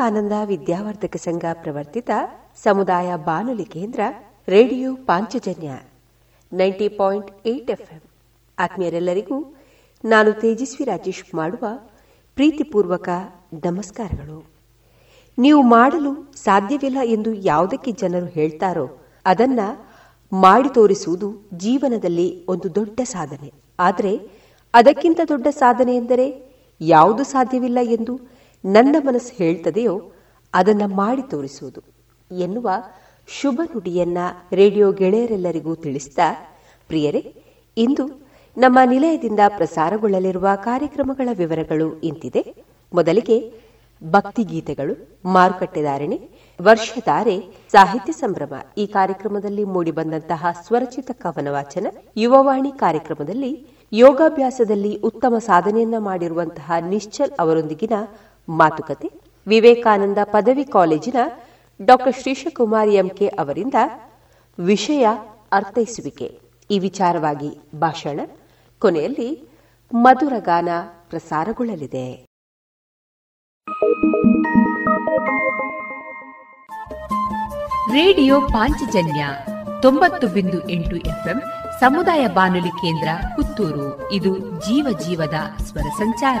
ವಿವೇಕಾನಂದ ವಿದ್ಯಾವರ್ಧಕ ಸಂಘ ಪ್ರವರ್ತಿತ ಸಮುದಾಯ ಬಾನುಲಿ ಕೇಂದ್ರ radio Panchajanya ninety point eight FM. ಆತ್ಮೀಯರೆಲ್ಲರಿಗೂ ನಾನು ತೇಜಸ್ವಿ ರಾಜೇಶ್ ಮಾಡುವ ಪ್ರೀತಿಪೂರ್ವಕ ನಮಸ್ಕಾರಗಳು. ನೀವು ಮಾಡಲು ಸಾಧ್ಯವಿಲ್ಲ ಎಂದು ಯಾವುದಕ್ಕೆ ಜನರು ಹೇಳ್ತಾರೋ ಅದನ್ನ ಮಾಡಿ ತೋರಿಸುವುದು ಜೀವನದಲ್ಲಿ ಒಂದು ದೊಡ್ಡ ಸಾಧನೆ. ಆದರೆ ಅದಕ್ಕಿಂತ ದೊಡ್ಡ ಸಾಧನೆ ಎಂದರೆ ಯಾವುದು ಸಾಧ್ಯವಿಲ್ಲ ಎಂದು ನನ್ನ ಮನಸ್ಸು ಹೇಳ್ತದೆಯೋ ಅದನ್ನ ಮಾಡಿ ತೋರಿಸುವುದು ಎನ್ನುವ ಶುಭ ನುಡಿಯನ್ನ ರೇಡಿಯೋ ಗೆಳೆಯರೆಲ್ಲರಿಗೂ ತಿಳಿಸಿದ ಪ್ರಿಯರೇ, ಇಂದು ನಮ್ಮ ನಿಲಯದಿಂದ ಪ್ರಸಾರಗೊಳ್ಳಲಿರುವ ಕಾರ್ಯಕ್ರಮಗಳ ವಿವರಗಳು ಇಂತಿದೆ. ಮೊದಲಿಗೆ ಭಕ್ತಿಗೀತೆಗಳು ಮಾರುಕಟ್ಟೆದಾರಣೆ ವರ್ಷಧಾರೆ ಸಾಹಿತ್ಯ ಸಂಭ್ರಮ ಈ ಕಾರ್ಯಕ್ರಮದಲ್ಲಿ ಮೂಡಿಬಂದಂತಹ ಸ್ವರಚಿತ ಕವನ ವಾಚನ, ಯುವವಾಣಿ ಕಾರ್ಯಕ್ರಮದಲ್ಲಿ ಯೋಗಾಭ್ಯಾಸದಲ್ಲಿ ಉತ್ತಮ ಸಾಧನೆಯನ್ನ ಮಾಡಿರುವಂತಹ ನಿಶ್ಚಲ್ ಅವರೊಂದಿಗಿನ ಮಾತುಕತೆ. ವಿವೇಕಾನಂದ ಪದವಿ ಕಾಲೇಜಿನ ಡಾಕ್ಟರ್ ಶ್ರೀಶಕುಮಾರ್ ಎಂಕೆ ಅವರಿಂದ ವಿಷಯ ಅರ್ಥೈಸುವಿಕೆ. ಈ ವಿಚಾರವಾಗಿ ಭಾಷಣ. ಕೊನೆಯಲ್ಲಿ ಮಧುರಗಾನ ಪ್ರಸಾರಗೊಳ್ಳಲಿದೆ. ರೇಡಿಯೋ ಪಾಂಚಜನ್ಯ ತೊಂಬತ್ತು ಬಿಂದು ಎಂಟು ಎಫ್ಎಂ ಸಮುದಾಯ ಬಾನುಲಿ ಕೇಂದ್ರ ಪುತ್ತೂರು. ಇದು ಜೀವ ಜೀವದ ಸ್ವರ ಸಂಚಾರ.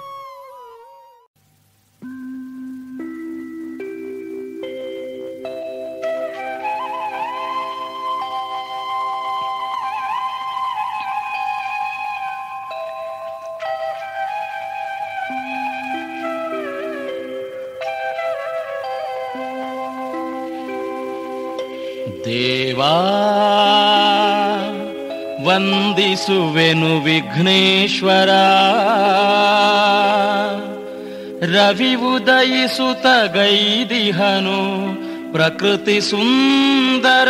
ವಂದಿಸುವೆನು ವಿಘ್ನೇಶ್ವರ? ರವಿ ಉದಯಿಸುತ ಗೈದಿಹನು ಪ್ರಕೃತಿ ಸುಂದರ.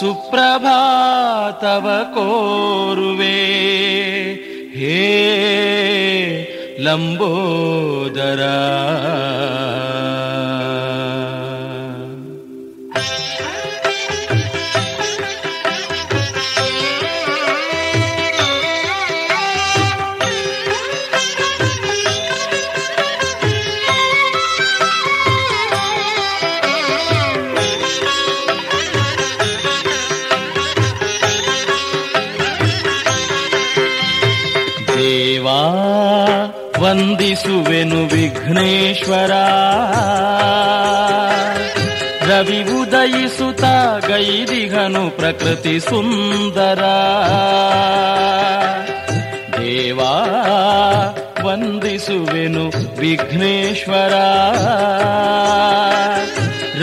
ಸುಪ್ರಭಾತವ ಕೋರುವೆ. ಹೇ ಲಂಬೋದರ. ವಿಘ್ನೇಶ್ವರ. ರವಿ ಉದಯಿಸುತ್ತ ಗೈದಿಗನು ಪ್ರಕೃತಿ ಸುಂದರ. ದೇವಾ ವಂದಿಸುವೆನು ವಿಘ್ನೇಶ್ವರ.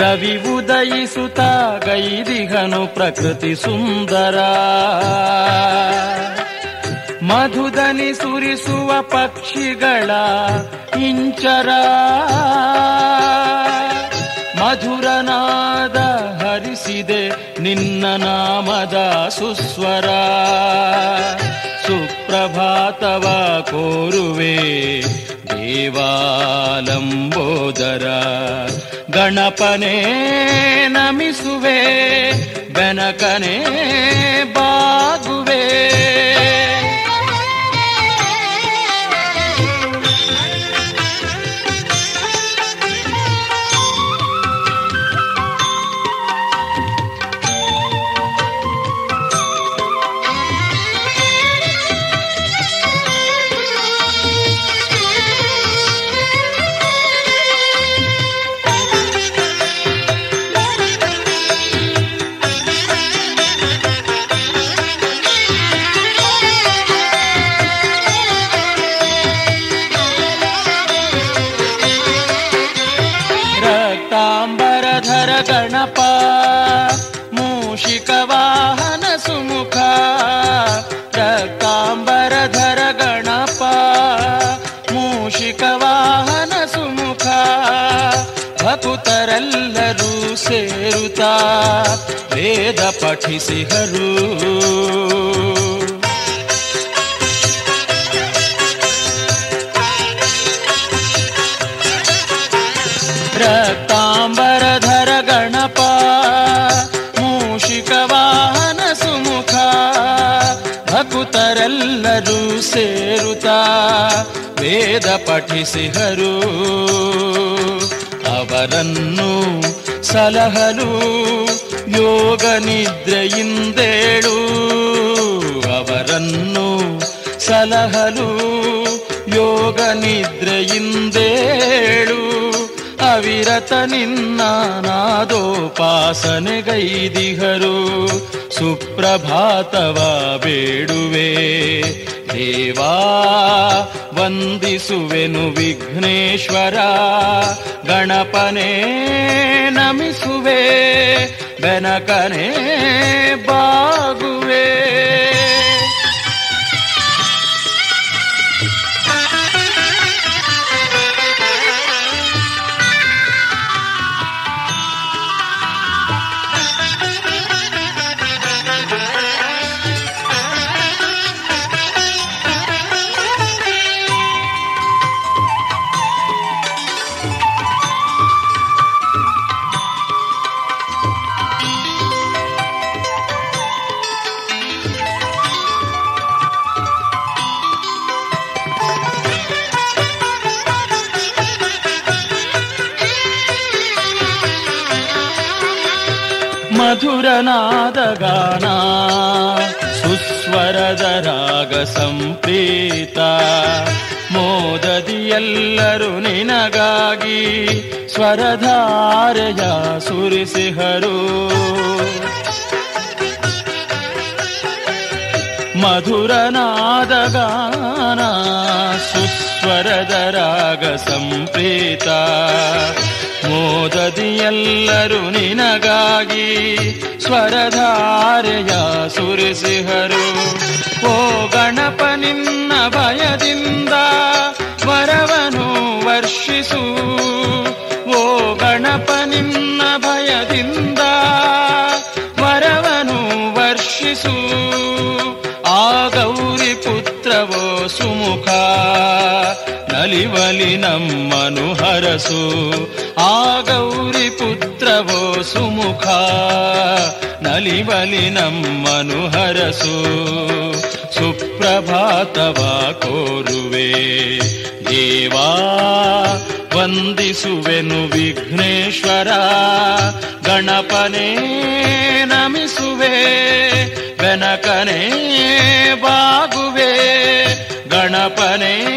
ರವಿ ಉದಯಿಸುತ್ತ ಗೈದಿಗನು ಪ್ರಕೃತಿ ಸುಂದರ. ಮಧುದನಿ ಸುರಿಸುವ ಪಕ್ಷಿಗಳ ಇಂಚರ. ಮಧುರನಾದ ಹರಿಸಿದೆ ನಿನ್ನ ನಾಮದ ಸುಸ್ವರ. ಸುಪ್ರಭಾತವ ಕೋರುವೆ ದೇವಾಲಂಬೋದರ. ಗಣಪನೇ ನಮಿಸುವೆ, ಬೆನಕನೇ ಬಾಗುವೆ ಭಕುತರೆಲ್ಲರೂ ಸೇರುತ್ತಾ ವೇದ ಪಠಿಸಿಹರು ರಕ್ತಾಂಬರಧರ ಗಣಪ ಮೂಷಿಕವಾಹನ ಸುಮುಖ ಭಕುತರೆಲ್ಲರೂ ಸೇರುತ್ತಾ ವೇದ ಪಠಿಸಿಹರು ಅವರನ್ನು ಸಲಹಲು ಯೋಗ ನಿದ್ರೆಯಿಂದೇಳು ಅವರನ್ನು ಸಲಹಲು ಯೋಗ ನಿದ್ರೆಯಿಂದೇಳು ಅವಿರತ ನಿನ್ನ ನಾದೋಪಾಸನೆಗೈದಿಹರು. ಸುಪ್ರಭಾತವ ಬೇಡುವೆ. ದೇವಾ ವಂದಿಸುವೆನು ವಿಘ್ನೇಶ್ವರ. ಗಣಪನೇ ನಮಿಸುವೆ ಬೆನಕನೇ ಬಾಗುವೆ. ಗಾನ ಸುಸ್ವರದ ರಾಗ ಸಂಪ್ರೀತ. ಮೋದದಿ ಎಲ್ಲರೂ ನಿನಗಾಗಿ ಸ್ವರಧಾರಯ ಸುರಿಸಿಹರು. ಮಧುರನಾದ ಗಾನ ಸುಸ್ವರದ ರಾಗ ಸಂಪ್ರೀತ. ಮೋದದಿ ಎಲ್ಲರೂ ನಿನಗಾಗಿ ಸ್ವರಧಾರೆಯ ಸುರಿಸಿಹರು. ಓ ಗಣಪ ನಿನ್ನ ಭಯದಿಂದ ವರವನು ವರ್ಷಿಸು. ಓ ಗಣಪ ನಿನ್ನ ಭಯದಿಂದ ವರವನು ವರ್ಷಿಸು. ಆ ಗೌರಿ ಪುತ್ರವೋ ಸುಮುಖ ನಲಿವಲಿ ನಮ್ಮನು ಹರಸು. ಆ ಗೌರಿ ಪುತ್ರವೋ ಸುಮುಖ ನಲಿವಲಿ ನಮ್ಮನು ಹರಸು. ಸುಪ್ರಭಾತವ ಕೋರುವೆ, ದೇವಾ, ವಂದಿಸುವೆನು ವಿಘ್ನೇಶ್ವರ. ಗಣಪನೇ ನಮಿಸುವೆ, ಬೆನಕನೇ ಬಾಗುವೆ. ಗಣಪನೇ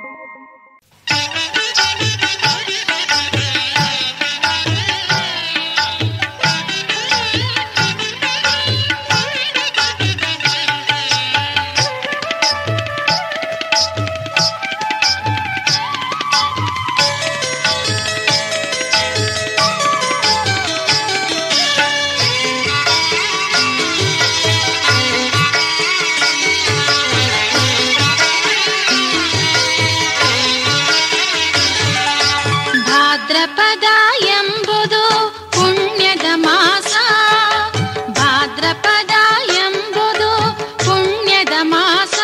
భాద్రపదాయంబుదు పుణ్యద మాస భాద్రపదాయంబుదు పుణ్యద మాస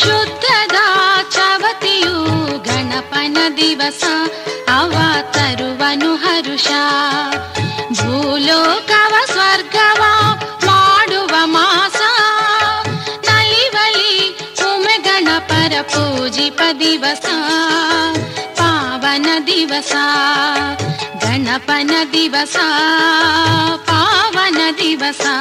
శుద్ధದ చవತಿಯು ಗಣಪನ ದಿವಸ ಅವ ತರುವನು ಹರುಷ ಭೂಲೋಕವ ಸ್ವರ್ಗವ ಮಾಡುವ ಮಾಸ ನಲಿವಲಿ ಸುಮಗಣ ಪರ ಪೂಜಿಪ ದಿವಸ पन दिवसा गणपन दिवसा पावन दिवसा।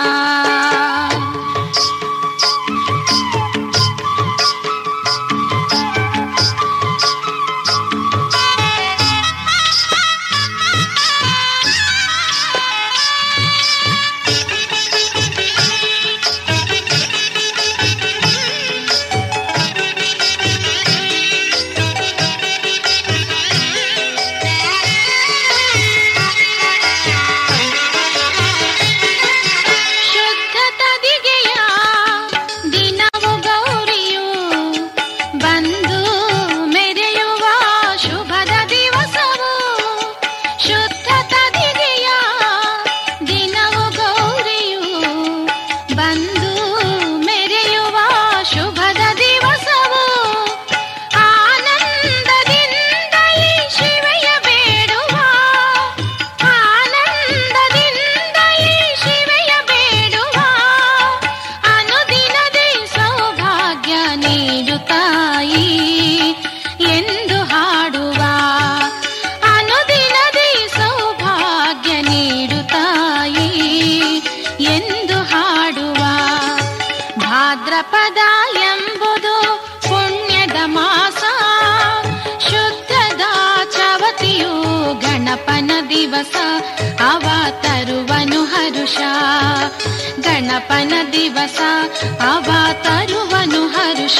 अभातरुवनु हृष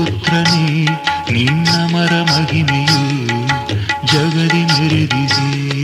ಪುತ್ರನೇ ನಿನ್ನ ಮರ ಮಹಿಮೆಯು ಜಗದಿ ಮೆರೆದಿದೆ.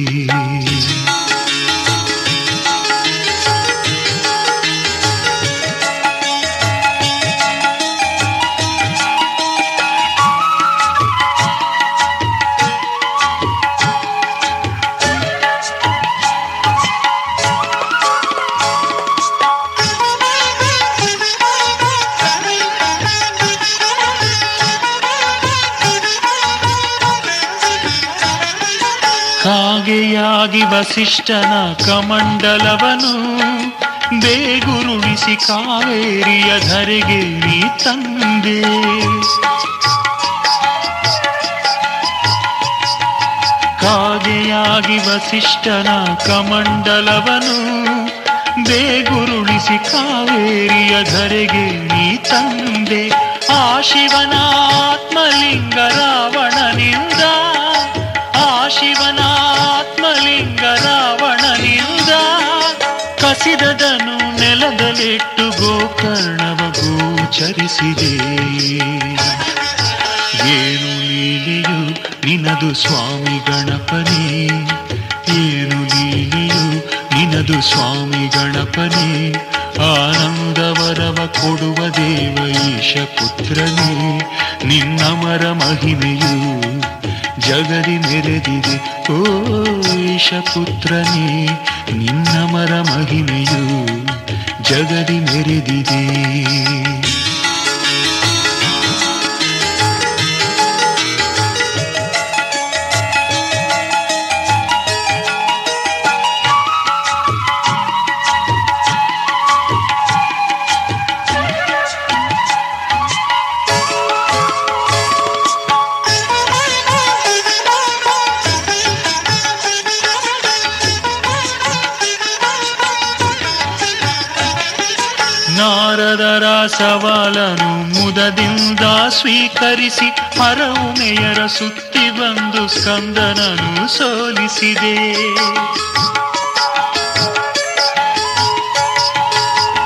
ವಸಿಷ್ಠನ ಕಮಂಡಲವನು ಬೇಗುರುಳಿಸಿ ಕಾವೇರಿಯ ಧರೆಗೆ ನೀ ತಂದೆ. ಕಾಗೆಯಾಗಿ ವಸಿಷ್ಠನ ಕಮಂಡಲವನು ಬೇಗುರುಣಿಸಿ ಕಾವೇರಿಯ ಧರೆಗೆ ನೀ ತಂದೆ. ಆ ಶಿವನಾತ್ಮಲಿಂಗ ರಾವಣನಿಂದ ಕಸಿದದನು ನೆಲದಲ್ಲಿಟ್ಟು ಗೋಕರ್ಣವ ಗೋಚರಿಸಿದೆ. ಏನು ಲೀಲೆಯು ನಿನದು ಸ್ವಾಮಿ ಗಣಪನೇ? ಏನು ಲೀಲೆಯು ನಿನದು ಸ್ವಾಮಿ ಗಣಪನಿ? ಆನಂದವರವ ಕೊಡುವ ದೇವ ಈಶ ಪುತ್ರನೇ ನಿನ್ನಮರ ಮಹಿಮೆಯು ಜಗದಿ ಮೆರೆದಿದೆ. ಓ ಈಶ ಪುತ್ರನೇ ನಿನ್ನಮರ ಮಹಿಮೆಯು ಜಗದಿ ಮೆರೆದಿದೆ ಸವಾಲನು ಮುದದಿಂದ ಸ್ವೀಕರಿಸಿ ಹರವುಮೆಯರ ಸುತ್ತಿ ಬಂದು ಸ್ಕಂದನನು ಸೋಲಿಸಿದೆ.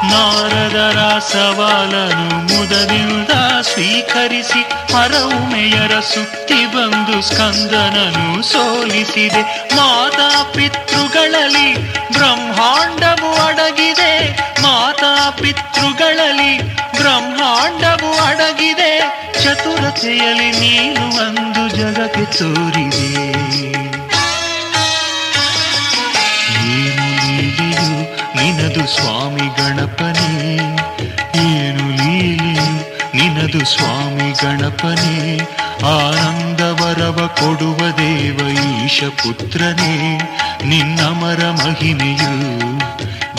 ನಾರದರ ಸವಾಲನು ಮುದದಿಂದ ಸ್ವೀಕರಿಸಿ ಹರವುಮೆಯರ ಸುತ್ತಿ ಬಂದು ಸ್ಕಂದನನು ಸೋಲಿಸಿದೆ. ಮಾತಾ ಪಿತೃಗಳಲ್ಲಿ ಬ್ರಹ್ಮಾಂಡವು ಅಡಗಿದೆ, ಮಾತಾ ಪಿತೃಗಳಲ್ಲಿ ಬ್ರಹ್ಮಾಂಡವು ಅಡಗಿದೆ, ಚತುರತೆಯಲ್ಲಿ ನೀನು ಒಂದು ಜಗಕ್ಕೆ ತೋರಿದೆ. ಏನು ನಿನದು ಸ್ವಾಮಿ ಗಣಪನೇ? ಏನು ಲೀಲೆಯು ನಿನದು ಸ್ವಾಮಿ ಗಣಪನೇ? ಆನಂದವರವ ಕೊಡುವ ದೇವ ಈಶ ಪುತ್ರನೇ, ನಿನ್ನಮರ ಮಹಿಮೆಯು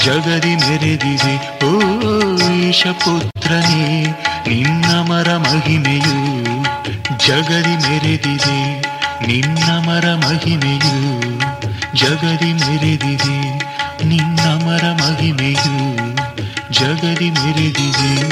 ಜಗದಿ ಮೆರೆದಿದೆ. ಓ, ಈಶ ಪುತ್ರನೇ, ನಿನ್ನಮರ ಮಹಿಮೆಯು ಜಗದಿ ಮೆರೆದಿದೆ. ನಿನ್ನಮರ ಮಹಿಮೆಯು ಜಗದಿ ಮೆರೆದಿದೆ. ನಿನ್ನಮರ ಮಹಿಮೆಯು ಜಗದಿ ಮೆರೆದಿದೆ.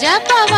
Já adiantava.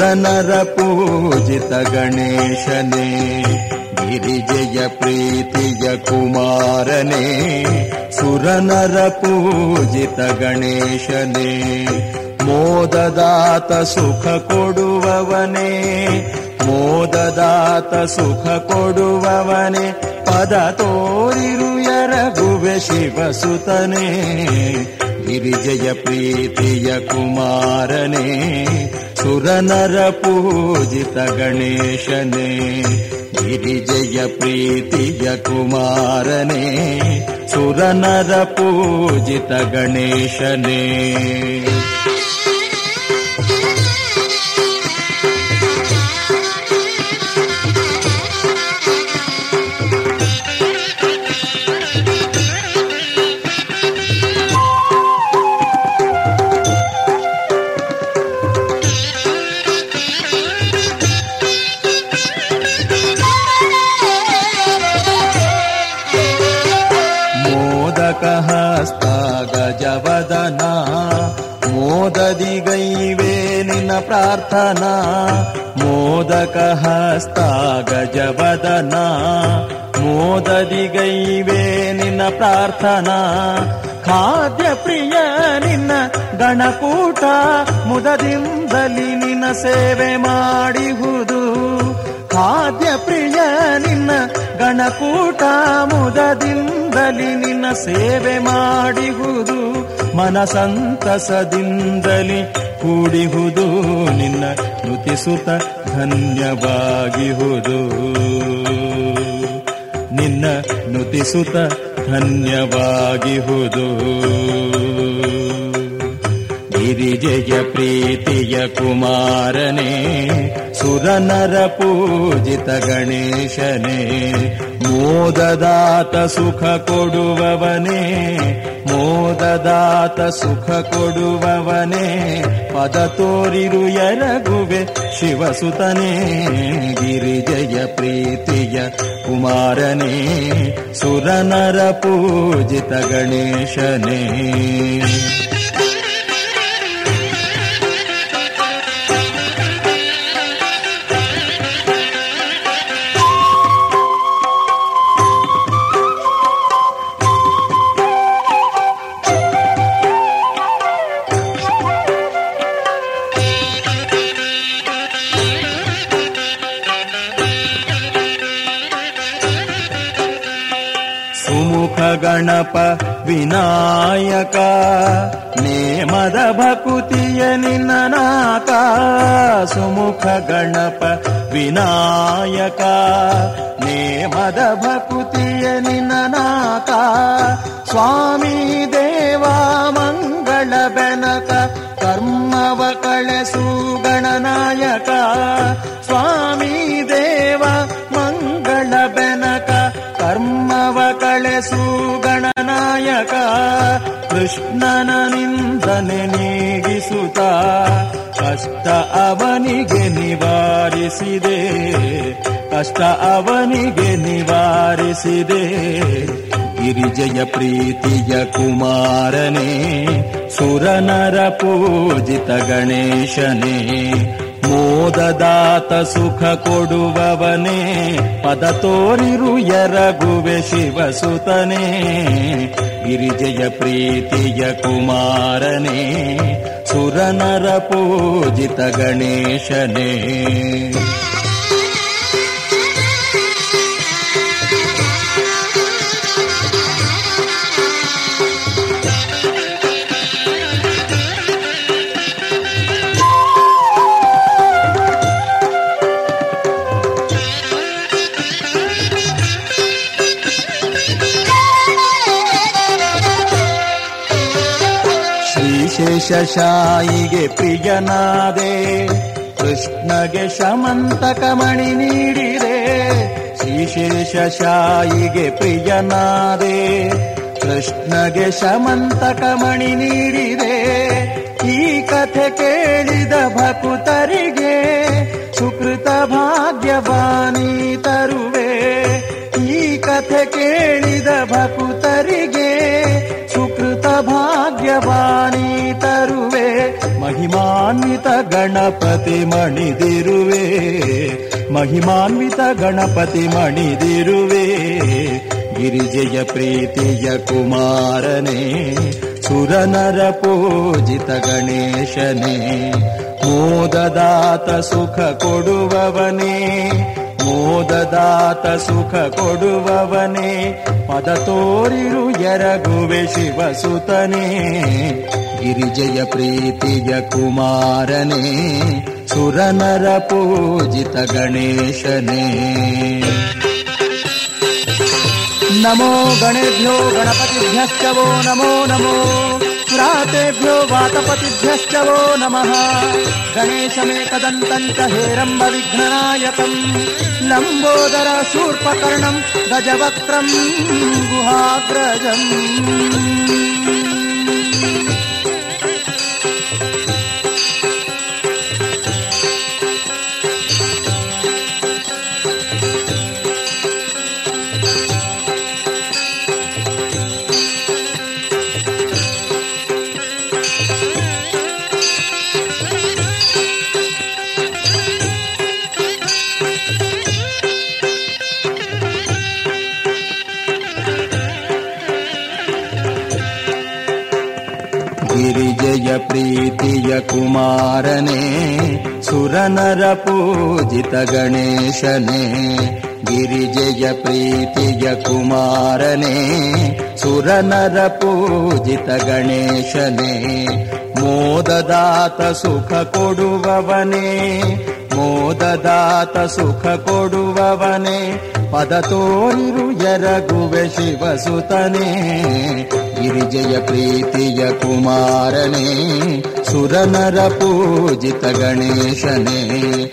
ಸುರನರ ಪೂಜಿತ ಗಣೇಶನೇ, ಗಿರಿಜಯ ಪ್ರೀತಿಯ ಕುಮಾರನೇ, ಸುರನರ ಪೂಜಿತ ಗಣೇಶನೇ, ಮೋದದಾತ ಸುಖ ಕೊಡುವವನೇ, ಮೋದದಾತ ಸುಖ ಕೊಡುವವನೇ, ಪದ ತೋರಿರು ಎರಗುವೆ ಶಿವಸುತನೇ, ಗಿರಿಜಯ ಪ್ರೀತಿಯ ಕುಮಾರನೇ ಸುರನರ ಪೂಜಿತ ಗಣೇಶನೇ ಗಿರಿಜಯ ಪ್ರೀತಿಯ ಕುಮಾರನೇ ಸುರನರ ಪೂಜಿತ ಗಣೇಶನೇ. ಪ್ರಾರ್ಥನಾ ಮೋದಕ ಹಸ್ತ ಗಜವದನ ಮೋದದಿ ಗೈವೇ ನಿನ್ನ ಪ್ರಾರ್ಥನಾ. ಖಾದ್ಯ ಪ್ರಿಯ ನಿನ್ನ ಗಣಕೂಟ ಮುದದಿಂದಲಿ ನಿನ್ನ ಸೇವೆ ಮಾಡಿಹುದು. ಖಾದ್ಯ ಪ್ರಿಯ, ನಿನ್ನ ಗಣಕೂಟ ಮುದದಿಂದಲಿ ನಿನ್ನ ಸೇವೆ ಮಾಡಿಹುದು, ಮನಸಂತಸದಿಂದಲಿ ಕೂಡಿಹುದು, ನಿನ್ನ ನುತಿಸುತ ಧನ್ಯವಾಗಿಹುದು. ನಿನ್ನ ನುತಿಸುತ ಧನ್ಯವಾಗಿಹುದು. ಗಿರಿಜಯ ಪ್ರೀತಿಯ ಕುಮಾರನೇ ಸುರನರ ಪೂಜಿತ ಗಣೇಶನೇ, ಮೋದದಾತ ಸುಖ ಕೊಡುವವನೇ, ಮೋದದಾತ ಸುಖ ಕೊಡುವವನೇ, ಪದ ತೋರಿರು ಎರಗುವೆ ಶಿವಸುತನೇ ಗಿರಿಜಯ ಪ್ರೀತಿಯ ಕುಮಾರನೇ ಸುರನರ ಪೂಜಿತ ಗಣೇಶನೇ. ಗಣಪ ವಿನಾಯಕ ನೇಮದ ಭಕುತಿಯ ನಿನ್ನ ನಾಕ ಸುಮುಖ ಗಣಪ ವಿನಾಯಕ ನೇಮದ ಭಕುತಿಯ ನಿನ್ನ ನಾಕ ಸ್ವಾಮಿ ದೇವ ಮಂಗಳ ಬೆನಕ ಕೃಷ್ಣನ ನಿಂದನೆ ನೀಗಿಸುತ್ತ ಕಷ್ಟ ಅವನಿಗೆ ನಿವಾರಿಸಿದೆ. ಕಷ್ಟ ಅವನಿಗೆ ನಿವಾರಿಸಿದೆ. ಗಿರಿಜಯ ಪ್ರೀತಿಯ ಕುಮಾರನೇ, ಸುರನರ ಪೂಜಿತ ಗಣೇಶನೇ ಮೋದದಾತ ಸುಖ ಕೊಡುವವನೇ ಪದ ತೋರಿರು ಎರಗುವೆ ಶಿವಸುತನೇ ಗಿರಿಜಯ ಪ್ರೀತಿಯ ಕುಮಾರನೇ ಸುರನರ ಪೂಜಿತ ಗಣೇಶನೇ. ಶೇಷಶಾಯಿಗೆ ಪ್ರಿಯನಾದೆ, ಕೃಷ್ಣಗೆ ಶಮಂತಕ ಮಣಿ ನೀಡಿದೆ ಶ್ರೀಶೇಷಶಾಯಿಗೆ ಪ್ರಿಯನಾದೆ, ಕೃಷ್ಣಗೆ ಶಮಂತಕ ಮಣಿ ನೀಡಿದೆ, ಈ ಕಥೆ ಕೇಳಿದ ಭಕುತರಿಗೆ ಗಣಪತಿ ಮಣಿದಿರುವೆ ಮಹಿಮಾನ್ವಿತ ಗಣಪತಿ ಮಣಿದಿರುವೆ. ಗಿರಿಜಯ ಪ್ರೀತಿಯ ಕುಮಾರನೇ ಸುರನರ ಪೂಜಿತ ಗಣೇಶನೇ ಮೋದದಾತ ಸುಖ ಕೊಡುವವನೇ. ಮೋದದಾತ ಸುಖ ಕೊಡುವವನೇ, ಪದ ತೋರಿರು ಎರಗುವೆ ಶಿವಸುತನೇ. ಗಿರಿಜಯ ಪ್ರೀತಿಯ ಕುಮಾರನೇ, ಸುರನರ ಪೂಜಿತ ಗಣೇಶನೇ. ನಮೋ ಗಣೇಭ್ಯೋ वो ನಮೋ ನಮೋ. पुरातेभ्यो वातपतिभ्यश्च वो नमः। गणेशमेकदन्तम् च हेरम्बविघ्ननायकम्। लम्बोदर शूर्पकर्णम् गजवक्त्रम् गुहाग्रजम्। ಪೂಜಿತ ಗಣೇಶನೇ, ಗಿರಿಜಯ ಪ್ರೀತಿಯ ಕುಮಾರನೇ, ಸುರನರ ಪೂಜಿತ ಗಣೇಶನೇ, ಮೋದದಾತ ಸುಖ ಕೊಡುವವನೇ, ಮೋದದಾತ ಸುಖ ಕೊಡುವವನೇ, ಪದ ತೋರಿರು ಎರಗುವೆ ಶಿವಸುತನೇ, ಗಿರಿಜಯ ಪ್ರೀತಿಯ ಕುಮಾರನೇ, ಸುರನರ ಪೂಜಿತ ಗಣೇಶನೇ.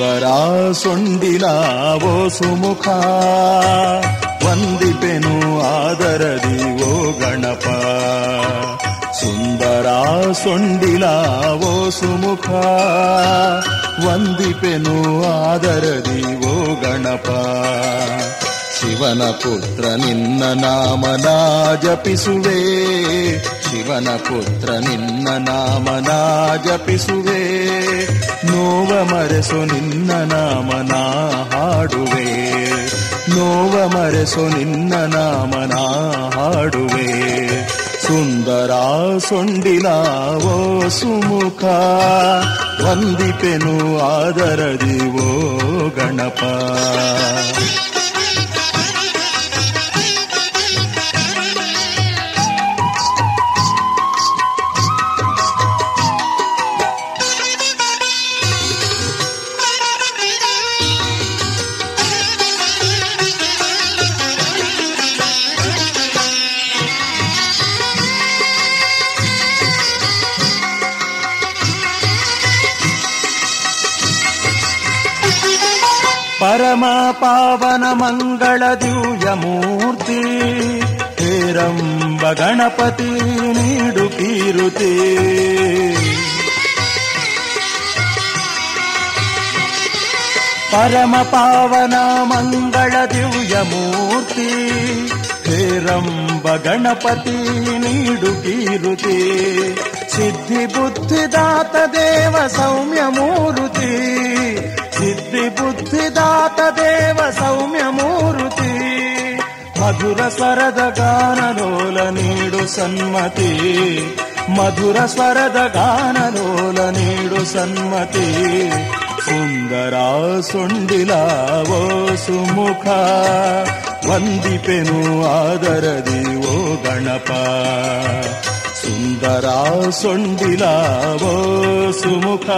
ಸುಂದರ ಸೊಂಡಿಲಾವೋ ಸುಮುಖ ವಂದಿಪೆನು ಆದರದಿ ಓ ಗಣಪ. ಸುಂದರ ಸೊಂಡಿಲಾವೋ ಸುಮುಖ ವಂದಿಪೆನು ಆದರದಿ ಓ ಗಣಪ. ಶಿವನ ಪುತ್ರ ನಿನ್ನ ನಾಮನ ಜಪಿಸುವೆ. ಶಿವನ ಪುತ್ರ ನಿನ್ನ ನಾಮನ ಜಪಿಸುವೆ ನೋವ ಮರೆಸು ನಿನ್ನ ನಾಮನ ಹಾಡುವೆ. ನೋವ ಮರೆಸು ನಿನ್ನ ನಾಮನ ಹಾಡುವೆ. ಸುಂದರ ಸೊಂಡಿಲಾವೋ ಸುಮುಖ, ವಂದಿಪೆನು ಆದರದಿವೋ ಗಣಪ. ಪಾವನ ಮಂಗಳ ದಿವ್ಯ ಮೂರ್ತಿ ಹೇರಂಬ ಗಣಪತಿ ನೀಡು ಕೀರುತಿ. ಪರಮ ಪಾವನ ಮಂಗಳ ದಿವ್ಯ ಮೂರ್ತಿ ಹೇರಂಬ ಗಣಪತಿ ನೀಡು ಕೀರುತಿ. ಸಿದ್ಧಿ ಬುದ್ಧಿದಾತ ದೇವ ಸೌಮ್ಯ ಮೂರುತಿ. ಸಿದ್ಧಿ ಬುದ್ಧಿದಾತ ದೇವ ಸೌಮ್ಯ ಮೂರುತಿ. ಮಧುರ ಸ್ವರದ ಗಾನಲೋಲ ನೀಡು ಸನ್ಮತಿ. ಮಧುರ ಸ್ವರದ ಗಾನಲೋಲ ನೀಡು ಸನ್ಮತಿ. ಸುಂದರ ಸೊಂಡಿಲಾವೋ ಸುಮುಖ. ವಂದಿಪೆನು ಆದರದಿ ಓ ಗಣಪ. ಸುಂದರ ಸೊಂಡಿಲಾವೋ ಸುಮುಖ.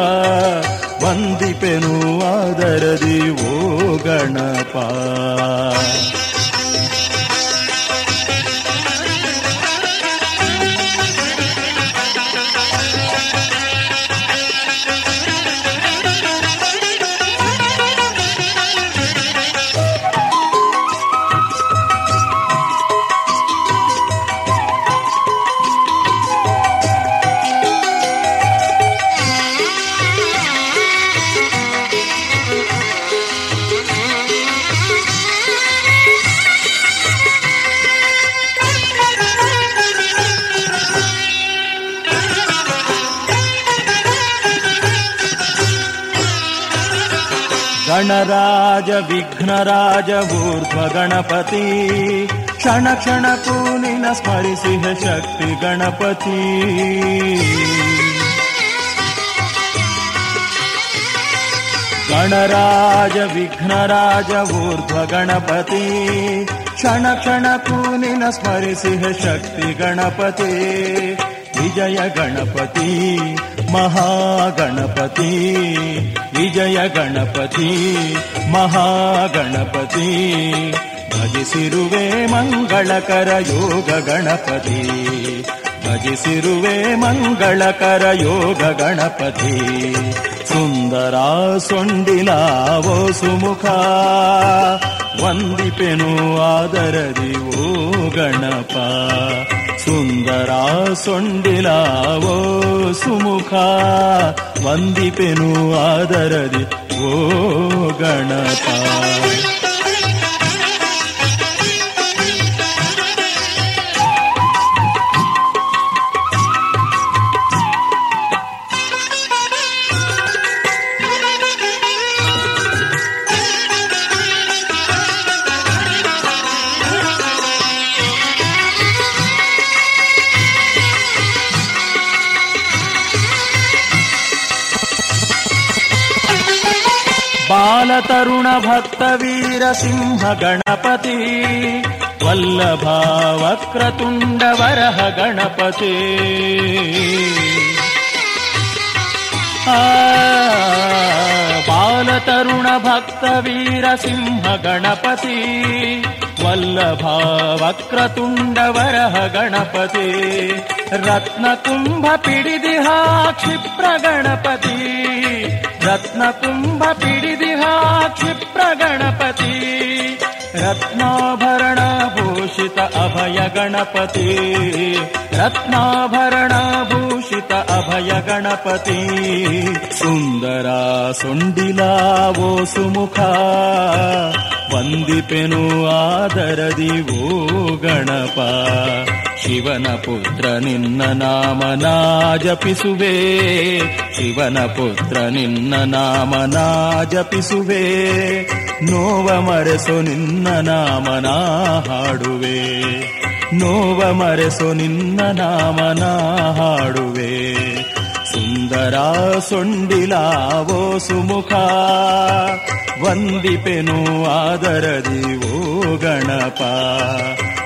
ವಂದಿಪೆನು ಆದರದಿ ಓ ಗಣಪ. गणराज विघ्नराज ऊर्ध्वगणपति क्षणक्षणपूनि न स्मरि सिंह शक्ति गणपति। गणराज विघ्नराज ऊर्ध्वगणपति क्षणक्षणपूनि न स्मरि सिंह शक्ति गणपते। विजय गणपति। ಮಹಾಗಣಪತಿ, ವಿಜಯ ಗಣಪತಿ, ಮಹಾಗಣಪತಿ, ಭಜಿಸಿರುವೆ ಮಂಗಳಕರ ಯೋಗ ಗಣಪತಿ, ಭಜಿಸಿರುವೆ ಮಂಗಳಕರ ಯೋಗ ಗಣಪತಿ. ಸುಂದರ ಸೊಂಡಿಲಾವೋ ಸುಮುಖ, ವಂದಿಪೆನು ಆದರದಿ ಓ ಗಣಪ. ಸುಂದರ ಸೊಂಡಿಲಾವೋ ಸುಮುಖ ವಂದಿಪೆನು ಆದರದಿ ಓ ಗಣಪ. बाल तरुण गणपति वल्लभाक्रतुण्डवरः गणपते बाल गणपति वल्लभावक्रतुण्डवरः गणपते रत्नकुम्भपिडिदिहा क्षिप्रगणपति ರತ್ನ ತುಂಬ ಪಿಡಿದಿಹ ಕ್ಷಿಪ್ರ ಗಣಪತಿ. ರತ್ನಾಭರಣ ಭೂಷಿತ ಅಭಯ ಗಣಪತಿ. ರತ್ನಾಭರಣ ಭೂಷಿತ ಅಭಯ ಗಣಪತಿ. ಸುಂದರ ಸೊಂಡಿಲ ಓ ಸುಮುಖ. ವಂದಿಪೆನು ಆದರದಿ ಓ ಗಣಪ. ಶಿವನ ಪುತ್ರ ನಿನ್ನ ನಾಮನ ಜಪಿಸುವೆ ಶಿವನ ಪುತ್ರ ನಿನ್ನ ನಾಮನ ಜಪಿಸುವೆ ನೋವ ಮರೆಸು ನಿನ್ನ ನಾಮನಾ ಹಾಡುವೆ. ನೋವ ಮರೆಸು ನಿನ್ನ ನಾಮನಾ ಹಾಡುವೆ. ಸುಂದರ ಸೊಂಡಿಲಾವೋ ಸುಮುಖ, ವಂದಿಪೆನು ಆದರದಿ ಓ ಗಣಪ.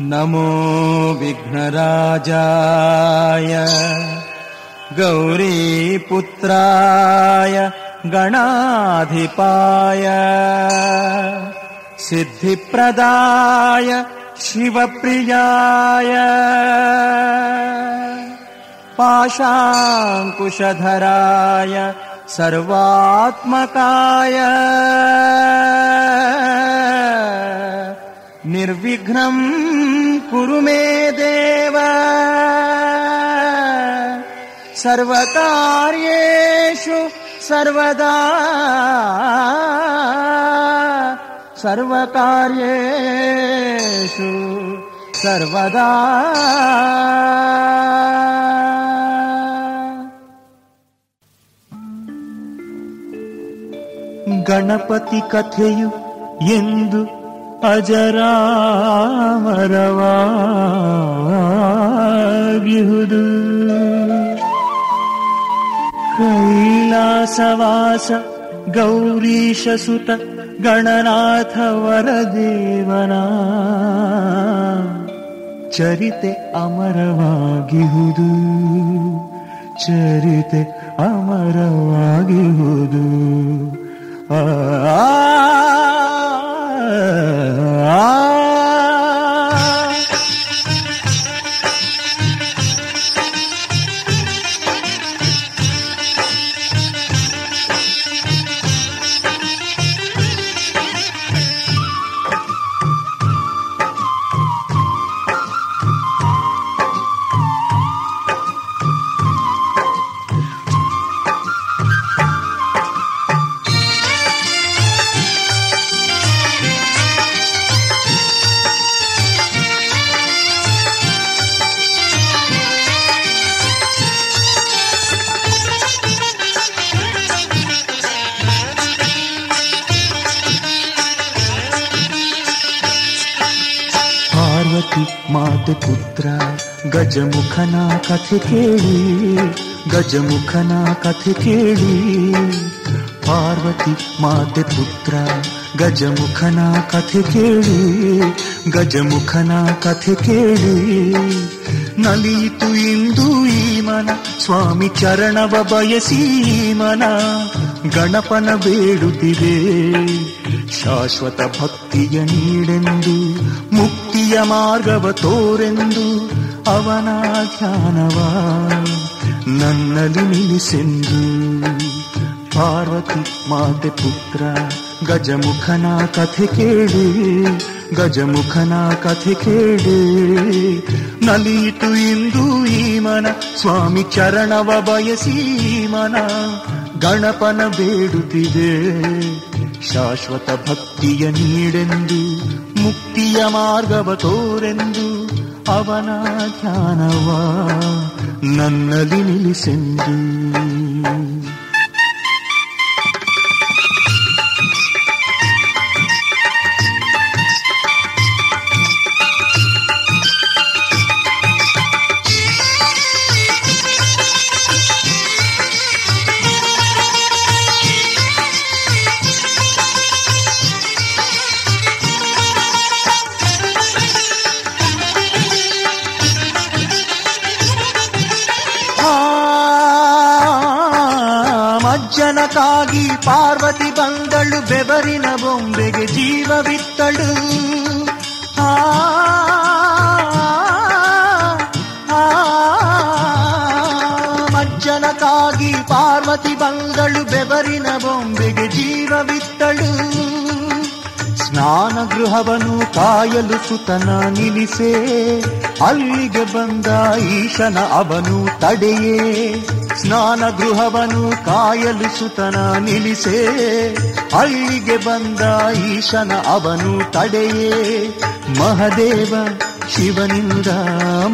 नमो विघ्नराजाय गौरीपुत्राय गणाधिपाय सिद्धिप्रदाय शिवप्रियाय पाशाङ्कुशधराय सर्वात्मकाय निर्विघ्नम् कुरु मे देव सर्वकार्येषु सर्वदा सर्वकार्येषु सर्वदा ಗಣಪತಿ ಕಥೆಯು ಎಂದು ಅಜರಾಮರವಾಗಿಹುದು. ಕೈಲಾಸವಾಸ ಗೌರೀಶ ಸುತ ಗಣನಾಥ ವರದೇವನ ಚರಿತೆ ಅಮರವಾಗಿಹುದು. ಚರಿತೆ ಅಮರವಾಗಿಹುದು. ಆ ಪಾರ್ವತಿ ಗಜಮುಖನ ಕಥೆ ಕೇಳಿ ಗಜಮುಖನ ಕಥೆ ಕೇಳಿ ಪಾರ್ವತಿ ಮಾತೆ ಪುತ್ರ ಗಜಮುಖನ ಕಥೆ ಕೇಳಿ ಗಜಮುಖನ ಕಥೆ ಕೇಳಿ ನಲಿಯಿತು ಇಂದು ಈ ಮನ ಸ್ವಾಮಿ ಚರಣವ ಬಯಸಿ ಈ ಮನ ಗಣಪನ ಬೇಡುತ್ತಿದೆ ಶಾಶ್ವತ ಭಕ್ತಿಯ ನೀಡೆಂದು ಮುಕ್ತಿಯ ಮಾರ್ಗವ ತೋರೆಂದು ಅವನ ಧ್ಯಾನವ ನನ್ನಲ್ಲಿ ನಿಲ್ಲಿಸೆಂದು. ಪಾರ್ವತಿ ಮಾತೆ ಪುತ್ರ, ಗಜಮುಖನ ಕಥೆ ಕೇಳಿ, ಗಜಮುಖನ ಕಥೆ ಕೇಳಿ. ನಲಿಯಿತು ಇಂದು ಈ ಮನ ಸ್ವಾಮಿ ಚರಣವ ಬಯಸಿ ಮನ ಗಣಪನ ಬೇಡುತ್ತಿದೆ, ಶಾಶ್ವತ ಭಕ್ತಿಯ ನೀಡೆಂದು, ಮುಕ್ತಿಯ ಮಾರ್ಗವ ತೋರೆಂದು. ಅವನ ಧ್ಯಾನವ ನನ್ನಲ್ಲಿ ನಿಲ್ಲಿಸೆಂದು ಅಜ್ಜನಕ್ಕಾಗಿ ಪಾರ್ವತಿ ಬಂದಳು ಬೆವರಿನ ಬೊಂಬೆಗೆ ಜೀವವಿತ್ತಳು ಆ ಮಜ್ಜನಕ್ಕಾಗಿ ಪಾರ್ವತಿ ಬಂದಳು ಬೆವರಿನ ಬೊಂಬೆಗೆ ಜೀವವಿತ್ತಳು ಸ್ನಾನ ಗೃಹವನ್ನು ಕಾಯಲು ಸುತನ ನಿಲ್ಲಿಸೆ ಅಲ್ಲಿಗೆ ಬಂದ ಈಶನ ಅವನು ತಡೆಯೇ ಸ್ನಾನ ಗೃಹವನು ಕಾಯಲು ಸುತನ ನಿಲ್ಲಿಸೇ. ಹಳ್ಳಿಗೆ ಬಂದ ಈಶನ ಅವನು ತಡೆಯೇ. ಮಹದೇವ ಶಿವನಿಂದ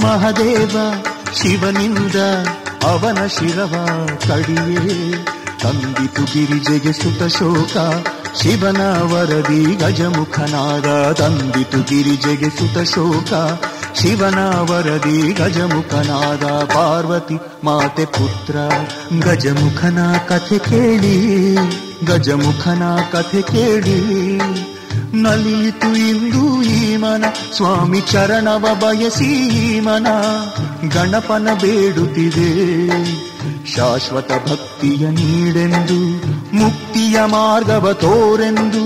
ಮಹದೇವ ಶಿವನಿಂದ ಅವನ ಶಿರವ ಕಡಿಯೇ ತಂದಿತು ಗಿರಿಜೆಗೆ ಸುತ ಶೋಕ, ಶಿವನ ವರದಿ ಗಜಮುಖನಾದ ತಂದಿತು ಗಿರಿಜೆಗೆ ಸುತ ಶೋಕ ಶಿವನ ವರದಿ ಗಜಮುಖನಾದ ಪಾರ್ವತಿ ಮಾತೆ ಪುತ್ರ. ಗಜಮುಖನ ಕಥೆ ಕೇಳಿ, ಗಜಮುಖನ ಕಥೆ ಕೇಳಿ. ನಲಿಯಿತು ಇಂದು ಈ ಮನ ಸ್ವಾಮಿ ಚರಣವ ಬಯಸಿ ಮನ ಗಣಪನ ಬೇಡುತ್ತಿದೆ, ಶಾಶ್ವತ ಭಕ್ತಿಯ ನೀಡೆಂದು, ಮುಕ್ತಿಯ ಮಾರ್ಗವ ತೋರೆಂದು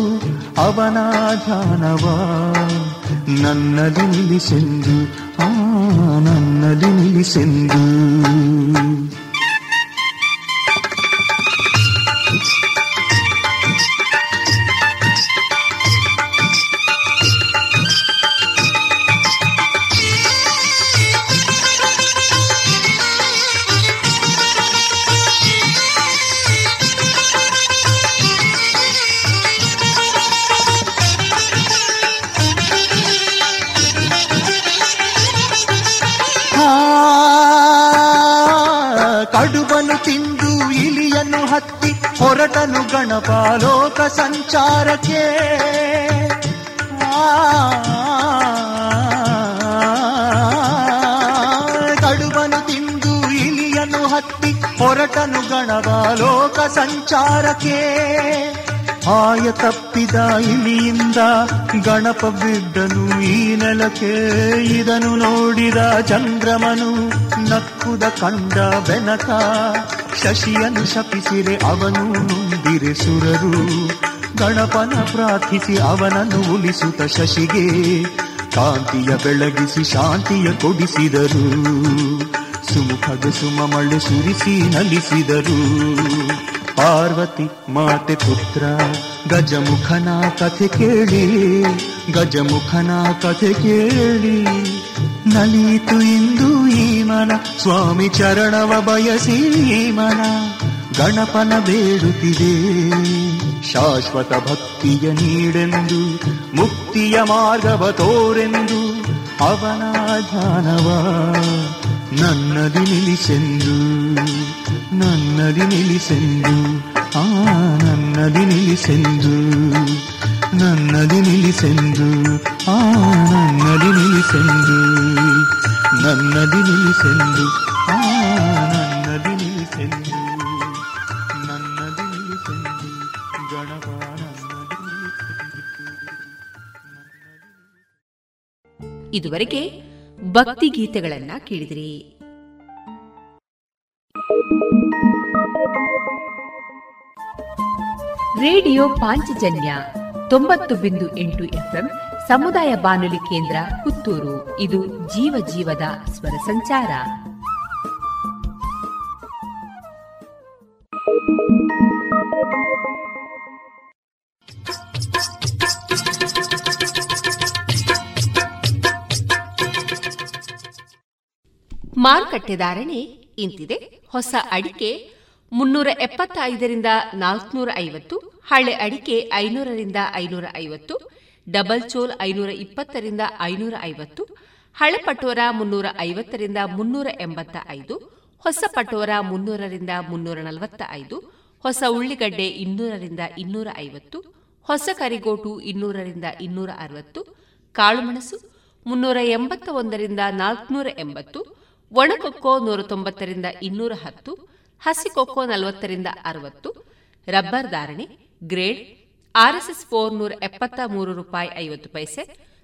ಅವನ ಧ್ಯಾನವ. ನನ್ನಲ್ಲಿ ನಿಲ್ಲಿಸೆಂದು ಆ ನನ್ನಲ್ಲಿ ನಿಲ್ಲಿಸೆಂದು ಹೊರಟನು ಗಣಪಾಲೋಕ ಸಂಚಾರಕ್ಕೆ. ಕಡುಬನು ತಿಂದು ಇಲಿಯನ್ನು ಹತ್ತಿ ಹೊರಟನು ಗಣಪಾಲೋಕ ಸಂಚಾರಕ್ಕೆ. ಆಯ ತಪ್ಪಿದ ಇಲಿಯಿಂದ ಗಣಪ ಬಿದ್ದನು ಈ ನೆಲಕ್ಕೆ. ಇದನು ನೋಡಿದ ಚಂದ್ರಮನು ನಕ್ಕುದ ಕಂಡ ಬೆನಕ. ಶಶಿಯನ್ನು ಶಪಿಸಿರೆ ಅವನು ನುಂದಿರೆ ಸುರರು. ಗಣಪನ ಪ್ರಾರ್ಥಿಸಿ ಅವನನ್ನು ಉಳಿಸುತ್ತ ಶಶಿಗೆ ಕಾಂತಿಯ ಬೆಳಗಿಸಿ ಶಾಂತಿಯ ಕೊಡಿಸಿದರು. ಸುಮುಖದ ಸುಮ ಮಳೆ ಸುರಿಸಿ ನಲಿಸಿದರು. ಪಾರ್ವತಿ ಮಾತೆ ಪುತ್ರ, ಗಜಮುಖನ ಕಥೆ ಕೇಳಿ, ಗಜಮುಖನ ಕಥೆ ಕೇಳಿ. ನಲಿಯಿತು ಇಂದು ಈ ಮನ ಸ್ವಾಮಿ ಚರಣವ ಬಯಸಿ ಈ ಮನ ಗಣಪನ ಬೇಡುತ್ತಿದೆ. ಶಾಶ್ವತ ಭಕ್ತಿಯ ನೀಡೆಂದು, ಮುಕ್ತಿಯ ಮಾರ್ಗವ ತೋರೆಂದು, ಅವನ ಧ್ಯಾನವ ನನ್ನದಿ ನಿಲ್ಲಿಸೆಂದು ನನ್ನದಿ ನಿಲ್ಲಿಸೆಂದು, ಆ ನನ್ನದಿ ನಿಲ್ಲಿಸೆಂದು. ನನ್ನದಿ ನಿಲ್ಲಿಸೆಂದು, ಆ ನನ್ನದಿ ನಿಲ್ಲಿಸೆಂದು ನನ್ನದಿ ನಿಲ್ಲಿಸೆಂದು, ಆ ನನ್ನದಿ ನಿಲ್ಲಿಸೆಂದು ನನ್ನದಿ ಇದುವರೆಗೆ ಭಕ್ತಿ ಗೀತೆಗಳನ್ನ ಕೇಳಿದಿರಿ. ರೇಡಿಯೋ ಪಾಂಚಜನ್ಯ ತೊಂಬತ್ತು ಬಿಂದು ಎಂಟು ಎಫ್ಎಂ ಸಮುದಾಯ ಬಾನುಲಿ ಕೇಂದ್ರ ಪುತ್ತೂರು. ಇದು ಜೀವ ಜೀವದ ಸ್ವರ ಸಂಚಾರ. ಮಾರುಕಟ್ಟೆ ಧಾರಣೆ ಇಂತಿದೆ ಹೊಸ ಅಡಿಕೆ ಮುನ್ನೂರ ಎಪ್ಪತ್ತೈದರಿಂದ ನಾಲ್ಕುನೂರ ಐವತ್ತು ಹಳೆ ಅಡಿಕೆ ಐನೂರರಿಂದ ಐನೂರ ಐವತ್ತು ಡಬಲ್ ಚೋಲ್ ಐನೂರ ಇಪ್ಪತ್ತರಿಂದ ಐನೂರ ಐವತ್ತು ಹಳೆ ಪಟೋರ ಮುನ್ನೂರ ಐವತ್ತರಿಂದ ಮುನ್ನೂರ ಎಂಬತ್ತ ಐದು ಹೊಸ ಪಟೋರ ಮುನ್ನೂರರಿಂದ ಮುನ್ನೂರ ನಲವತ್ತ ಐದು ಹೊಸ ಉಳ್ಳಿಗಡ್ಡೆ ಇನ್ನೂರರಿಂದ ಇನ್ನೂರ ಐವತ್ತು ಹೊಸ ಕರಿಗೋಟು ಇನ್ನೂರರಿಂದ ಇನ್ನೂರ ಅರವತ್ತು ಕಾಳುಮೆಣಸು ಮುನ್ನೂರ ಎಂಬತ್ತ ಒಂದರಿಂದ ನಾಲ್ಕುನೂರ ಎಂಬತ್ತು ಒಣಕೊಕ್ಕೋ ನೂರ ತೊಂಬತ್ತರಿಂದ ಇನ್ನೂರ ಹತ್ತು ಹಸಿಕೊಕ್ಕೋ ನಲವತ್ತರಿಂದ ಅರವತ್ತು, ರಬ್ಬರ್ ಧಾರಣೆ, ಗ್ರೇಡ್ ಆರ್ಎಸ್ಎಸ್ ಫೋರ್ ನೂರ ಎಪ್ಪತ್ತ ಮೂರು ರೂಪಾಯಿ ಐವತ್ತು ಪೈಸೆ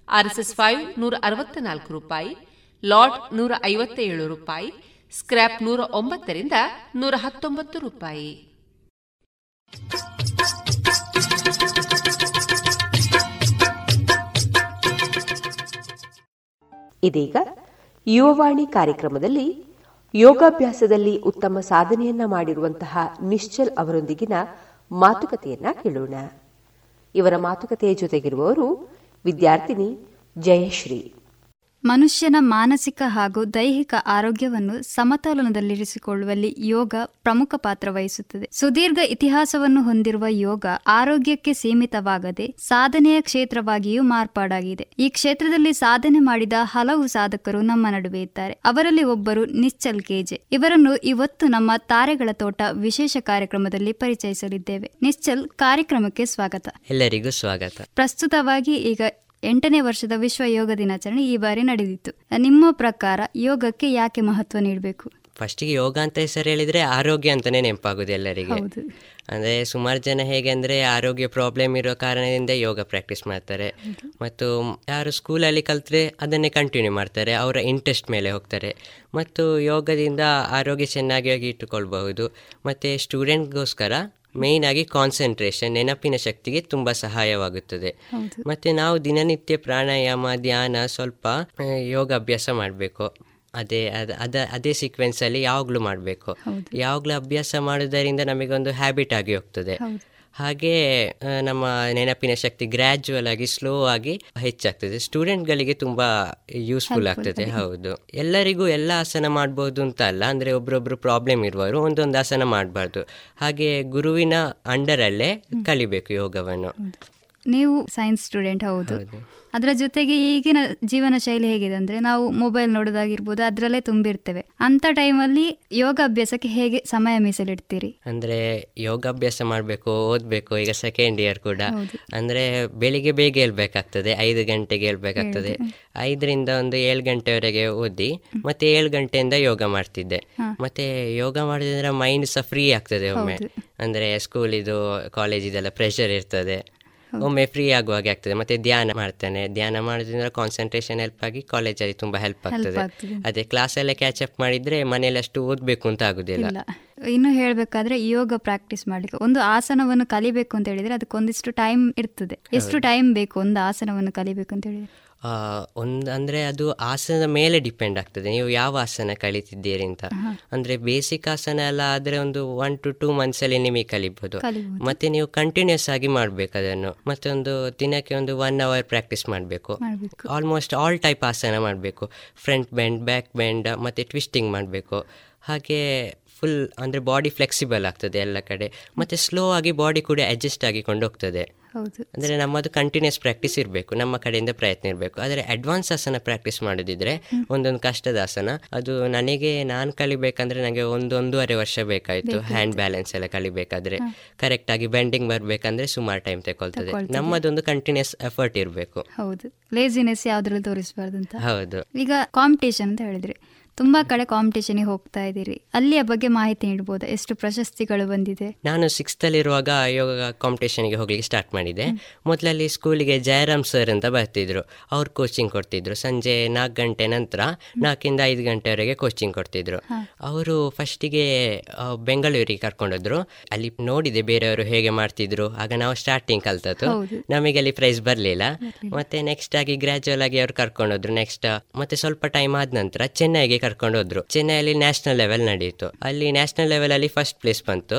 ಆರ್ಎಸ್ಎಸ್ ಫೈವ್ ನೂರ ಅರವತ್ತ ನಾಲ್ಕು ರೂಪಾಯಿ ಲಾಟ್ ನೂರ ಐವತ್ತ ಏಳು ರೂಪಾಯಿ, ಸ್ಕ್ರ್ಯಾಪ್ ನೂರ ಒಂಬತ್ತರಿಂದ ನೂರ ಹತ್ತೊಂಬತ್ತು ರೂಪಾಯಿ. ಇದೀಗ ಯುವವಾಣಿ ಕಾರ್ಯಕ್ರಮದಲ್ಲಿ ಯೋಗಾಭ್ಯಾಸದಲ್ಲಿ ಉತ್ತಮ ಸಾಧನೆಯನ್ನ ಮಾಡಿರುವಂತಹ ನಿಶ್ಚಲ್ ಅವರೊಂದಿಗಿನ ಮಾತುಕತೆಯನ್ನ ಕೇಳೋಣ. ಇವರ ಮಾತುಕತೆಯ ಜೊತೆಗಿರುವವರು ವಿದ್ಯಾರ್ಥಿನಿ ಜಯಶ್ರೀ. ಮನುಷ್ಯನ ಮಾನಸಿಕ ಹಾಗೂ ದೈಹಿಕ ಆರೋಗ್ಯವನ್ನು ಸಮತೋಲನದಲ್ಲಿರಿಸಿಕೊಳ್ಳುವಲ್ಲಿ ಯೋಗ ಪ್ರಮುಖ ಪಾತ್ರ ವಹಿಸುತ್ತದೆ. ಸುದೀರ್ಘ ಇತಿಹಾಸವನ್ನು ಹೊಂದಿರುವ ಯೋಗ ಆರೋಗ್ಯಕ್ಕೆ ಸೀಮಿತವಾಗದೆ ಸಾಧನೆಯ ಕ್ಷೇತ್ರವಾಗಿಯೂ ಮಾರ್ಪಾಡಾಗಿದೆ. ಈ ಕ್ಷೇತ್ರದಲ್ಲಿ ಸಾಧನೆ ಮಾಡಿದ ಹಲವು ಸಾಧಕರು ನಮ್ಮ ನಡುವೆ ಇದ್ದಾರೆ. ಅವರಲ್ಲಿ ಒಬ್ಬರು ನಿಶ್ಚಲ್ ಕೆಜೆ. ಇವರನ್ನು ಇವತ್ತು ನಮ್ಮ ತಾರೆಗಳ ತೋಟ ವಿಶೇಷ ಕಾರ್ಯಕ್ರಮದಲ್ಲಿ ಪರಿಚಯಿಸಲಿದ್ದೇವೆ. ನಿಶ್ಚಲ್ ಕಾರ್ಯಕ್ರಮಕ್ಕೆ ಸ್ವಾಗತ. ಎಲ್ಲರಿಗೂ ಸ್ವಾಗತ. ಪ್ರಸ್ತುತವಾಗಿ ಈಗ ಎಂಟನೇ ವರ್ಷದ ವಿಶ್ವ ಯೋಗ ದಿನಾಚರಣೆ ಈ ಬಾರಿ ನಡೆದಿತ್ತು. ನಿಮ್ಮ ಪ್ರಕಾರ ಯೋಗಕ್ಕೆ ಯಾಕೆ ಮಹತ್ವ ನೀಡಬೇಕು? ಫಸ್ಟಿಗೆ ಯೋಗ ಅಂತ ಹೆಸರು ಹೇಳಿದ್ರೆ ಆರೋಗ್ಯ ಅಂತಲೇ ನೆನಪಾಗುದು ಎಲ್ಲರಿಗೆ. ಅಂದರೆ ಸುಮಾರು ಜನ ಹೇಗೆ ಅಂದರೆ ಆರೋಗ್ಯ ಪ್ರಾಬ್ಲಮ್ ಇರೋ ಕಾರಣದಿಂದ ಯೋಗ ಪ್ರಾಕ್ಟೀಸ್ ಮಾಡ್ತಾರೆ. ಮತ್ತು ಯಾರು ಸ್ಕೂಲಲ್ಲಿ ಕಲಿತ್ರೆ ಅದನ್ನೇ ಕಂಟಿನ್ಯೂ ಮಾಡ್ತಾರೆ ಅವರ ಇಂಟ್ರೆಸ್ಟ್ ಮೇಲೆ ಹೋಗ್ತಾರೆ. ಮತ್ತು ಯೋಗದಿಂದ ಆರೋಗ್ಯ ಚೆನ್ನಾಗಿ ಇಟ್ಟುಕೊಳ್ಬಹುದು. ಮತ್ತು ಸ್ಟೂಡೆಂಟ್ಗೋಸ್ಕರ ಮೇಯ್ನ್ ಆಗಿ ಕಾನ್ಸಂಟ್ರೇಷನ್ ನೆನಪಿನ ಶಕ್ತಿಗೆ ತುಂಬ ಸಹಾಯವಾಗುತ್ತದೆ. ಮತ್ತೆ ನಾವು ದಿನನಿತ್ಯ ಪ್ರಾಣಾಯಾಮ ಧ್ಯಾನ ಸ್ವಲ್ಪ ಯೋಗ ಅಭ್ಯಾಸ ಮಾಡಬೇಕು. ಅದೇ ಅದ ಅದ ಅದೇ ಸೀಕ್ವೆನ್ಸಲ್ಲಿ ಯಾವಾಗಲೂ ಮಾಡಬೇಕು. ಯಾವಾಗಲೂ ಅಭ್ಯಾಸ ಮಾಡೋದರಿಂದ ನಮಗೊಂದು ಹ್ಯಾಬಿಟ್ ಆಗಿ ಹೋಗ್ತದೆ. ಹಾಗೆ ನಮ್ಮ ನೆನಪಿನ ಶಕ್ತಿ ಗ್ರ್ಯಾಜುವಲ್ ಆಗಿ ಸ್ಲೋ ಆಗಿ ಹೆಚ್ಚಾಗ್ತದೆ. ಸ್ಟೂಡೆಂಟ್ಗಳಿಗೆ ತುಂಬಾ ಯೂಸ್ಫುಲ್ ಆಗ್ತದೆ ಹೌದು. ಎಲ್ಲರಿಗೂ ಎಲ್ಲ ಆಸನ ಮಾಡಬಹುದು ಅಂತ ಅಲ್ಲ ಅಂದ್ರೆ ಒಬ್ರೊಬ್ರು ಪ್ರಾಬ್ಲಮ್ ಇರುವವರು ಒಂದೊಂದು ಆಸನ ಮಾಡಬಾರ್ದು. ಹಾಗೆ ಗುರುವಿನ ಅಂಡರಲ್ಲೇ ಕಲಿಬೇಕು ಯೋಗವನ್ನು. ನೀವು ಸೈನ್ಸ್ ಸ್ಟೂಡೆಂಟ್ ಹೌದು. ಅದರ ಜೊತೆಗೆ ಈಗಿನ ಜೀವನ ಶೈಲಿ ಹೇಗಿದೆ ಅಂದ್ರೆ ನಾವು ಮೊಬೈಲ್ ನೋಡೋದಾಗಿರ್ಬೋದು ಅದರಲ್ಲೇ ತುಂಬಿರ್ತೇವೆ. ಅಂತ ಟೈಮಲ್ಲಿ ಯೋಗ ಅಭ್ಯಾಸಕ್ಕೆ ಹೇಗೆ ಸಮಯ ಮೀಸಲಿಡ್ತೀರಿ? ಅಂದ್ರೆ ಯೋಗಾಭ್ಯಾಸ ಮಾಡಬೇಕು ಓದಬೇಕು ಈಗ ಸೆಕೆಂಡ್ ಇಯರ್ ಕೂಡ. ಅಂದ್ರೆ ಬೆಳಿಗ್ಗೆ ಬೇಗ ಹೇಳ್ಬೇಕಾಗ್ತದೆ ಐದು ಗಂಟೆಗೆ ಹೇಳ್ಬೇಕಾಗ್ತದೆ ಐದರಿಂದ ಒಂದು ಏಳು ಗಂಟೆವರೆಗೆ ಓದಿ ಮತ್ತೆ ಏಳು ಗಂಟೆಯಿಂದ ಯೋಗ ಮಾಡ್ತಿದ್ದೆ. ಮತ್ತೆ ಯೋಗ ಮಾಡಿದ್ರೆ ಮೈಂಡ್ ಸಹ ಫ್ರೀ ಆಗ್ತದೆ ಒಮ್ಮೆ. ಅಂದ್ರೆ ಸ್ಕೂಲ್ ಇದು ಕಾಲೇಜ್ ಇದೆಲ್ಲ ಪ್ರೆಷರ್ ಇರ್ತದೆ. ಒಮ್ಮೆ ಫ್ರೀ ಆಗುವಾಗೆ ಆಗ್ತದೆ ಮತ್ತೆ ಧ್ಯಾನ ಮಾಡ್ತೇನೆ. ಧ್ಯಾನ ಮಾಡೋದ್ರಿಂದ ಕಾನ್ಸಂಟ್ರೇಷನ್ ಹೆಲ್ಪ್ ಆಗಿ ಕಾಲೇಜಲ್ಲಿ ತುಂಬಾ ಹೆಲ್ಪ್ ಆಗ್ತದೆ. ಅದೇ ಕ್ಲಾಸಲ್ಲೇ ಕ್ಯಾಚ್ ಅಪ್ ಮಾಡಿದ್ರೆ ಮನೇಲಿ ಅಷ್ಟು ಓದ್ಬೇಕು ಅಂತ ಆಗುದಿಲ್ಲ. ಇನ್ನು ಹೇಳಬೇಕಾದ್ರೆ ಯೋಗ ಪ್ರಾಕ್ಟೀಸ್ ಮಾಡ್ಲಿಕ್ಕೆ. ಒಂದು ಆಸನವನ್ನು ಕಲಿಬೇಕು ಅಂತ ಹೇಳಿದ್ರೆ ಅದಕ್ಕೊಂದಿಷ್ಟು ಟೈಮ್ ಇರ್ತದೆ. ಎಷ್ಟು ಟೈಮ್ ಬೇಕು ಒಂದು ಆಸನವನ್ನು ಕಲಿಬೇಕು ಅಂತ ಹೇಳಿದ್ರೆ? ಒಂದು ಅಂದರೆ ಅದು ಆಸನದ ಮೇಲೆ ಡಿಪೆಂಡ್ ಆಗ್ತದೆ. ನೀವು ಯಾವ ಆಸನ ಕಲಿತಿದ್ದೀರಿ ಅಂತ. ಅಂದರೆ ಬೇಸಿಕ್ ಆಸನ ಎಲ್ಲ ಆದರೆ ಒಂದು ಒನ್ ಟು ಟೂ ಮಂತ್ಸಲ್ಲಿ ನಿಮಗೆ ಕಲಿಬೋದು. ಮತ್ತೆ ನೀವು ಕಂಟಿನ್ಯೂಸ್ ಆಗಿ ಮಾಡಬೇಕು ಅದನ್ನು. ಮತ್ತೆ ಒಂದು ದಿನಕ್ಕೆ ಒಂದು ಒನ್ ಅವರ್ ಪ್ರಾಕ್ಟೀಸ್ ಮಾಡಬೇಕು. ಆಲ್ಮೋಸ್ಟ್ ಆಲ್ ಟೈಪ್ ಆಸನ ಮಾಡಬೇಕು. ಫ್ರಂಟ್ ಬ್ಯಾಂಡ್ ಬ್ಯಾಕ್ ಬ್ಯಾಂಡ್ ಮತ್ತು ಟ್ವಿಸ್ಟಿಂಗ್ ಮಾಡಬೇಕು. ಹಾಗೆ ಫುಲ್ ಅಂದರೆ ಬಾಡಿ ಫ್ಲೆಕ್ಸಿಬಲ್ ಆಗ್ತದೆ ಎಲ್ಲ ಕಡೆ. ಮತ್ತು ಸ್ಲೋ ಆಗಿ ಬಾಡಿ ಕೂಡ ಅಡ್ಜಸ್ಟ್ ಆಗಿಕೊಂಡು ಹೋಗ್ತದೆ. ಅಂದರೆ ನಮ್ಮದು ಕಂಟಿನ್ಯೂಸ್ ಪ್ರಾಕ್ಟೀಸ್ ಇರಬೇಕು ನಮ್ಮ ಕಡೆಯಿಂದ ಪ್ರಯತ್ನ ಇರಬೇಕು. ಆದರೆ ಅಡ್ವಾನ್ಸ್ ಆಸನ ಪ್ರಾಕ್ಟೀಸ್ ಮಾಡೋದಿದ್ರೆ ಒಂದೊಂದು ಕಷ್ಟದ ಆಸನ ಅದು ನನಗೆ ನಾನು ಕಲಿಬೇಕಂದ್ರೆ ನನಗೆ ಒಂದು ಒಂದೂವರೆ ವರ್ಷ ಬೇಕಾಯಿತು ಹ್ಯಾಂಡ್ ಬ್ಯಾಲೆನ್ಸ್ ಎಲ್ಲ ಕಲಿಬೇಕಾದ್ರೆ ಕರೆಕ್ಟಾಗಿ ಬೆಂಡಿಂಗ್ ಬರಬೇಕಂದ್ರೆ ಸುಮಾರು ಟೈಮ್ ತಗೊಳ್ತದೆ ನಮ್ಮದೊಂದು ಕಂಟಿನ್ಯೂಸ್ ಎಫರ್ಟ್ ಇರಬೇಕು. ಹೌದು. ಲೇಸಿನೆಸ್ ಯಾವ್ದ್ರಲ್ಲಿ ತೋರಿಸಬಾರ್ದು ಅಂತ? ಹೌದು. ಈಗ ಕಾಂಪಿಟೇಷನ್ ಅಂತ ಹೇಳಿದ್ರೆ. ತುಂಬಾ ಕಡೆ ಕಾಂಪಿಟೇಷನ್ಗೆ ಹೋಗ್ತಾ ಇದ್ದೀರಿ. ಅಲ್ಲಿಯ ಬಗ್ಗೆ ಮಾಹಿತಿ ನೀಡಬಹುದು ಎಷ್ಟು ಪ್ರಶಸ್ತಿಗಳು ಬಂದಿದೆ? ನಾನು ಸಿಕ್ಸ್ತ್ ಅಲ್ಲಿರುವಾಗ ಯೋಗ ಕಾಂಪಿಟೇಷನ್ಗೆ ಹೋಗ್ಲಿಕ್ಕೆ ಸ್ಟಾರ್ಟ್ ಮಾಡಿದೆ. ಮೊದಲಲ್ಲಿ ಸ್ಕೂಲಿಗೆ ಜಯರಾಮ್ ಸರ್ ಅಂತ ಬರ್ತಿದ್ರು. ಅವ್ರು ಕೋಚಿಂಗ್ ಕೊಡ್ತಿದ್ರು. ಸಂಜೆ ನಾಲ್ಕು ಗಂಟೆ ನಂತರ ನಾಲ್ಕಿಂದ ಐದು ಗಂಟೆವರೆಗೆ ಕೋಚಿಂಗ್ ಕೊಡ್ತಿದ್ರು. ಅವರು ಫಸ್ಟಿಗೆ ಬೆಂಗಳೂರಿಗೆ ಕರ್ಕೊಂಡೋದ್ರು ಅಲ್ಲಿ ನೋಡಿದೆ ಬೇರೆಯವರು ಹೇಗೆ ಮಾಡ್ತಿದ್ರು. ಆಗ ನಾವು ಸ್ಟಾರ್ಟಿಂಗ್ ಕಲ್ತದ್ದು. ನಮಗೆ ಅಲ್ಲಿ ಪ್ರೈಸ್ ಬರಲಿಲ್ಲ. ಮತ್ತೆ ನೆಕ್ಸ್ಟ್ ಆಗಿ ಗ್ರಾಜುವಲ್ ಆಗಿ ಅವ್ರು ಕರ್ಕೊಂಡೋದ್ರು ನೆಕ್ಸ್ಟ್ ಮತ್ತೆ ಸ್ವಲ್ಪ ಟೈಮ್ ಆದ ನಂತರ ಚೆನ್ನೈಗೆ ಕರ್ಕೊಂಡು ಹೋದ್ರು ಚೆನ್ನೈಯಲ್ಲಿ ನ್ಯಾಷನಲ್ ಲೆವೆಲ್ ನಡೆಯಿತು ಅಲ್ಲಿ ನ್ಯಾಷನಲ್ ಲೆವೆಲ್ ಅಲ್ಲಿ ಫಸ್ಟ್ ಪ್ಲೇಸ್ ಬಂತು.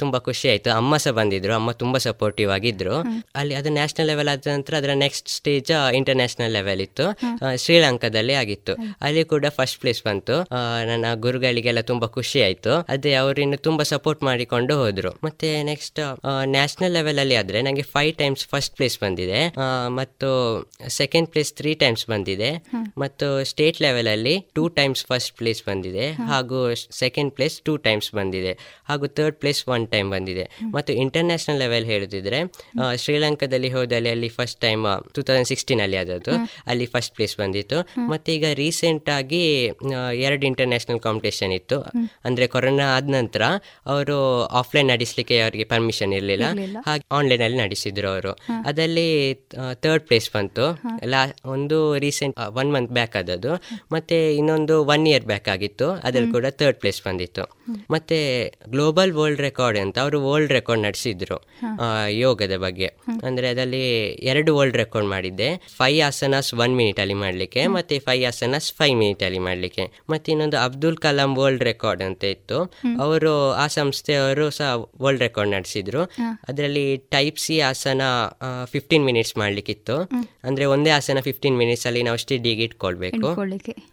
ತುಂಬಾ ಖುಷಿ ಆಯ್ತು. ಅಮ್ಮ ಸಹ ಬಂದಿದ್ರು. ಅಮ್ಮ ತುಂಬಾ ಸಪೋರ್ಟಿವ್ ಆಗಿದ್ರು. ಅಲ್ಲಿ ಅದು ನ್ಯಾಷನಲ್ ಲೆವೆಲ್ ಆದ ನಂತರ ಅದರ ನೆಕ್ಸ್ಟ್ ಸ್ಟೇಜ್ ಇಂಟರ್ನ್ಯಾಷನಲ್ ಲೆವೆಲ್ ಇತ್ತು. ಶ್ರೀಲಂಕಾದಲ್ಲಿ ಆಗಿತ್ತು. ಅಲ್ಲಿ ಕೂಡ ಫಸ್ಟ್ ಪ್ಲೇಸ್ ಬಂತು. ನನ್ನ ಗುರುಗಳಿಗೆಲ್ಲ ತುಂಬಾ ಖುಷಿ ಆಯ್ತು. ಅದೇ ಅವರಿನ್ನು ತುಂಬಾ ಸಪೋರ್ಟ್ ಮಾಡಿಕೊಂಡು ಹೋದ್ರು. ಮತ್ತೆ ನೆಕ್ಸ್ಟ್ ನ್ಯಾಷನಲ್ ಲೆವೆಲ್ ಅಲ್ಲಿ ಆದ್ರೆ ನಂಗೆ ಫೈವ್ ಟೈಮ್ಸ್ ಫಸ್ಟ್ ಪ್ಲೇಸ್ ಬಂದಿದೆ. ಮತ್ತು ಸೆಕೆಂಡ್ ಪ್ಲೇಸ್ ತ್ರೀ ಟೈಮ್ಸ್ ಬಂದಿದೆ. ಮತ್ತು ಸ್ಟೇಟ್ ಲೆವೆಲ್ ಅಲ್ಲಿ ಟೂ ಟೈಮ್ಸ್ ಫಸ್ಟ್ ಪ್ಲೇಸ್ ಬಂದಿದೆ ಹಾಗೂ ಸೆಕೆಂಡ್ ಪ್ಲೇಸ್ ಟೂ ಟೈಮ್ಸ್ ಬಂದಿದೆ ಹಾಗೂ ಥರ್ಡ್ ಪ್ಲೇಸ್ ಒನ್ ಟೈಮ್ ಬಂದಿದೆ. ಮತ್ತು ಇಂಟರ್ನ್ಯಾಷನಲ್ ಲೆವೆಲ್ ಹೇಳುತ್ತಿದ್ರೆ ಶ್ರೀಲಂಕಾದಲ್ಲಿ ಹೋದಲ್ಲಿ ಅಲ್ಲಿ first time two thousand sixteen ಅಲ್ಲಿ ಆದದ್ದು. ಅಲ್ಲಿ ಫಸ್ಟ್ ಪ್ಲೇಸ್ ಬಂದಿತ್ತು. ಮತ್ತೆ ಈಗ ರೀಸೆಂಟ್ ಆಗಿ ಎರಡು ಇಂಟರ್ನ್ಯಾಷನಲ್ ಕಾಂಪಿಟೇಷನ್ ಇತ್ತು. ಅಂದ್ರೆ ಕೊರೋನಾ ಆದ ನಂತರ ಅವರು ಆಫ್ಲೈನ್ ನಡೆಸಲಿಕ್ಕೆ ಅವರಿಗೆ ಪರ್ಮಿಷನ್ ಇರಲಿಲ್ಲ. ಹಾಗೆ ಆನ್ಲೈನ್ ಅಲ್ಲಿ ನಡೆಸಿದ್ರು ಅವರು. ಅದರಲ್ಲಿ ಥರ್ಡ್ ಪ್ಲೇಸ್ ಬಂತು. ಲಾ ಒಂದು ರೀಸೆಂಟ್ ಒನ್ ಮಂತ್ ಬ್ಯಾಕ್ ಆದದ್ದು. ಮತ್ತೆ ಇನ್ನೊಂದು ಒಂದು ಒನ್ ಇಯರ್ ಬ್ಯಾಕ್ ಆಗಿತ್ತು ಅದ್ರಲ್ಲಿ ಕೂಡ ಥರ್ಡ್ ಪ್ಲೇಸ್ ಬಂದಿತ್ತು. ಮತ್ತೆ ಗ್ಲೋಬಲ್ ವರ್ಲ್ಡ್ ರೆಕಾರ್ಡ್ ಅಂತ ಅವರು ವರ್ಲ್ಡ್ ರೆಕಾರ್ಡ್ ನಡೆಸಿದ್ರು ಯೋಗದ ಬಗ್ಗೆ. ಅಂದ್ರೆ ಅದರಲ್ಲಿ ಎರಡು ವರ್ಲ್ಡ್ ರೆಕಾರ್ಡ್ ಮಾಡಿದ್ದೆ. ಫೈವ್ ಆಸನಸ್ ಒನ್ ಮಿನಿಟ್ ಅಲ್ಲಿ ಮಾಡ್ಲಿಕ್ಕೆ ಮತ್ತೆ ಫೈವ್ ಆಸನಸ್ ಫೈವ್ ಮಿನಿಟ್ ಅಲ್ಲಿ ಮಾಡ್ಲಿಕ್ಕೆ. ಮತ್ತೆ ಇನ್ನೊಂದು ಅಬ್ದುಲ್ ಕಲಾಂ ವರ್ಲ್ಡ್ ರೆಕಾರ್ಡ್ ಅಂತ ಇತ್ತು. ಅವರು ಆ ಸಂಸ್ಥೆಯವರು ಸಹ ವರ್ಲ್ಡ್ ರೆಕಾರ್ಡ್ ನಡೆಸಿದ್ರು. ಅದರಲ್ಲಿ type C asana fifteen minutes ಮಾಡ್ಲಿಕ್ಕಿತ್ತು. ಅಂದ್ರೆ ಒಂದೇ ಆಸನ ಫಿಫ್ಟೀನ್ ಮಿನಿಟ್ಸ್ ಅಲ್ಲಿ ನಾವು ಸ್ಟಿಡಿಗೆ ಇಟ್ಕೊಳ್ಬೇಕು.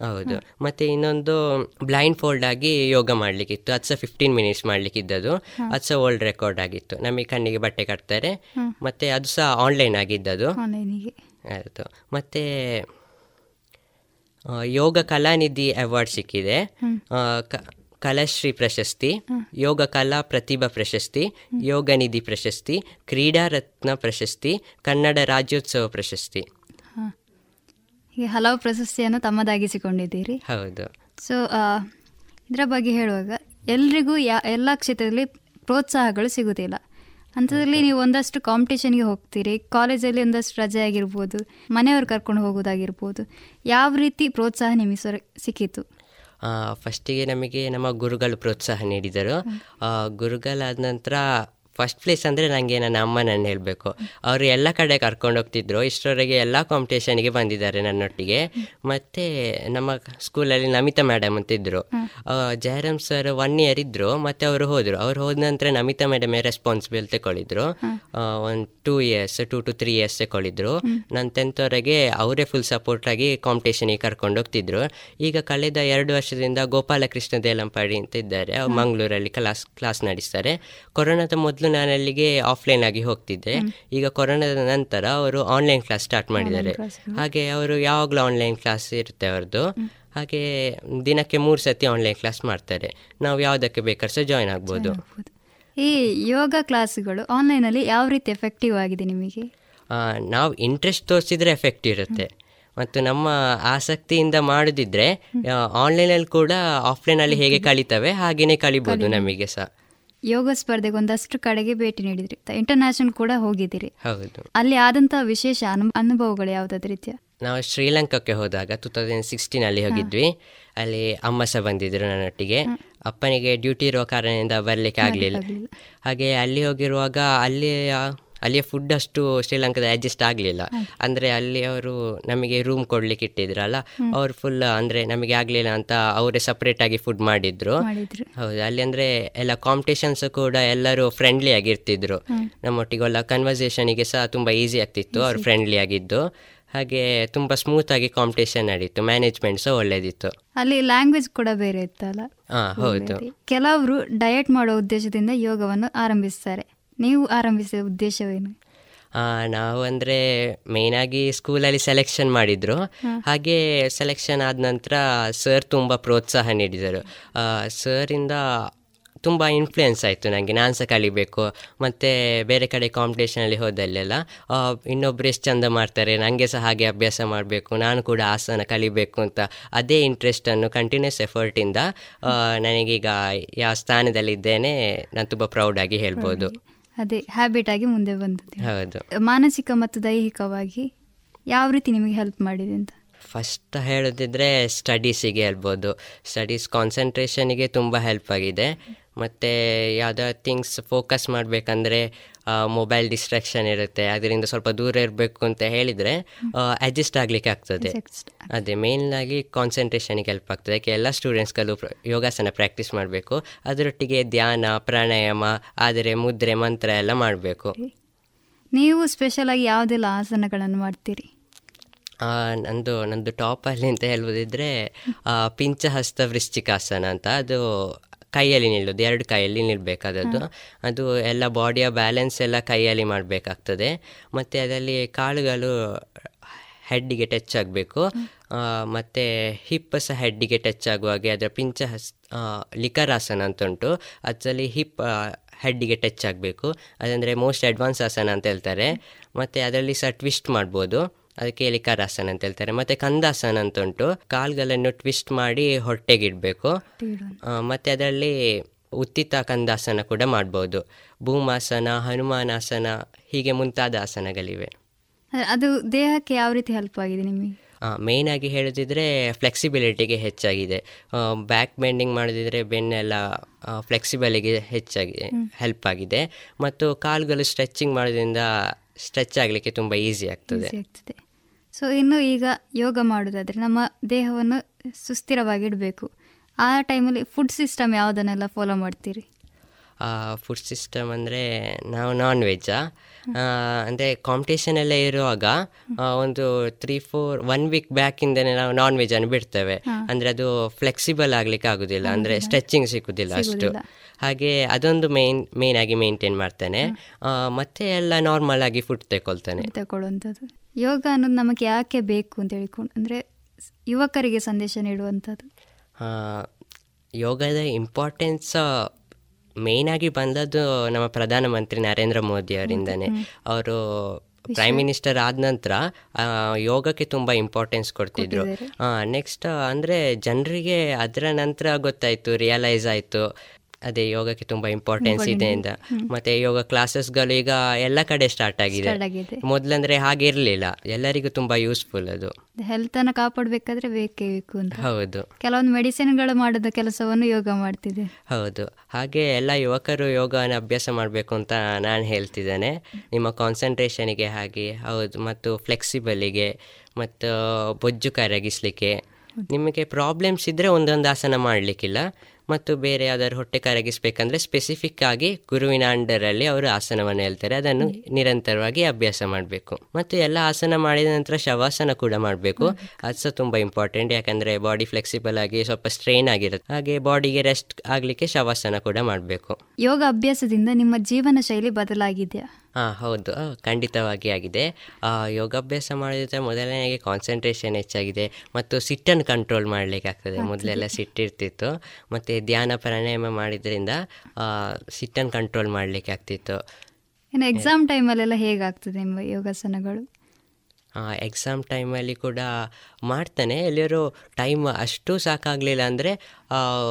ಹೌದು. ಮತ್ತೆ ಇನ್ನೊಂದು ಬ್ಲೈಂಡ್ ಫೋಲ್ಡ್ ಆಗಿ ಯೋಗ ಮಾಡ್ಲಿಕ್ಕಿತ್ತು. ಅದು ಸಹ ಫಿಫ್ಟೀನ್ ಮಿನಿಟ್ಸ್ ಮಾಡ್ಲಿಕ್ಕಿದ್ದದು. ಅದು ಸಹ ವರ್ಲ್ಡ್ ರೆಕಾರ್ಡ್ ಆಗಿತ್ತು. ನಮಗೆ ಕಣ್ಣಿಗೆ ಬಟ್ಟೆ ಕಟ್ತಾರೆ. ಮತ್ತೆ ಅದು ಸಹ ಆನ್ಲೈನ್ ಆಗಿದ್ದದು ಆಯಿತು. ಮತ್ತೆ ಯೋಗ ಕಲಾನಿಧಿ ಅವಾರ್ಡ್ ಸಿಕ್ಕಿದೆ. ಕಲಾಶ್ರೀ ಪ್ರಶಸ್ತಿ ಯೋಗ ಕಲಾ ಪ್ರತಿಭಾ ಪ್ರಶಸ್ತಿ ಯೋಗ ನಿಧಿ ಪ್ರಶಸ್ತಿ ಕ್ರೀಡಾ ರತ್ನ ಪ್ರಶಸ್ತಿ ಕನ್ನಡ ರಾಜ್ಯೋತ್ಸವ ಪ್ರಶಸ್ತಿ. ಹೀಗೆ ಹಲವು ಪ್ರಶಸ್ತಿಯನ್ನು ತಮ್ಮದಾಗಿಸಿಕೊಂಡಿದ್ದೀರಿ. ಹೌದು. ಸೊ ಇದರ ಬಗ್ಗೆ ಹೇಳುವಾಗ ಎಲ್ರಿಗೂ ಯಾ ಎಲ್ಲ ಕ್ಷೇತ್ರದಲ್ಲಿ ಪ್ರೋತ್ಸಾಹಗಳು ಸಿಗುವುದಿಲ್ಲ ಅಂಥದ್ರಲ್ಲಿ ನೀವು ಒಂದಷ್ಟು ಕಾಂಪಿಟೇಷನ್ಗೆ ಹೋಗ್ತೀರಿ ಕಾಲೇಜಲ್ಲಿ ಒಂದಷ್ಟು ರಜೆ ಆಗಿರ್ಬೋದು ಮನೆಯವ್ರು ಕರ್ಕೊಂಡು ಹೋಗೋದಾಗಿರ್ಬೋದು ಯಾವ ರೀತಿ ಪ್ರೋತ್ಸಾಹ ನಿಮಗೆ ಸೊರ ಸಿಕ್ಕಿತು? ಫಸ್ಟಿಗೆ ನಮಗೆ ನಮ್ಮ ಗುರುಗಳು ಪ್ರೋತ್ಸಾಹ ನೀಡಿದರು. ಗುರುಗಳಾದ ನಂತರ ಫಸ್ಟ್ ಪ್ಲೇಸ್ ಅಂದರೆ ನನಗೆ ನನ್ನ ಅಮ್ಮ ನನ್ನ ಹೇಳಬೇಕು. ಅವರು ಎಲ್ಲ ಕಡೆ ಕರ್ಕೊಂಡು ಹೋಗ್ತಿದ್ರು. ಇಷ್ಟರವರೆಗೆ ಎಲ್ಲ ಕಾಂಪಿಟೇಷನ್ಗೆ ಬಂದಿದ್ದಾರೆ ನನ್ನೊಟ್ಟಿಗೆ. ಮತ್ತು ನಮ್ಮ ಸ್ಕೂಲಲ್ಲಿ ನಮಿತಾ ಮೇಡಮ್ ಅಂತ ಇದ್ದರು ಜಯರಾಮ್ ಸರ್ ಒನ್ ಇಯರ್ ಇದ್ದರು ಮತ್ತು ಅವರು ಹೋದರು. ಅವ್ರು ಹೋದ ನಂತರ ನಮಿತಾ ಮೇಡಮೇ ರೆಸ್ಪಾನ್ಸಿಬಲ್ ತಗೊಳ್ಳಿದ್ರು. ಒಂದು two years two to three years ತಗೊಳ್ಳಿದ್ರು. ನನ್ನ ಟೆಂತ್ವರೆಗೆ ಅವರೇ ಫುಲ್ ಸಪೋರ್ಟ್ ಆಗಿ ಕಾಂಪಿಟೇಷನಿಗೆ ಕರ್ಕೊಂಡು ಹೋಗ್ತಿದ್ರು. ಈಗ ಕಳೆದ ಎರಡು ವರ್ಷದಿಂದ ಗೋಪಾಲಕೃಷ್ಣ ದೇಲಂಪಾಡಿ ಅಂತ ಇದ್ದಾರೆ. ಮಂಗಳೂರಲ್ಲಿ ಕ್ಲಾಸ್ ಕ್ಲಾಸ್ ನಡೆಸ್ತಾರೆ. ಕೊರೋನಾದ ಮೊದಲು ನಾನು ಅಲ್ಲಿಗೆ ಆಫ್ಲೈನ್ ಆಗಿ ಹೋಗ್ತಿದ್ದೆ. ಈಗ ಕೊರೋನಾದ ನಂತರ ಅವರು ಆನ್ಲೈನ್ ಕ್ಲಾಸ್ ಸ್ಟಾರ್ಟ್ ಮಾಡಿದ್ದಾರೆ. ಹಾಗೆ. ಅವರು ಯಾವಾಗಲೂ ಆನ್ಲೈನ್ ಕ್ಲಾಸ್ ಇರುತ್ತೆ ಅವ್ರದ್ದು ಹಾಗೆ ದಿನಕ್ಕೆ ಮೂರು ಸತಿ ಆನ್ಲೈನ್ ಕ್ಲಾಸ್ ಮಾಡ್ತಾರೆ. ನಾವು ಯಾವುದಕ್ಕೆ ಬೇಕಾದ್ರೂ ಸಹ ಜಾಯ್ನ್ ಆಗ್ಬೋದು. ಈ ಯೋಗ ಕ್ಲಾಸ್ಗಳು ಆನ್ಲೈನಲ್ಲಿ ಯಾವ ರೀತಿ ಎಫೆಕ್ಟಿವ್ ಆಗಿದೆ ನಿಮಗೆ? ನಾವು ಇಂಟ್ರೆಸ್ಟ್ ತೋರಿಸಿದ್ರೆ ಎಫೆಕ್ಟ್ ಇರುತ್ತೆ. ಮತ್ತು ನಮ್ಮ ಆಸಕ್ತಿಯಿಂದ ಮಾಡೋದಿದ್ರೆ ಆನ್ಲೈನಲ್ಲಿ ಕೂಡ ಆಫ್ಲೈನಲ್ಲಿ ಹೇಗೆ ಕಲಿತವೆ ಹಾಗೇನೆ ಕಲಿಬೋದು. ನಮಗೆ ಸಹ. ಯೋಗ ಸ್ಪರ್ಧೆಗೆ ಒಂದಷ್ಟು ಕಡೆಗೆ ಭೇಟಿ ನೀಡಿದ್ರಿ. ಇಂಟರ್ನ್ಯಾಷನಲ್ ಕೂಡ ಹೋಗಿದ್ದೀರಿ. ಹೌದು. ಅಲ್ಲಿ ಆದಂತಹ ವಿಶೇಷ ಅನು ಅನುಭವಗಳು ಯಾವುದಾದ ರೀತಿಯ ನಾವು ಶ್ರೀಲಂಕಾಕ್ಕೆ ಹೋದಾಗ ಟೂ ತೌಸಂಡ್ ಸಿಕ್ಸ್ಟೀನಲ್ಲಿ ಹೋಗಿದ್ವಿ. ಅಲ್ಲಿ ಅಮ್ಮ ಸಹ ಬಂದಿದ್ರು ನನ್ನೊಟ್ಟಿಗೆ. ಅಪ್ಪನಿಗೆ ಡ್ಯೂಟಿ ಇರುವ ಕಾರಣದಿಂದ ಬರಲಿಕ್ಕೆ ಆಗಲಿಲ್ಲ. ಹಾಗೆ ಅಲ್ಲಿ ಹೋಗಿರುವಾಗ ಅಲ್ಲಿ ಅಲ್ಲಿಯ ಫುಡ್ ಅಷ್ಟು ಶ್ರೀಲಂಕಾದ ಅಡ್ಜಸ್ಟ್ ಆಗಲಿಲ್ಲ. ಅಂದರೆ ಅಲ್ಲಿ ಅವರು ನಮಗೆ ರೂಮ್ ಕೊಡ್ಲಿಕ್ಕೆ ಇಟ್ಟಿದ್ರಲ್ಲ ಅವ್ರು ಫುಲ್ ಅಂದರೆ ನಮಗೆ ಆಗಲಿಲ್ಲ ಅಂತ ಅವರೇ ಸಪ್ರೇಟಾಗಿ ಫುಡ್ ಮಾಡಿದ್ರು. ಹೌದು ಅಲ್ಲಿ ಅಂದರೆ ಎಲ್ಲ ಕಾಂಪಿಟೇಷನ್ಸ್ ಕೂಡ ಎಲ್ಲರೂ ಫ್ರೆಂಡ್ಲಿ ಆಗಿರ್ತಿದ್ರು. ನಮ್ಮೊಟ್ಟಿಗೆಲ್ಲ ಕನ್ವರ್ಸೇಷನಿಗೆ ಸಹ ತುಂಬ ಈಸಿ ಆಗ್ತಿತ್ತು ಅವ್ರು ಫ್ರೆಂಡ್ಲಿ ಆಗಿದ್ದು. ಹಾಗೆ ತುಂಬ ಆಗಿ ಕಾಂಪಿಟೇಷನ್ ನಡೀತು ಮ್ಯಾನೇಜ್ಮೆಂಟ್ ಸಹ ಒಳ್ಳೇದಿತ್ತು. ಅಲ್ಲಿ ಲ್ಯಾಂಗ್ವೇಜ್ ಕೂಡ ಬೇರೆ ಇತ್ತಲ್ಲ? ಹೌದು. ಕೆಲವರು ಡಯಟ್ ಮಾಡೋ ಉದ್ದೇಶದಿಂದ ಯೋಗವನ್ನು ಆರಂಭಿಸ್ತಾರೆ. ನೀವು ಆರಂಭಿಸಿದ ಉದ್ದೇಶವೇನು? ನಾವು ಅಂದರೆ ಮೇಯ್ನಾಗಿ ಸ್ಕೂಲಲ್ಲಿ ಸೆಲೆಕ್ಷನ್ ಮಾಡಿದರು. ಹಾಗೆ ಸೆಲೆಕ್ಷನ್ ಆದ ನಂತರ ಸರ್ ತುಂಬ ಪ್ರೋತ್ಸಾಹ ನೀಡಿದರು. ಸರಿಂದ ತುಂಬ ಇನ್ಫ್ಲುಯೆನ್ಸ್ ಆಯಿತು ನನಗೆ ನಾನು ಸಹ ಕಲಿಬೇಕು. ಮತ್ತು ಬೇರೆ ಕಡೆ ಕಾಂಪಿಟೇಷನಲ್ಲಿ ಹೋದಲ್ಲೆಲ್ಲ ಇನ್ನೊಬ್ಬರು ಇನ್ನೊಬ್ರು ಎಷ್ಟು ಚಂದ ಮಾಡ್ತಾರೆ ನನಗೆ ಸಹ ಹಾಗೆ ಅಭ್ಯಾಸ ಮಾಡಬೇಕು ನಾನು ಕೂಡ ಆಸನ ಕಲಿಬೇಕು ಅಂತ ಅದೇ ಇಂಟ್ರೆಸ್ಟನ್ನು ಕಂಟಿನ್ಯೂಸ್ ಎಫರ್ಟಿಂದ ನನಗೀಗ ಯಾವ ಸ್ಥಾನದಲ್ಲಿದ್ದೇನೆ ನಾನು ತುಂಬ ಪ್ರೌಡಾಗಿ ಹೇಳ್ಬೋದು. ಅದೇ ಹ್ಯಾಬಿಟ್ ಆಗಿ ಮುಂದೆ ಬಂದದ್ದು ಹೌದು. ಮಾನಸಿಕ ಮತ್ತು ದೈಹಿಕವಾಗಿ ಯಾವ ರೀತಿ ನಿಮಗೆ ಹೆಲ್ಪ್ ಮಾಡಿದೆ ಅಂತ? ಫಸ್ಟ್ ಹೇಳೋದಿದ್ರೆ ಸ್ಟಡೀಸಿಗೆ ಹೇಳ್ಬೋದು. ಸ್ಟಡೀಸ್ ಕಾನ್ಸಂಟ್ರೇಷನಿಗೆ ತುಂಬ ಹೆಲ್ಪ್ ಆಗಿದೆ. ಮತ್ತು ಯಾವುದೋ ಥಿಂಗ್ಸ್ ಫೋಕಸ್ ಮಾಡಬೇಕಂದ್ರೆ ಮೊಬೈಲ್ ಡಿಸ್ಟ್ರಾಕ್ಷನ್ ಇರುತ್ತೆ ಅದರಿಂದ ಸ್ವಲ್ಪ ದೂರ ಇರಬೇಕು ಅಂತ ಹೇಳಿದರೆ ಅಡ್ಜಸ್ಟ್ ಆಗಲಿಕ್ಕೆ ಆಗ್ತದೆ. ಅದೇ ಮೇಯ್ನಾಗಿ ಕಾನ್ಸಂಟ್ರೇಷನಿಗೆ ಹೆಲ್ಪ್ ಆಗ್ತದೆ. ಯಾಕೆ ಎಲ್ಲ ಸ್ಟೂಡೆಂಟ್ಸ್ಗಳು ಯೋಗಾಸನ ಪ್ರಾಕ್ಟೀಸ್ ಮಾಡಬೇಕು ಅದರೊಟ್ಟಿಗೆ ಧ್ಯಾನ ಪ್ರಾಣಾಯಾಮ ಆದರೆ ಮುದ್ರೆ ಮಂತ್ರ ಎಲ್ಲ ಮಾಡಬೇಕು. ನೀವು ಸ್ಪೆಷಲ್ ಆಗಿ ಯಾವುದೆಲ್ಲ ಆಸನಗಳನ್ನು ಮಾಡ್ತೀರಿ? ನಂದು ನಂದು ಟಾಪಲ್ಲಿ ಅಂತ ಹೇಳ್ಬೋದಿದ್ರೆ ಪಿಂಚ ಹಸ್ತ ವೃಶ್ಚಿಕಾಸನ ಅಂತ. ಅದು ಕೈಯಲ್ಲಿ ನಿಲ್ಲೋದು ಎರಡು ಕೈಯಲ್ಲಿ ನಿಲ್ಲಬೇಕಾದದ್ದು ಅದು ಎಲ್ಲ ಬಾಡಿಯ ಬ್ಯಾಲೆನ್ಸ್ ಎಲ್ಲ ಕೈಯಲ್ಲಿ ಮಾಡಬೇಕಾಗ್ತದೆ. ಮತ್ತು ಅದರಲ್ಲಿ ಕಾಳುಗಳು ಹೆಡ್ಡಿಗೆ ಟಚ್ ಆಗಬೇಕು. ಮತ್ತು ಹಿಪ್ ಸಹ ಹೆಡ್ಡಿಗೆ ಟಚ್ ಆಗುವಾಗೆ ಅದರ ಪಿಂಚ ಹಸ್ ಲಿಕರಾಸನ ಅಂತ ಉಂಟು ಅದರಲ್ಲಿ ಹಿಪ್ ಹೆಡ್ಡಿಗೆ ಟಚ್ ಆಗಬೇಕು. ಅದಂದರೆ ಮೋಸ್ಟ್ ಅಡ್ವಾನ್ಸ್ ಆಸನ ಅಂತ ಹೇಳ್ತಾರೆ. ಮತ್ತು ಅದರಲ್ಲಿ ಸಹ ಟ್ವಿಸ್ಟ್ ಮಾಡ್ಬೋದು. ಅದಕ್ಕೆ ಲಿಕಾರಾಸನ ಅಂತ ಹೇಳ್ತಾರೆ. ಮತ್ತೆ ಕಂದಾಸನ ಅಂತ ಉಂಟು. ಕಾಲ್ಗಳನ್ನು ಟ್ವಿಸ್ಟ್ ಮಾಡಿ ಹೊಟ್ಟೆಗಿಡಬೇಕು. ಮತ್ತೆ ಅದರಲ್ಲಿ ಉತ್ತಿತ ಕಂದಾಸನ ಕೂಡ ಮಾಡ್ಬೋದು. ಭೂಮಾಸನ ಹನುಮಾನಾಸನ ಹೀಗೆ ಮುಂತಾದ ಆಸನಗಳಿವೆ. ಅದು ದೇಹಕ್ಕೆ ಯಾವ ರೀತಿ ಹೆಲ್ಪ್ ಆಗಿದೆ ನಿಮಗೆ? ಮೇಯ್ನ್ ಆಗಿ ಹೇಳಿದ್ರೆ ಫ್ಲೆಕ್ಸಿಬಿಲಿಟಿಗೆ ಹೆಚ್ಚಾಗಿದೆ. ಬ್ಯಾಕ್ ಬೆಂಡಿಂಗ್ ಮಾಡಿದ್ರೆ ಬೆನ್ನೆಲ್ಲ ಫ್ಲೆಕ್ಸಿಬಲಿಗೆ ಹೆಚ್ಚಾಗಿ ಹೆಲ್ಪ್ ಆಗಿದೆ. ಮತ್ತು ಕಾಲುಗಳು ಸ್ಟ್ರೆಚಿಂಗ್ ಮಾಡೋದ್ರಿಂದ ಸ್ಟ್ರೆಚ್ ಆಗಲಿಕ್ಕೆ ತುಂಬ ಈಸಿ ಆಗ್ತದೆ. ಸೊ ಇನ್ನು ಈಗ ಯೋಗ ಮಾಡೋದಾದ್ರೆ ನಮ್ಮ ದೇಹವನ್ನು ಸುಸ್ಥಿರವಾಗಿಡಬೇಕು. ಆ ಟೈಮಲ್ಲಿ ಫುಡ್ ಸಿಸ್ಟಮ್ ಯಾವುದನ್ನೆಲ್ಲ ಫಾಲೋ ಮಾಡ್ತೀರಿ? ಫುಡ್ ಸಿಸ್ಟಮ್ ಅಂದರೆ ನಾವು ನಾನ್ ವೆಜ್ಜಾ ಅಂದರೆ ಕಾಂಪಿಟೇಷನ್ ಎಲ್ಲ ಇರುವಾಗ ಒಂದು ತ್ರೀ ಫೋರ್ ಒನ್ ವೀಕ್ ಬ್ಯಾಕಿಂದನೇ ನಾವು ನಾನ್ ವೆಜ್ಜನ್ನು ಬಿಡ್ತೇವೆ. ಅಂದರೆ ಅದು ಫ್ಲೆಕ್ಸಿಬಲ್ ಆಗಲಿಕ್ಕೆ ಆಗೋದಿಲ್ಲ. ಅಂದರೆ ಸ್ಟ್ರೆಚಿಂಗ್ ಸಿಗೋದಿಲ್ಲ ಅಷ್ಟು. ಹಾಗೆ ಅದೊಂದು ಮೇನ್ ಮೇನ್ ಆಗಿ ಮೇಂಟೈನ್ ಮಾಡ್ತೇನೆ. ಮತ್ತೆ ಎಲ್ಲ ನಾರ್ಮಲ್ ಆಗಿ ಫುಡ್ ತಗೊಳ್ತೇನೆ ತಗೊಳ್ಳುವಂಥದ್ದು ಯೋಗ ಅನ್ನೋದು ನಮಗೆ ಯಾಕೆ ಬೇಕು ಅಂತ ಹೇಳ್ಕೊಂಡು ಅಂದರೆ ಯುವಕರಿಗೆ ಸಂದೇಶ ನೀಡುವಂಥದ್ದು. ಯೋಗದ ಇಂಪಾರ್ಟೆನ್ಸ್ ಮೇಯ್ನ್ ಆಗಿ ಬಂದದ್ದು ನಮ್ಮ ಪ್ರಧಾನಮಂತ್ರಿ ನರೇಂದ್ರ ಮೋದಿ ಅವರಿಂದನೇ. ಅವರು ಪ್ರೈಮ್ ಮಿನಿಸ್ಟರ್ ಆದ ನಂತರ ಯೋಗಕ್ಕೆ ತುಂಬ ಇಂಪಾರ್ಟೆನ್ಸ್ ಕೊಡ್ತಿದ್ರು. ನೆಕ್ಸ್ಟ್ ಅಂದರೆ ಜನರಿಗೆ ಅದರ ನಂತರ ಗೊತ್ತಾಯಿತು ರಿಯಲೈಸ್ ಆಯಿತು. ಅದೇ ಯೋಗಕ್ಕೆ ತುಂಬಾ ಇಂಪಾರ್ಟೆನ್ಸ್ ಇದೆ ಅಂತ. ಮತ್ತೆ ಯೋಗ ಕ್ಲಾಸಸ್ಗಳು ಈಗ ಎಲ್ಲ ಕಡೆ ಸ್ಟಾರ್ಟ್ ಆಗಿದೆ. ಮೊದ್ಲಂದ್ರೆ ಆಗಿದೆ. ಮೊದಲಂದ್ರೆ ಹಾಗೆ ಇರಲಿಲ್ಲ. ಎಲ್ಲರಿಗೂ ತುಂಬಾ ಯೂಸ್ಫುಲ್ ಅದು. ಹೆಲ್ತ್ ಅನ್ನು ಕಾಪಾಡಬೇಕಾದ್ರೆ ಬೇಕೇ ಬೇಕು ಅಂತ. ಹೌದು. ಕೆಲವೊಂದು ಮೆಡಿಸಿನ್ಗಳು ಮಾಡಿದ ಕೆಲಸವನ್ನು ಯೋಗ ಮಾಡ್ತಿದೆ. ಹೌದು. ಹಾಗೆ ಎಲ್ಲ ಯುವಕರು ಯೋಗನ ಅಭ್ಯಾಸ ಮಾಡಬೇಕು ಅಂತ ನಾನು ಹೇಳ್ತಿದ್ದೇನೆ. ನಿಮ್ಮ ಕಾನ್ಸಂಟ್ರೇಷನ್ಗೆ ಹಾಗೆ ಹೌದು. ಮತ್ತು ಫ್ಲೆಕ್ಸಿಬಲಿಗೆ ಮತ್ತು ಬೊಜ್ಜು ಕರಗಿಸಲಿಕ್ಕೆ. ನಿಮಗೆ ಪ್ರಾಬ್ಲಮ್ಸ್ ಇದ್ದರೆ ಒಂದೊಂದು ಆಸನ ಮಾಡಲಿಕ್ಕಿಲ್ಲ. ಮತ್ತು ಬೇರೆ ಯಾವ್ದಾದ್ರು ಹೊಟ್ಟೆ ಕರಗಿಸ್ಬೇಕಂದ್ರೆ ಸ್ಪೆಸಿಫಿಕ್ ಆಗಿ ಗುರುವಿನ ಅಂಡರಲ್ಲಿ ಅವರು ಆಸನವನ್ನು ಹೇಳ್ತಾರೆ. ಅದನ್ನು ನಿರಂತರವಾಗಿ ಅಭ್ಯಾಸ ಮಾಡಬೇಕು. ಮತ್ತು ಎಲ್ಲ ಆಸನ ಮಾಡಿದ ನಂತರ ಶವಾಸನ ಕೂಡ ಮಾಡಬೇಕು. ಅದು ಸಹ ತುಂಬ ಇಂಪಾರ್ಟೆಂಟ್ ಯಾಕಂದರೆ ಬಾಡಿ ಫ್ಲೆಕ್ಸಿಬಲ್ ಆಗಿ ಸ್ವಲ್ಪ ಸ್ಟ್ರೈನ್ ಆಗಿರುತ್ತೆ. ಹಾಗೆ ಬಾಡಿಗೆ ರೆಸ್ಟ್ ಆಗಲಿಕ್ಕೆ ಶವಾಸನ ಕೂಡ ಮಾಡಬೇಕು. ಯೋಗ ಅಭ್ಯಾಸದಿಂದ ನಿಮ್ಮ ಜೀವನ ಶೈಲಿ ಬದಲಾಗಿದೆಯಾ? ಹಾಂ ಹೌದು. ಖಂಡಿತವಾಗಿ ಆಗಿದೆ. ಯೋಗಾಭ್ಯಾಸ ಮಾಡೋದ್ರೆ ಮೊದಲನೇ ಕಾನ್ಸಂಟ್ರೇಷನ್ ಹೆಚ್ಚಾಗಿದೆ ಮತ್ತು ಸಿಟ್ಟನ್ನು ಕಂಟ್ರೋಲ್ ಮಾಡಲಿಕ್ಕೆ ಆಗ್ತದೆ ಮೊದಲೆಲ್ಲ ಸಿಟ್ಟಿರ್ತಿತ್ತು ಮತ್ತು ಧ್ಯಾನ ಪ್ರಾಣಾಯಾಮ ಮಾಡಿದ್ರಿಂದ ಸಿಟ್ಟನ್ನು ಕಂಟ್ರೋಲ್ ಮಾಡಲಿಕ್ಕೆ ಆಗ್ತಿತ್ತು ಇನ್ನು ಎಕ್ಸಾಮ್ ಟೈಮಲ್ಲೆಲ್ಲ ಹೇಗಾಗ್ತದೆ ಯೋಗಾಸನಗಳು? ಎಕ್ಸಾಮ್ ಟೈಮಲ್ಲಿ ಕೂಡ ಮಾಡ್ತಾನೆ. ಎಲ್ಲರೂ ಟೈಮ್ ಅಷ್ಟು ಸಾಕಾಗಲಿಲ್ಲ ಅಂದರೆ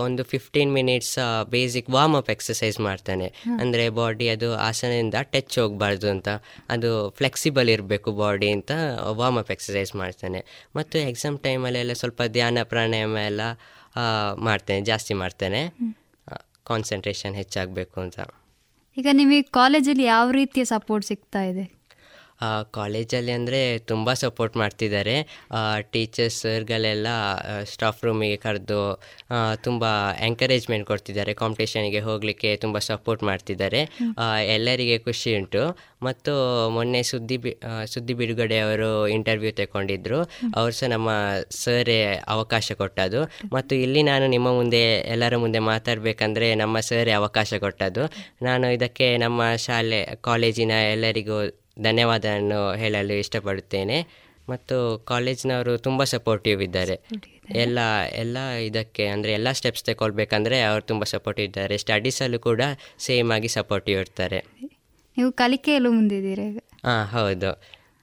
ಒಂದು fifteen minutes basic warm up exercise ಮಾಡ್ತಾನೆ. ಅಂದರೆ ಬಾಡಿ ಅದು ಆಸನದಿಂದ ಟಚ್ ಹೋಗಬಾರ್ದು ಅಂತ ಅದು ಫ್ಲೆಕ್ಸಿಬಲ್ ಇರಬೇಕು ಬಾಡಿ ಅಂತ ವಾರ್ಮ್ ಅಪ್ ಎಕ್ಸಸೈಸ್ ಮಾಡ್ತಾನೆ. ಮತ್ತು ಎಕ್ಸಾಮ್ ಟೈಮಲ್ಲೆಲ್ಲ ಸ್ವಲ್ಪ ಧ್ಯಾನ ಪ್ರಾಣಾಯಾಮ ಎಲ್ಲ ಮಾಡ್ತೇನೆ ಜಾಸ್ತಿ ಮಾಡ್ತೇನೆ. ಕಾನ್ಸಂಟ್ರೇಷನ್ ಹೆಚ್ಚಾಗಬೇಕು ಅಂತ. ಈಗ ನಿಮಗೆ ಕಾಲೇಜಲ್ಲಿ ಯಾವ ರೀತಿಯ ಸಪೋರ್ಟ್ ಸಿಗ್ತಾ ಇದೆ? ಕಾಲೇಜಲ್ಲಿ ಅಂದರೆ ತುಂಬ ಸಪೋರ್ಟ್ ಮಾಡ್ತಿದ್ದಾರೆ. ಟೀಚರ್ಸ್ ಸರ್ಗಳೆಲ್ಲ ಸ್ಟಾಫ್ ರೂಮಿಗೆ ಕರೆದು ತುಂಬ ಎಂಕರೇಜ್ಮೆಂಟ್ ಕೊಡ್ತಿದ್ದಾರೆ. ಕಾಂಪಿಟೇಷನಿಗೆ ಹೋಗಲಿಕ್ಕೆ ತುಂಬ ಸಪೋರ್ಟ್ ಮಾಡ್ತಿದ್ದಾರೆ. ಎಲ್ಲರಿಗೆ ಖುಷಿ ಉಂಟು. ಮತ್ತು ಮೊನ್ನೆ ಸುದ್ದಿ ಬಿ ಸುದ್ದಿ ಬಿಡುಗಡೆ ಅವರು ಇಂಟರ್ವ್ಯೂ ತಗೊಂಡಿದ್ರು ಅವರು ಸಹ ನಮ್ಮ ಸರೇ ಅವಕಾಶ ಕೊಟ್ಟದ್ದು. ಮತ್ತು ಇಲ್ಲಿ ನಾನು ನಿಮ್ಮ ಮುಂದೆ ಎಲ್ಲರ ಮುಂದೆ ಮಾತಾಡಬೇಕಂದ್ರೆ ನಮ್ಮ ಸರೇ ಅವಕಾಶ ಕೊಟ್ಟದ್ದು. ನಾನು ಇದಕ್ಕೆ ನಮ್ಮ ಶಾಲೆ ಕಾಲೇಜಿನ ಎಲ್ಲರಿಗೂ ಧನ್ಯವಾದವನ್ನು ಹೇಳಲು ಇಷ್ಟಪಡುತ್ತೇನೆ. ಮತ್ತು ಕಾಲೇಜ್ನವರು ತುಂಬ ಸಪೋರ್ಟಿವ್ ಇದ್ದಾರೆ. ಎಲ್ಲ ಎಲ್ಲ ಇದಕ್ಕೆ ಅಂದರೆ ಎಲ್ಲ ಸ್ಟೆಪ್ಸ್ ತಗೊಳ್ಬೇಕಂದ್ರೆ ಅವರು ತುಂಬ ಸಪೋರ್ಟಿವ್ ಇದ್ದಾರೆ. ಸ್ಟಡೀಸಲ್ಲೂ ಕೂಡ ಸೇಮ್ ಆಗಿ ಸಪೋರ್ಟಿವ್ ಇರ್ತಾರೆ. ನೀವು ಕಲಿಕೆಯಲ್ಲೂ ಮುಂದಿದ್ದೀರಾ ಹಾಂ ಹೌದು.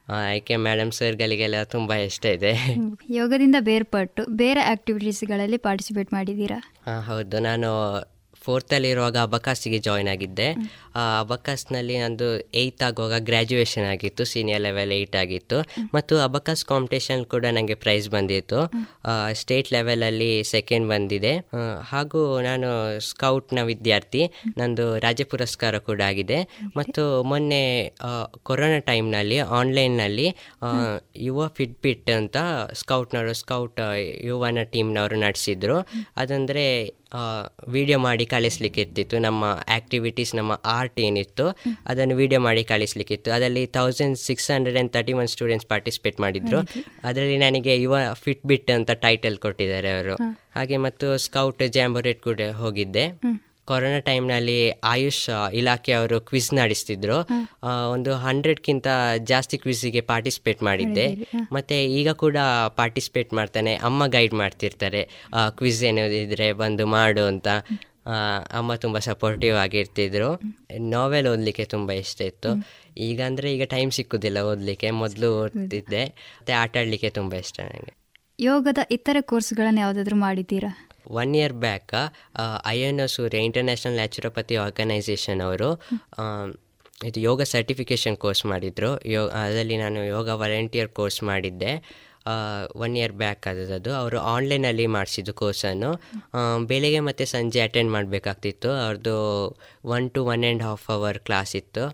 ಆಯ್ಕೆ ಮೇಡಮ್ ಸರ್ಗಳಿಗೆಲ್ಲ ತುಂಬ ಇಷ್ಟ ಇದೆ. ಯೋಗದಿಂದ ಬೇರ್ಪಟ್ಟು ಬೇರೆ ಆಕ್ಟಿವಿಟೀಸ್ಗಳಲ್ಲಿ ಪಾರ್ಟಿಸಿಪೇಟ್ ಮಾಡಿದ್ದೀರಾ? ಹಾಂ ಹೌದು. ನಾನು ಫೋರ್ತಲ್ಲಿರುವಾಗ ಅಬಕಾಸಿಗೆ ಜಾಯ್ನ್ ಆಗಿದ್ದೆ. ಅಬಕಾಸ್ನಲ್ಲಿ ನಂದು ಏಯ್ತ್ ಆಗುವಾಗ ಗ್ರ್ಯಾಜುಯೇಷನ್ ಆಗಿತ್ತು ಸೀನಿಯರ್ ಲೆವೆಲ್ ಏಯ್ಟ್ ಆಗಿತ್ತು. ಮತ್ತು ಅಬಕಾಸ್ ಕಾಂಪಿಟೇಷನ್ ಕೂಡ ನನಗೆ ಪ್ರೈಸ್ ಬಂದಿತ್ತು. ಸ್ಟೇಟ್ ಲೆವೆಲಲ್ಲಿ ಸೆಕೆಂಡ್ ಬಂದಿದೆ. ಹಾಗೂ ನಾನು ಸ್ಕೌಟ್ನ ವಿದ್ಯಾರ್ಥಿ, ನಂದು ರಾಜ್ಯ ಪುರಸ್ಕಾರ ಕೂಡ ಆಗಿದೆ. ಮತ್ತು ಮೊನ್ನೆ ಕೊರೋನಾ ಟೈಮ್ನಲ್ಲಿ ಆನ್ಲೈನ್ನಲ್ಲಿ ಯುವ ಫಿಟ್ಬಿಟ್ ಅಂತ ಸ್ಕೌಟ್ನವರು ಸ್ಕೌಟ್ ಯುವನ ಟೀಮ್ನವರು ನಡೆಸಿದ್ರು. ಅದಂದರೆ ವಿಡಿಯೋ ಮಾಡಿ ಕಳಿಸ್ಲಿಕ್ಕೆ ಇರ್ತಿತ್ತು ನಮ್ಮ ಆಕ್ಟಿವಿಟೀಸ್ ನಮ್ಮ ಆರ್ಟ್ ಏನಿತ್ತು ಅದನ್ನು ವಿಡಿಯೋ ಮಾಡಿ ಕಳಿಸ್ಲಿಕ್ಕಿತ್ತು. ಅದರಲ್ಲಿ thousand six hundred and thirty one students participate ಮಾಡಿದ್ರು ಅದರಲ್ಲಿ ನನಗೆ ಯುವ ಫಿಟ್ ಬಿಟ್ ಅಂತ ಟೈಟಲ್ ಕೊಟ್ಟಿದ್ದಾರೆ ಅವರು. ಹಾಗೆ ಮತ್ತು ಸ್ಕೌಟ್ ಜಾಂಬೋರೇಟ್ ಕೂಡ ಹೋಗಿದ್ದೆ. ಕೊರೋನಾ ಟೈಮ್ನಲ್ಲಿ ಆಯುಷ್ ಇಲಾಖೆಯವರು ಕ್ವಿಜ್ ನಡೆಸ್ತಿದ್ರು. ಒಂದು ಹಂಡ್ರೆಡ್ಗಿಂತ ಜಾಸ್ತಿ ಕ್ವಿಝಿಗೆ ಪಾರ್ಟಿಸಿಪೇಟ್ ಮಾಡಿದ್ದೆ. ಮತ್ತು ಈಗ ಕೂಡ ಪಾರ್ಟಿಸಿಪೇಟ್ ಮಾಡ್ತಾನೆ. ಅಮ್ಮ ಗೈಡ್ ಮಾಡ್ತಿರ್ತಾರೆ. ಕ್ವಿಜ್ ಏನಿದ್ರೆ ಬಂದು ಮಾಡು ಅಂತ. ಅಮ್ಮ ತುಂಬ ಸಪೋರ್ಟಿವ್ ಆಗಿರ್ತಿದ್ರು. ನಾವೆಲ್ ಓದಲಿಕ್ಕೆ ತುಂಬ ಇಷ್ಟ ಇತ್ತು. ಈಗ ಅಂದರೆ ಈಗ ಟೈಮ್ ಸಿಕ್ಕುದಿಲ್ಲ ಓದಲಿಕ್ಕೆ. ಮೊದಲು ಓದ್ತಿದ್ದೆ. ಮತ್ತು ಆಟ ಆಡಲಿಕ್ಕೆ ತುಂಬ ಇಷ್ಟ ನನಗೆ. ಯೋಗದ ಇತರ ಕೋರ್ಸ್ಗಳನ್ನು ಯಾವುದಾದ್ರೂ ಮಾಡಿದ್ದೀರಾ? One year back I N O Surya international naturopathy organisation ಅವರು ಇದು ಯೋಗ ಸರ್ಟಿಫಿಕೇಷನ್ ಕೋರ್ಸ್ ಮಾಡಿದರು. ಯೋ, ಅದರಲ್ಲಿ ನಾನು ಯೋಗ ವಾಲಂಟಿಯರ್ ಕೋರ್ಸ್ ಮಾಡಿದ್ದೆ. ಒನ್ ಇಯರ್ ಬ್ಯಾಕ್ ಆದದ್ದು. ಅವರು ಆನ್ಲೈನಲ್ಲಿ ಮಾಡಿಸಿದ್ದು ಕೋರ್ಸನ್ನು ಬೆಳಿಗ್ಗೆ ಮತ್ತು ಸಂಜೆ ಅಟೆಂಡ್ ಮಾಡಬೇಕಾಗ್ತಿತ್ತು. ಅವ್ರದ್ದು one to one and half hour class ಇತ್ತು.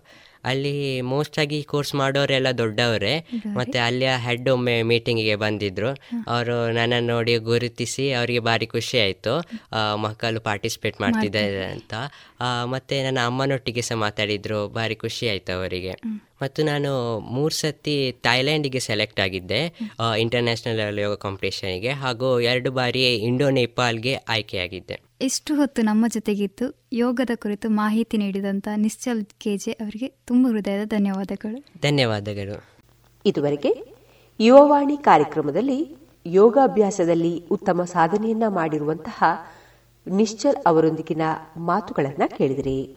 ಅಲ್ಲಿ ಮೋಸ್ಟ್ ಆಗಿ ಕೋರ್ಸ್ ಮಾಡೋರೆಲ್ಲ ದೊಡ್ಡವರೇ. ಮತ್ತೆ ಅಲ್ಲಿಯ ಹೆಡ್ ಒಮ್ಮೆ ಮೀಟಿಂಗಿಗೆ ಬಂದಿದ್ರು. ಅವರು ನನ್ನನ್ನು ನೋಡಿ ಗುರುತಿಸಿ ಅವರಿಗೆ ಭಾರಿ ಖುಷಿ ಆಯಿತು. ಮಕ್ಕಳು ಪಾರ್ಟಿಸಿಪೇಟ್ ಮಾಡ್ತಿದ್ದಾರೆ ಅಂತ. ಮತ್ತೆ ನನ್ನ ಅಮ್ಮನೊಟ್ಟಿಗೆ ಸಹ ಮಾತಾಡಿದ್ರು. ಭಾರಿ ಖುಷಿ ಆಯಿತು ಅವರಿಗೆ. ಮತ್ತು ನಾನು ಮೂರು ಸತಿ ಥಾಯ್ಲೆಂಡಿಗೆ ಸೆಲೆಕ್ಟ್ ಆಗಿದ್ದೆ. ಇಂಟರ್ನ್ಯಾಷನಲ್ ಯೋಗ ಕಾಂಪಿಟೇಷನ್ಗೆ ಹಾಗೂ ಎರಡು ಬಾರಿ ಇಂಡೋ ನೇಪಾಲ್ಗೆ ಆಯ್ಕೆಯಾಗಿದ್ದೆ. ಇಷ್ಟು ಹೊತ್ತು ನಮ್ಮ ಜೊತೆಗಿದ್ದು ಯೋಗದ ಕುರಿತು ಮಾಹಿತಿ ನೀಡಿದಂಥ ನಿಶ್ಚಲ್ ಕೆಜೆ ಅವರಿಗೆ ತುಂಬ ಹೃದಯದ ಧನ್ಯವಾದಗಳು. ಧನ್ಯವಾದಗಳು. ಇದುವರೆಗೆ ಯುವವಾಣಿ ಕಾರ್ಯಕ್ರಮದಲ್ಲಿ ಯೋಗಾಭ್ಯಾಸದಲ್ಲಿ ಉತ್ತಮ ಸಾಧನೆಯನ್ನ ಮಾಡಿರುವಂತಹ ನಿಶ್ಚಲ್ ಅವರೊಂದಿಗಿನ ಮಾತುಗಳನ್ನ ಕೇಳಿದಿರಿ.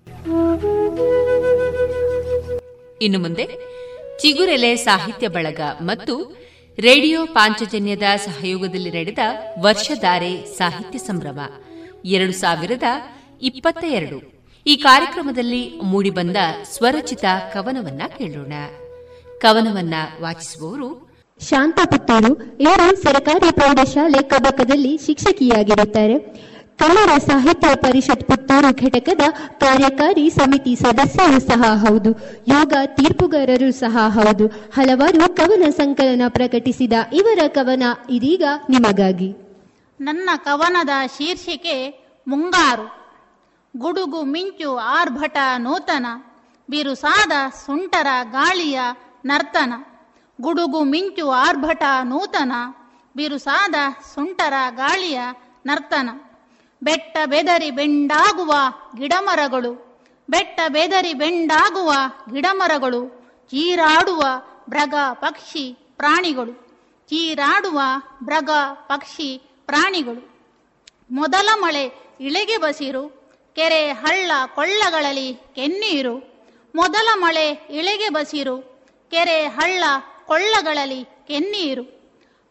ಇನ್ನು ಮುಂದೆ ಚಿಗುರೆಲೆ ಸಾಹಿತ್ಯ ಬಳಗ ಮತ್ತು ರೇಡಿಯೋ ಪಾಂಚಜನ್ಯದ ಸಹಯೋಗದಲ್ಲಿ ನಡೆದ ವರ್ಷಧಾರೆ ಸಾಹಿತ್ಯ ಸಂಭ್ರಮ. ಎರಡು ಸಾವಿರದ ಇಪ್ಪತ್ತ ಎರಡು. ಈ ಕಾರ್ಯಕ್ರಮದಲ್ಲಿ ಮೂಡಿಬಂದ ಸ್ವರಚಿತ ಕವನವನ್ನ ಕೇಳೋಣ. ಕವನವನ್ನ ವಾಚಿಸುವವರು ಶಾಂತಾ ಪುತ್ತೂರು ಇವರು ಸರ್ಕಾರಿ ಪ್ರೌಢಶಾಲೆ ಕಬಕದಲ್ಲಿ ಶಿಕ್ಷಕಿಯಾಗಿರುತ್ತಾರೆ. ಕನ್ನಡ ಸಾಹಿತ್ಯ ಪರಿಷತ್ ಪುತ್ತೂರು ಘಟಕದ ಕಾರ್ಯಕಾರಿ ಸಮಿತಿ ಸದಸ್ಯರು ಸಹ ಹೌದು. ಯೋಗ ತೀರ್ಪುಗಾರರು ಸಹ ಹೌದು. ಹಲವಾರು ಕವನ ಸಂಕಲನ ಪ್ರಕಟಿಸಿದ ಇವರ ಕವನ ಇದೀಗ ನಿಮಗಾಗಿ. ನನ್ನ ಕವನದ ಶೀರ್ಷಿಕೆ ಮುಂಗಾರು. ಗುಡುಗು ಮಿಂಚು ಆರ್ಭಟ ನೂತನ. ಬಿರುಸಾದ ಸುಂಟರ ಗಾಳಿಯ ನರ್ತನ. ಗುಡುಗು ಮಿಂಚು ಆರ್ಭಟ ನೂತನ. ಬಿರುಸಾದ ಸುಂಟರ ಗಾಳಿಯ ನರ್ತನ. ಬೆಟ್ಟ ಬೆದರಿ ಬೆಂಡಾಗುವ ಗಿಡಮರಗಳು. ಬೆಟ್ಟ ಬೆದರಿ ಬೆಂಡಾಗುವ ಗಿಡಮರಗಳು. ಚೀರಾಡುವ ಬ್ರಗ ಪಕ್ಷಿ ಪ್ರಾಣಿಗಳು. ಚೀರಾಡುವ ಬ್ರಗ ಪಕ್ಷಿ ಪ್ರಾಣಿಗಳು. ಮೊದಲ ಮಳೆ ಇಳೆಗೆ ಬಸಿರು. ಕೆರೆ ಹಳ್ಳ ಕೊಳ್ಳಗಳಲ್ಲಿ ಕೆನ್ನೀರು. ಮೊದಲ ಮಳೆ ಇಳೆಗೆ ಬಸಿರು. ಕೆರೆ ಹಳ್ಳ ಕೊಳ್ಳಗಳಲ್ಲಿ ಕೆನ್ನೀರು.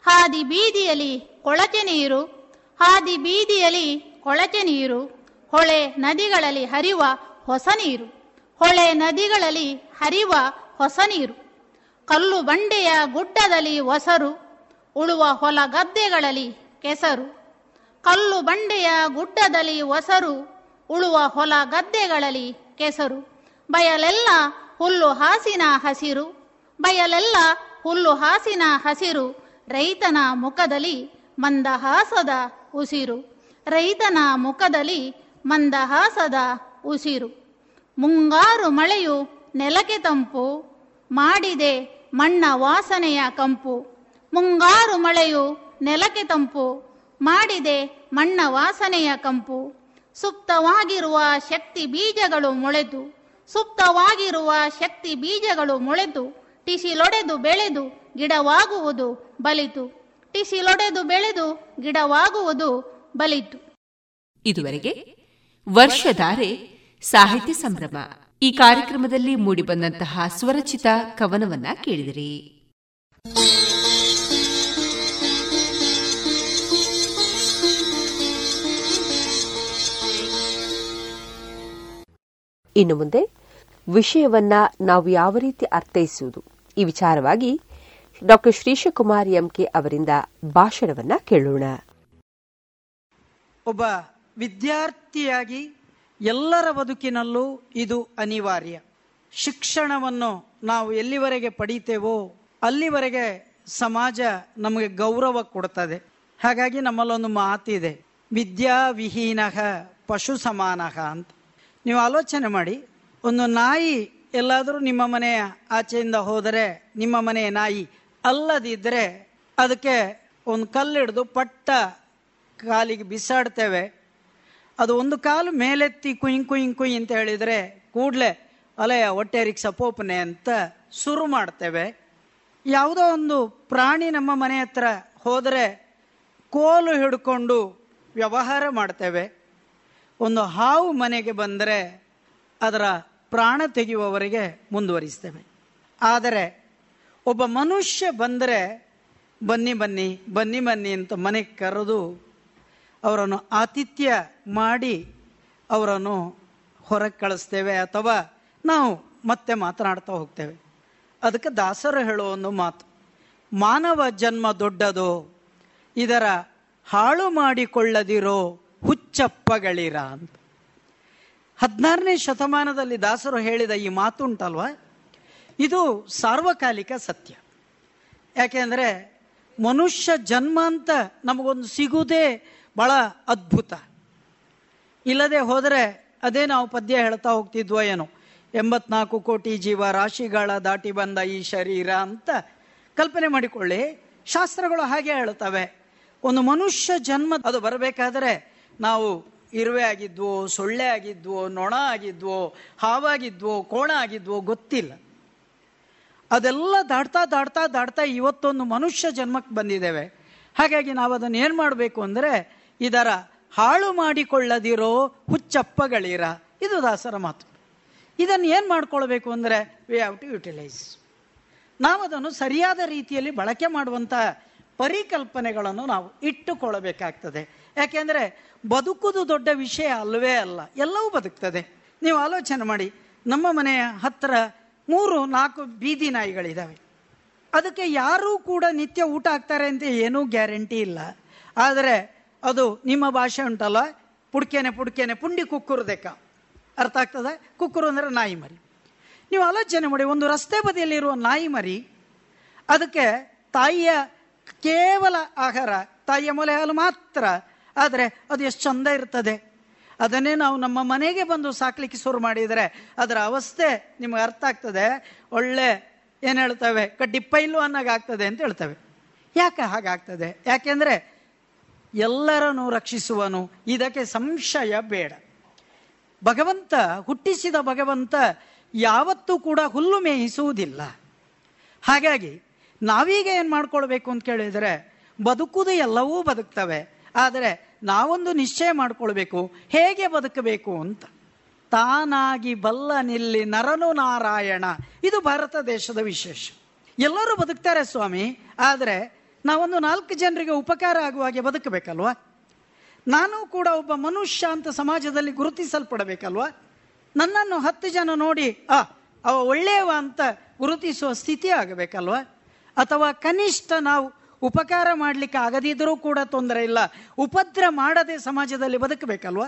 ಹಾದಿ ಬೀದಿಯಲ್ಲಿ ಕೊಳಚೆ ನೀರು. ಹಾದಿ ಬೀದಿಯಲ್ಲಿ ಕೊಳಚೆ ನೀರು, ಹೊಳೆ ನದಿಗಳಲ್ಲಿ ಹರಿವ ಹೊಸ ನೀರು, ಹೊಳೆ ನದಿಗಳಲ್ಲಿ ಹರಿವ ಹೊಸ ನೀರು, ಕಲ್ಲು ಬಂಡೆಯ ಗುಡ್ಡದಲ್ಲಿ ಒಸರು, ಉಳುವ ಹೊಲ ಗದ್ದೆಗಳಲ್ಲಿ ಕೆಸರು, ಕಲ್ಲು ಬಂಡೆಯ ಗುಡ್ಡದಲ್ಲಿ ಒಸರು, ಉಳುವ ಹೊಲ ಗದ್ದೆಗಳಲ್ಲಿ ಕೆಸರು, ಬಯಲೆಲ್ಲ ಹುಲ್ಲು ಹಾಸಿನ ಹಸಿರು, ಬಯಲೆಲ್ಲ ಹುಲ್ಲು ಹಾಸಿನ ಹಸಿರು, ರೈತನ ಮುಖದಲ್ಲಿ ಮಂದಹಾಸದ ಉಸಿರು. ರೈತನ ಮುಖದಲ್ಲಿ ಮಂದಹಾಸದ ಉಸಿರು. ಮುಂಗಾರು ಮಳೆಯು ನೆಲಕ್ಕೆ ತಂಪು, ಮಾಡಿದೆ ಮಣ್ಣ ವಾಸನೆಯ ಕಂಪು. ಮುಂಗಾರು ಮಳೆಯು ನೆಲಕ್ಕೆ ತಂಪು, ಮಾಡಿದೆ ಮಣ್ಣ ವಾಸನೆಯ ಕಂಪು. ಸುಪ್ತವಾಗಿರುವ ಶಕ್ತಿ ಬೀಜಗಳು ಮೊಳೆತು ಸುಪ್ತವಾಗಿರುವ ಶಕ್ತಿ ಬೀಜಗಳು ಮೊಳೆತು ಟಿಸಿಲೊಡೆದು ಬೆಳೆದು ಗಿಡವಾಗುವುದು ಬಲಿತು. ಟಿಸಿಲೊಡೆದು ಬೆಳೆದು ಗಿಡವಾಗುವುದು ಬಲಿತು ಇದುವರೆಗೆ ವರ್ಷಧಾರೆ ಸಾಹಿತ್ಯ ಸಂಭ್ರಮ. ಈ ಕಾರ್ಯಕ್ರಮದಲ್ಲಿ ಮೂಡಿಬಂದಂತಹ ಸ್ವರಚಿತ ಕವನವನ್ನ ಕೇಳಿದಿರಿ. ಇನ್ನು ಮುಂದೆ ವಿಷಯವನ್ನ ನಾವು ಯಾವ ರೀತಿ ಅರ್ಥೈಸುವುದು? ಈ ವಿಚಾರವಾಗಿ ಡಾಕ್ಟರ್ ಶ್ರೀಶಕುಮಾರ್ ಎಂಕೆ ಅವರಿಂದ ಭಾಷಣವನ್ನ ಕೇಳೋಣ. ಒಬ್ಬ ವಿದ್ಯಾರ್ಥಿಯಾಗಿ ಎಲ್ಲರ ಬದುಕಿನಲ್ಲೂ ಇದು ಅನಿವಾರ್ಯ. ಶಿಕ್ಷಣವನ್ನು ನಾವು ಎಲ್ಲಿವರೆಗೆ ಪಡೀತೇವೋ ಅಲ್ಲಿವರೆಗೆ ಸಮಾಜ ನಮಗೆ ಗೌರವ ಕೊಡ್ತದೆ. ಹಾಗಾಗಿ ನಮ್ಮಲ್ಲೊಂದು ಮಾತಿದೆ. ವಿದ್ಯಾ ವಿಹೀನ ಪಶು ಸಮಾನ ಅಂತ. ನೀವು ಆಲೋಚನೆ ಮಾಡಿ. ಒಂದು ನಾಯಿ ಎಲ್ಲಾದರೂ ನಿಮ್ಮ ಮನೆಯ ಆಚೆಯಿಂದ ಹೋದರೆ ನಿಮ್ಮ ಮನೆಯ ನಾಯಿ ಅಲ್ಲದಿದ್ದರೆ ಅದಕ್ಕೆ ಒಂದು ಕಲ್ಲಿಡ್ದು ಪಟ್ಟ ಕಾಲಿಗೆ ಬಿಸಾಡ್ತೇವೆ. ಅದು ಒಂದು ಕಾಲು ಮೇಲೆತ್ತಿ ಕುಯ್ ಕುಯ್ ಕುಯ್ ಅಂತ ಹೇಳಿದರೆ ಕೂಡಲೇ ಅಲೆಯ ಹೊಟ್ಟೆ ಸಪೋಪನೆ ಪೋಪನೆ ಅಂತ ಶುರು ಮಾಡ್ತೇವೆ. ಯಾವುದೋ ಒಂದು ಪ್ರಾಣಿ ನಮ್ಮ ಮನೆ ಹತ್ರ ಹೋದರೆ ಕೋಲು ಹಿಡ್ಕೊಂಡು ವ್ಯವಹಾರ ಮಾಡ್ತೇವೆ. ಒಂದು ಹಾವು ಮನೆಗೆ ಬಂದರೆ ಅದರ ಪ್ರಾಣ ತೆಗೆಯುವವರಿಗೆ ಮುಂದುವರಿಸ್ತೇವೆ. ಆದರೆ ಒಬ್ಬ ಮನುಷ್ಯ ಬಂದರೆ, ಬನ್ನಿ ಬನ್ನಿ ಬನ್ನಿ ಬನ್ನಿ ಅಂತ ಮನೆಗೆ ಕರೆದು ಅವರನ್ನು ಆತಿಥ್ಯ ಮಾಡಿ ಅವರನ್ನು ಹೊರಗೆ ಕಳಿಸ್ತೇವೆ ಅಥವಾ ನಾವು ಮತ್ತೆ ಮಾತನಾಡ್ತಾ ಹೋಗ್ತೇವೆ. ಅದಕ್ಕೆ ದಾಸರು ಹೇಳೋ ಒಂದು ಮಾತು. ಮಾನವ ಜನ್ಮ ದೊಡ್ಡದು, ಇದರ ಹಾಳು ಮಾಡಿಕೊಳ್ಳದಿರೋ ಹುಚ್ಚಪ್ಪಗಳಿರ ಅಂತ. ಹದಿನಾರನೇ ಶತಮಾನದಲ್ಲಿ ದಾಸರು ಹೇಳಿದ ಈ ಮಾತುಂಟಲ್ವಾ ಇದು ಸಾರ್ವಕಾಲಿಕ ಸತ್ಯ. ಯಾಕೆಂದರೆ ಮನುಷ್ಯ ಜನ್ಮ ಅಂತ ನಮಗೊಂದು ಸಿಗುವುದೇ ಬಹಳ ಅದ್ಭುತ. ಇಲ್ಲದೆ ಹೋದರೆ ಅದೇ ನಾವು ಪದ್ಯ ಹೇಳ್ತಾ ಹೋಗ್ತಿದ್ವೋ ಏನೋ. ಎಂಬತ್ನಾಲ್ಕು ಕೋಟಿ ಜೀವ ರಾಶಿಗಳ ದಾಟಿ ಬಂದ ಈ ಶರೀರ ಅಂತ ಕಲ್ಪನೆ ಮಾಡಿಕೊಳ್ಳಿ. ಶಾಸ್ತ್ರಗಳು ಹಾಗೆ ಹೇಳುತ್ತವೆ. ಒಂದು ಮನುಷ್ಯ ಜನ್ಮ ಅದು ಬರಬೇಕಾದರೆ ನಾವು ಇರುವೆ ಆಗಿದ್ವೋ, ಸೊಳ್ಳೆ ಆಗಿದ್ವೋ, ನೊಣ ಆಗಿದ್ವೋ, ಹಾವಾಗಿದ್ವೋ, ಕೋಣ ಆಗಿದ್ವೋ ಗೊತ್ತಿಲ್ಲ. ಅದೆಲ್ಲ ದಾಟ್ತಾ ದಾಟ್ತಾ ದಾಟ್ತಾ ಇವತ್ತೊಂದು ಮನುಷ್ಯ ಜನ್ಮಕ್ಕೆ ಬಂದಿದ್ದೇವೆ. ಹಾಗಾಗಿ ನಾವು ಅದನ್ನು ಏನು ಮಾಡಬೇಕು ಅಂದರೆ ಇದರ ಹಾಳು ಮಾಡಿಕೊಳ್ಳದಿರೋ ಹುಚ್ಚಪ್ಪಗಳಿರ. ಇದು ದಾಸರ ಮಾತು. ಇದನ್ನು ಏನು ಮಾಡ್ಕೊಳ್ಬೇಕು ಅಂದರೆ ವಿ ಹ್ಯಾವ್ ಟು ಯುಟಿಲೈಸ್ ನಾವು ಅದನ್ನು ಸರಿಯಾದ ರೀತಿಯಲ್ಲಿ ಬಳಕೆ ಮಾಡುವಂಥ ಪರಿಕಲ್ಪನೆಗಳನ್ನು ನಾವು ಇಟ್ಟುಕೊಳ್ಳಬೇಕಾಗ್ತದೆ. ಯಾಕೆಂದರೆ ಬದುಕುದು ದೊಡ್ಡ ವಿಷಯ ಅಲ್ಲವೇ ಅಲ್ಲ, ಎಲ್ಲವೂ ಬದುಕ್ತದೆ. ನೀವು ಆಲೋಚನೆ ಮಾಡಿ, ನಮ್ಮ ಮನೆಯ ಹತ್ತಿರ ಮೂರು, ನಾಲ್ಕು ಬೀದಿ ನಾಯಿಗಳಿದ್ದಾವೆ ಅದಕ್ಕೆ ಯಾರೂ ಕೂಡ ನಿತ್ಯ ಊಟ ಆಗ್ತಾರೆ ಅಂತ ಏನೂ ಗ್ಯಾರಂಟಿ ಇಲ್ಲ. ಆದರೆ ಅದು ನಿಮ್ಮ ಭಾಷೆ ಉಂಟಲ್ಲ, ಪುಡ್ಕೇನೆ ಪುಡ್ಕೇನೆ, ಪುಂಡಿ ಕುಕ್ಕುರು ದೆಕ್ಕ ಅರ್ಥ ಆಗ್ತದೆ? ಕುಕ್ಕುರು ಅಂದರೆ ನಾಯಿ ಮರಿ. ನೀವು ಆಲೋಚನೆ ಮಾಡಿ, ಒಂದು ರಸ್ತೆ ಬದಿಯಲ್ಲಿರುವ ನಾಯಿ ಮರಿ, ಅದಕ್ಕೆ ತಾಯಿಯ ಕೇವಲ ಆಹಾರ, ತಾಯಿಯ ಮೊಲೆ ಹಾಲು ಮಾತ್ರ, ಆದರೆ ಅದು ಎಷ್ಟು ಚಂದ ಇರ್ತದೆ. ಅದನ್ನೇ ನಾವು ನಮ್ಮ ಮನೆಗೆ ಬಂದು ಸಾಕ್ಲಿಕ್ಕೆ ಶುರು ಮಾಡಿದರೆ, ಅದರ ಅವಸ್ಥೆ ನಿಮಗೆ ಅರ್ಥ ಆಗ್ತದೆ. ಒಳ್ಳೆ ಏನು ಹೇಳ್ತವೆ? ಕಡ್ಡಿ ಪೈಲು ಅನ್ನೋಗಾಗ್ತದೆ ಅಂತ ಹೇಳ್ತವೆ. ಯಾಕೆ ಹಾಗಾಗ್ತದೆ? ಯಾಕೆಂದರೆ ಎಲ್ಲರನ್ನು ರಕ್ಷಿಸುವನು. ಇದಕ್ಕೆ ಸಂಶಯ ಬೇಡ. ಭಗವಂತ, ಹುಟ್ಟಿಸಿದ ಭಗವಂತ ಯಾವತ್ತೂ ಕೂಡ ಹುಲ್ಲು ಮೇಯಿಸುವುದಿಲ್ಲ. ಹಾಗಾಗಿ ನಾವೀಗ ಏನು ಮಾಡ್ಕೊಳ್ಬೇಕು ಅಂತ ಕೇಳಿದರೆ, ಬದುಕುವುದು ಎಲ್ಲವೂ ಬದುಕ್ತವೆ. ಆದರೆ ನಾವೊಂದು ನಿಶ್ಚಯ ಮಾಡ್ಕೊಳ್ಬೇಕು, ಹೇಗೆ ಬದುಕಬೇಕು ಅಂತ. ತಾನಾಗಿ ಬಲ್ಲ ನಿಲ್ಲಿ ನರನು ನಾರಾಯಣ. ಇದು ಭಾರತ ದೇಶದ ವಿಶೇಷ. ಎಲ್ಲರೂ ಬದುಕ್ತಾರೆ ಸ್ವಾಮಿ, ಆದರೆ ನಾವೊಂದು ನಾಲ್ಕು ಜನರಿಗೆ ಉಪಕಾರ ಆಗುವ ಹಾಗೆ ಬದುಕಬೇಕಲ್ವಾ? ನಾನು ಕೂಡ ಒಬ್ಬ ಮನುಷ್ಯ ಅಂತ ಸಮಾಜದಲ್ಲಿ ಗುರುತಿಸಲ್ಪಡಬೇಕಲ್ವಾ? ನನ್ನನ್ನು ಹತ್ತು ಜನ ನೋಡಿ, ಆ, ಅವ ಒಳ್ಳೆಯವ ಅಂತ ಗುರುತಿಸುವ ಸ್ಥಿತಿ ಆಗಬೇಕಲ್ವಾ? ಅಥವಾ ಕನಿಷ್ಠ ನಾವು ಉಪಕಾರ ಮಾಡಲಿಕ್ಕೆ ಆಗದಿದ್ದರೂ ಕೂಡ ತೊಂದರೆ ಇಲ್ಲ, ಉಪದ್ರ ಮಾಡದೆ ಸಮಾಜದಲ್ಲಿ ಬದುಕಬೇಕಲ್ವಾ?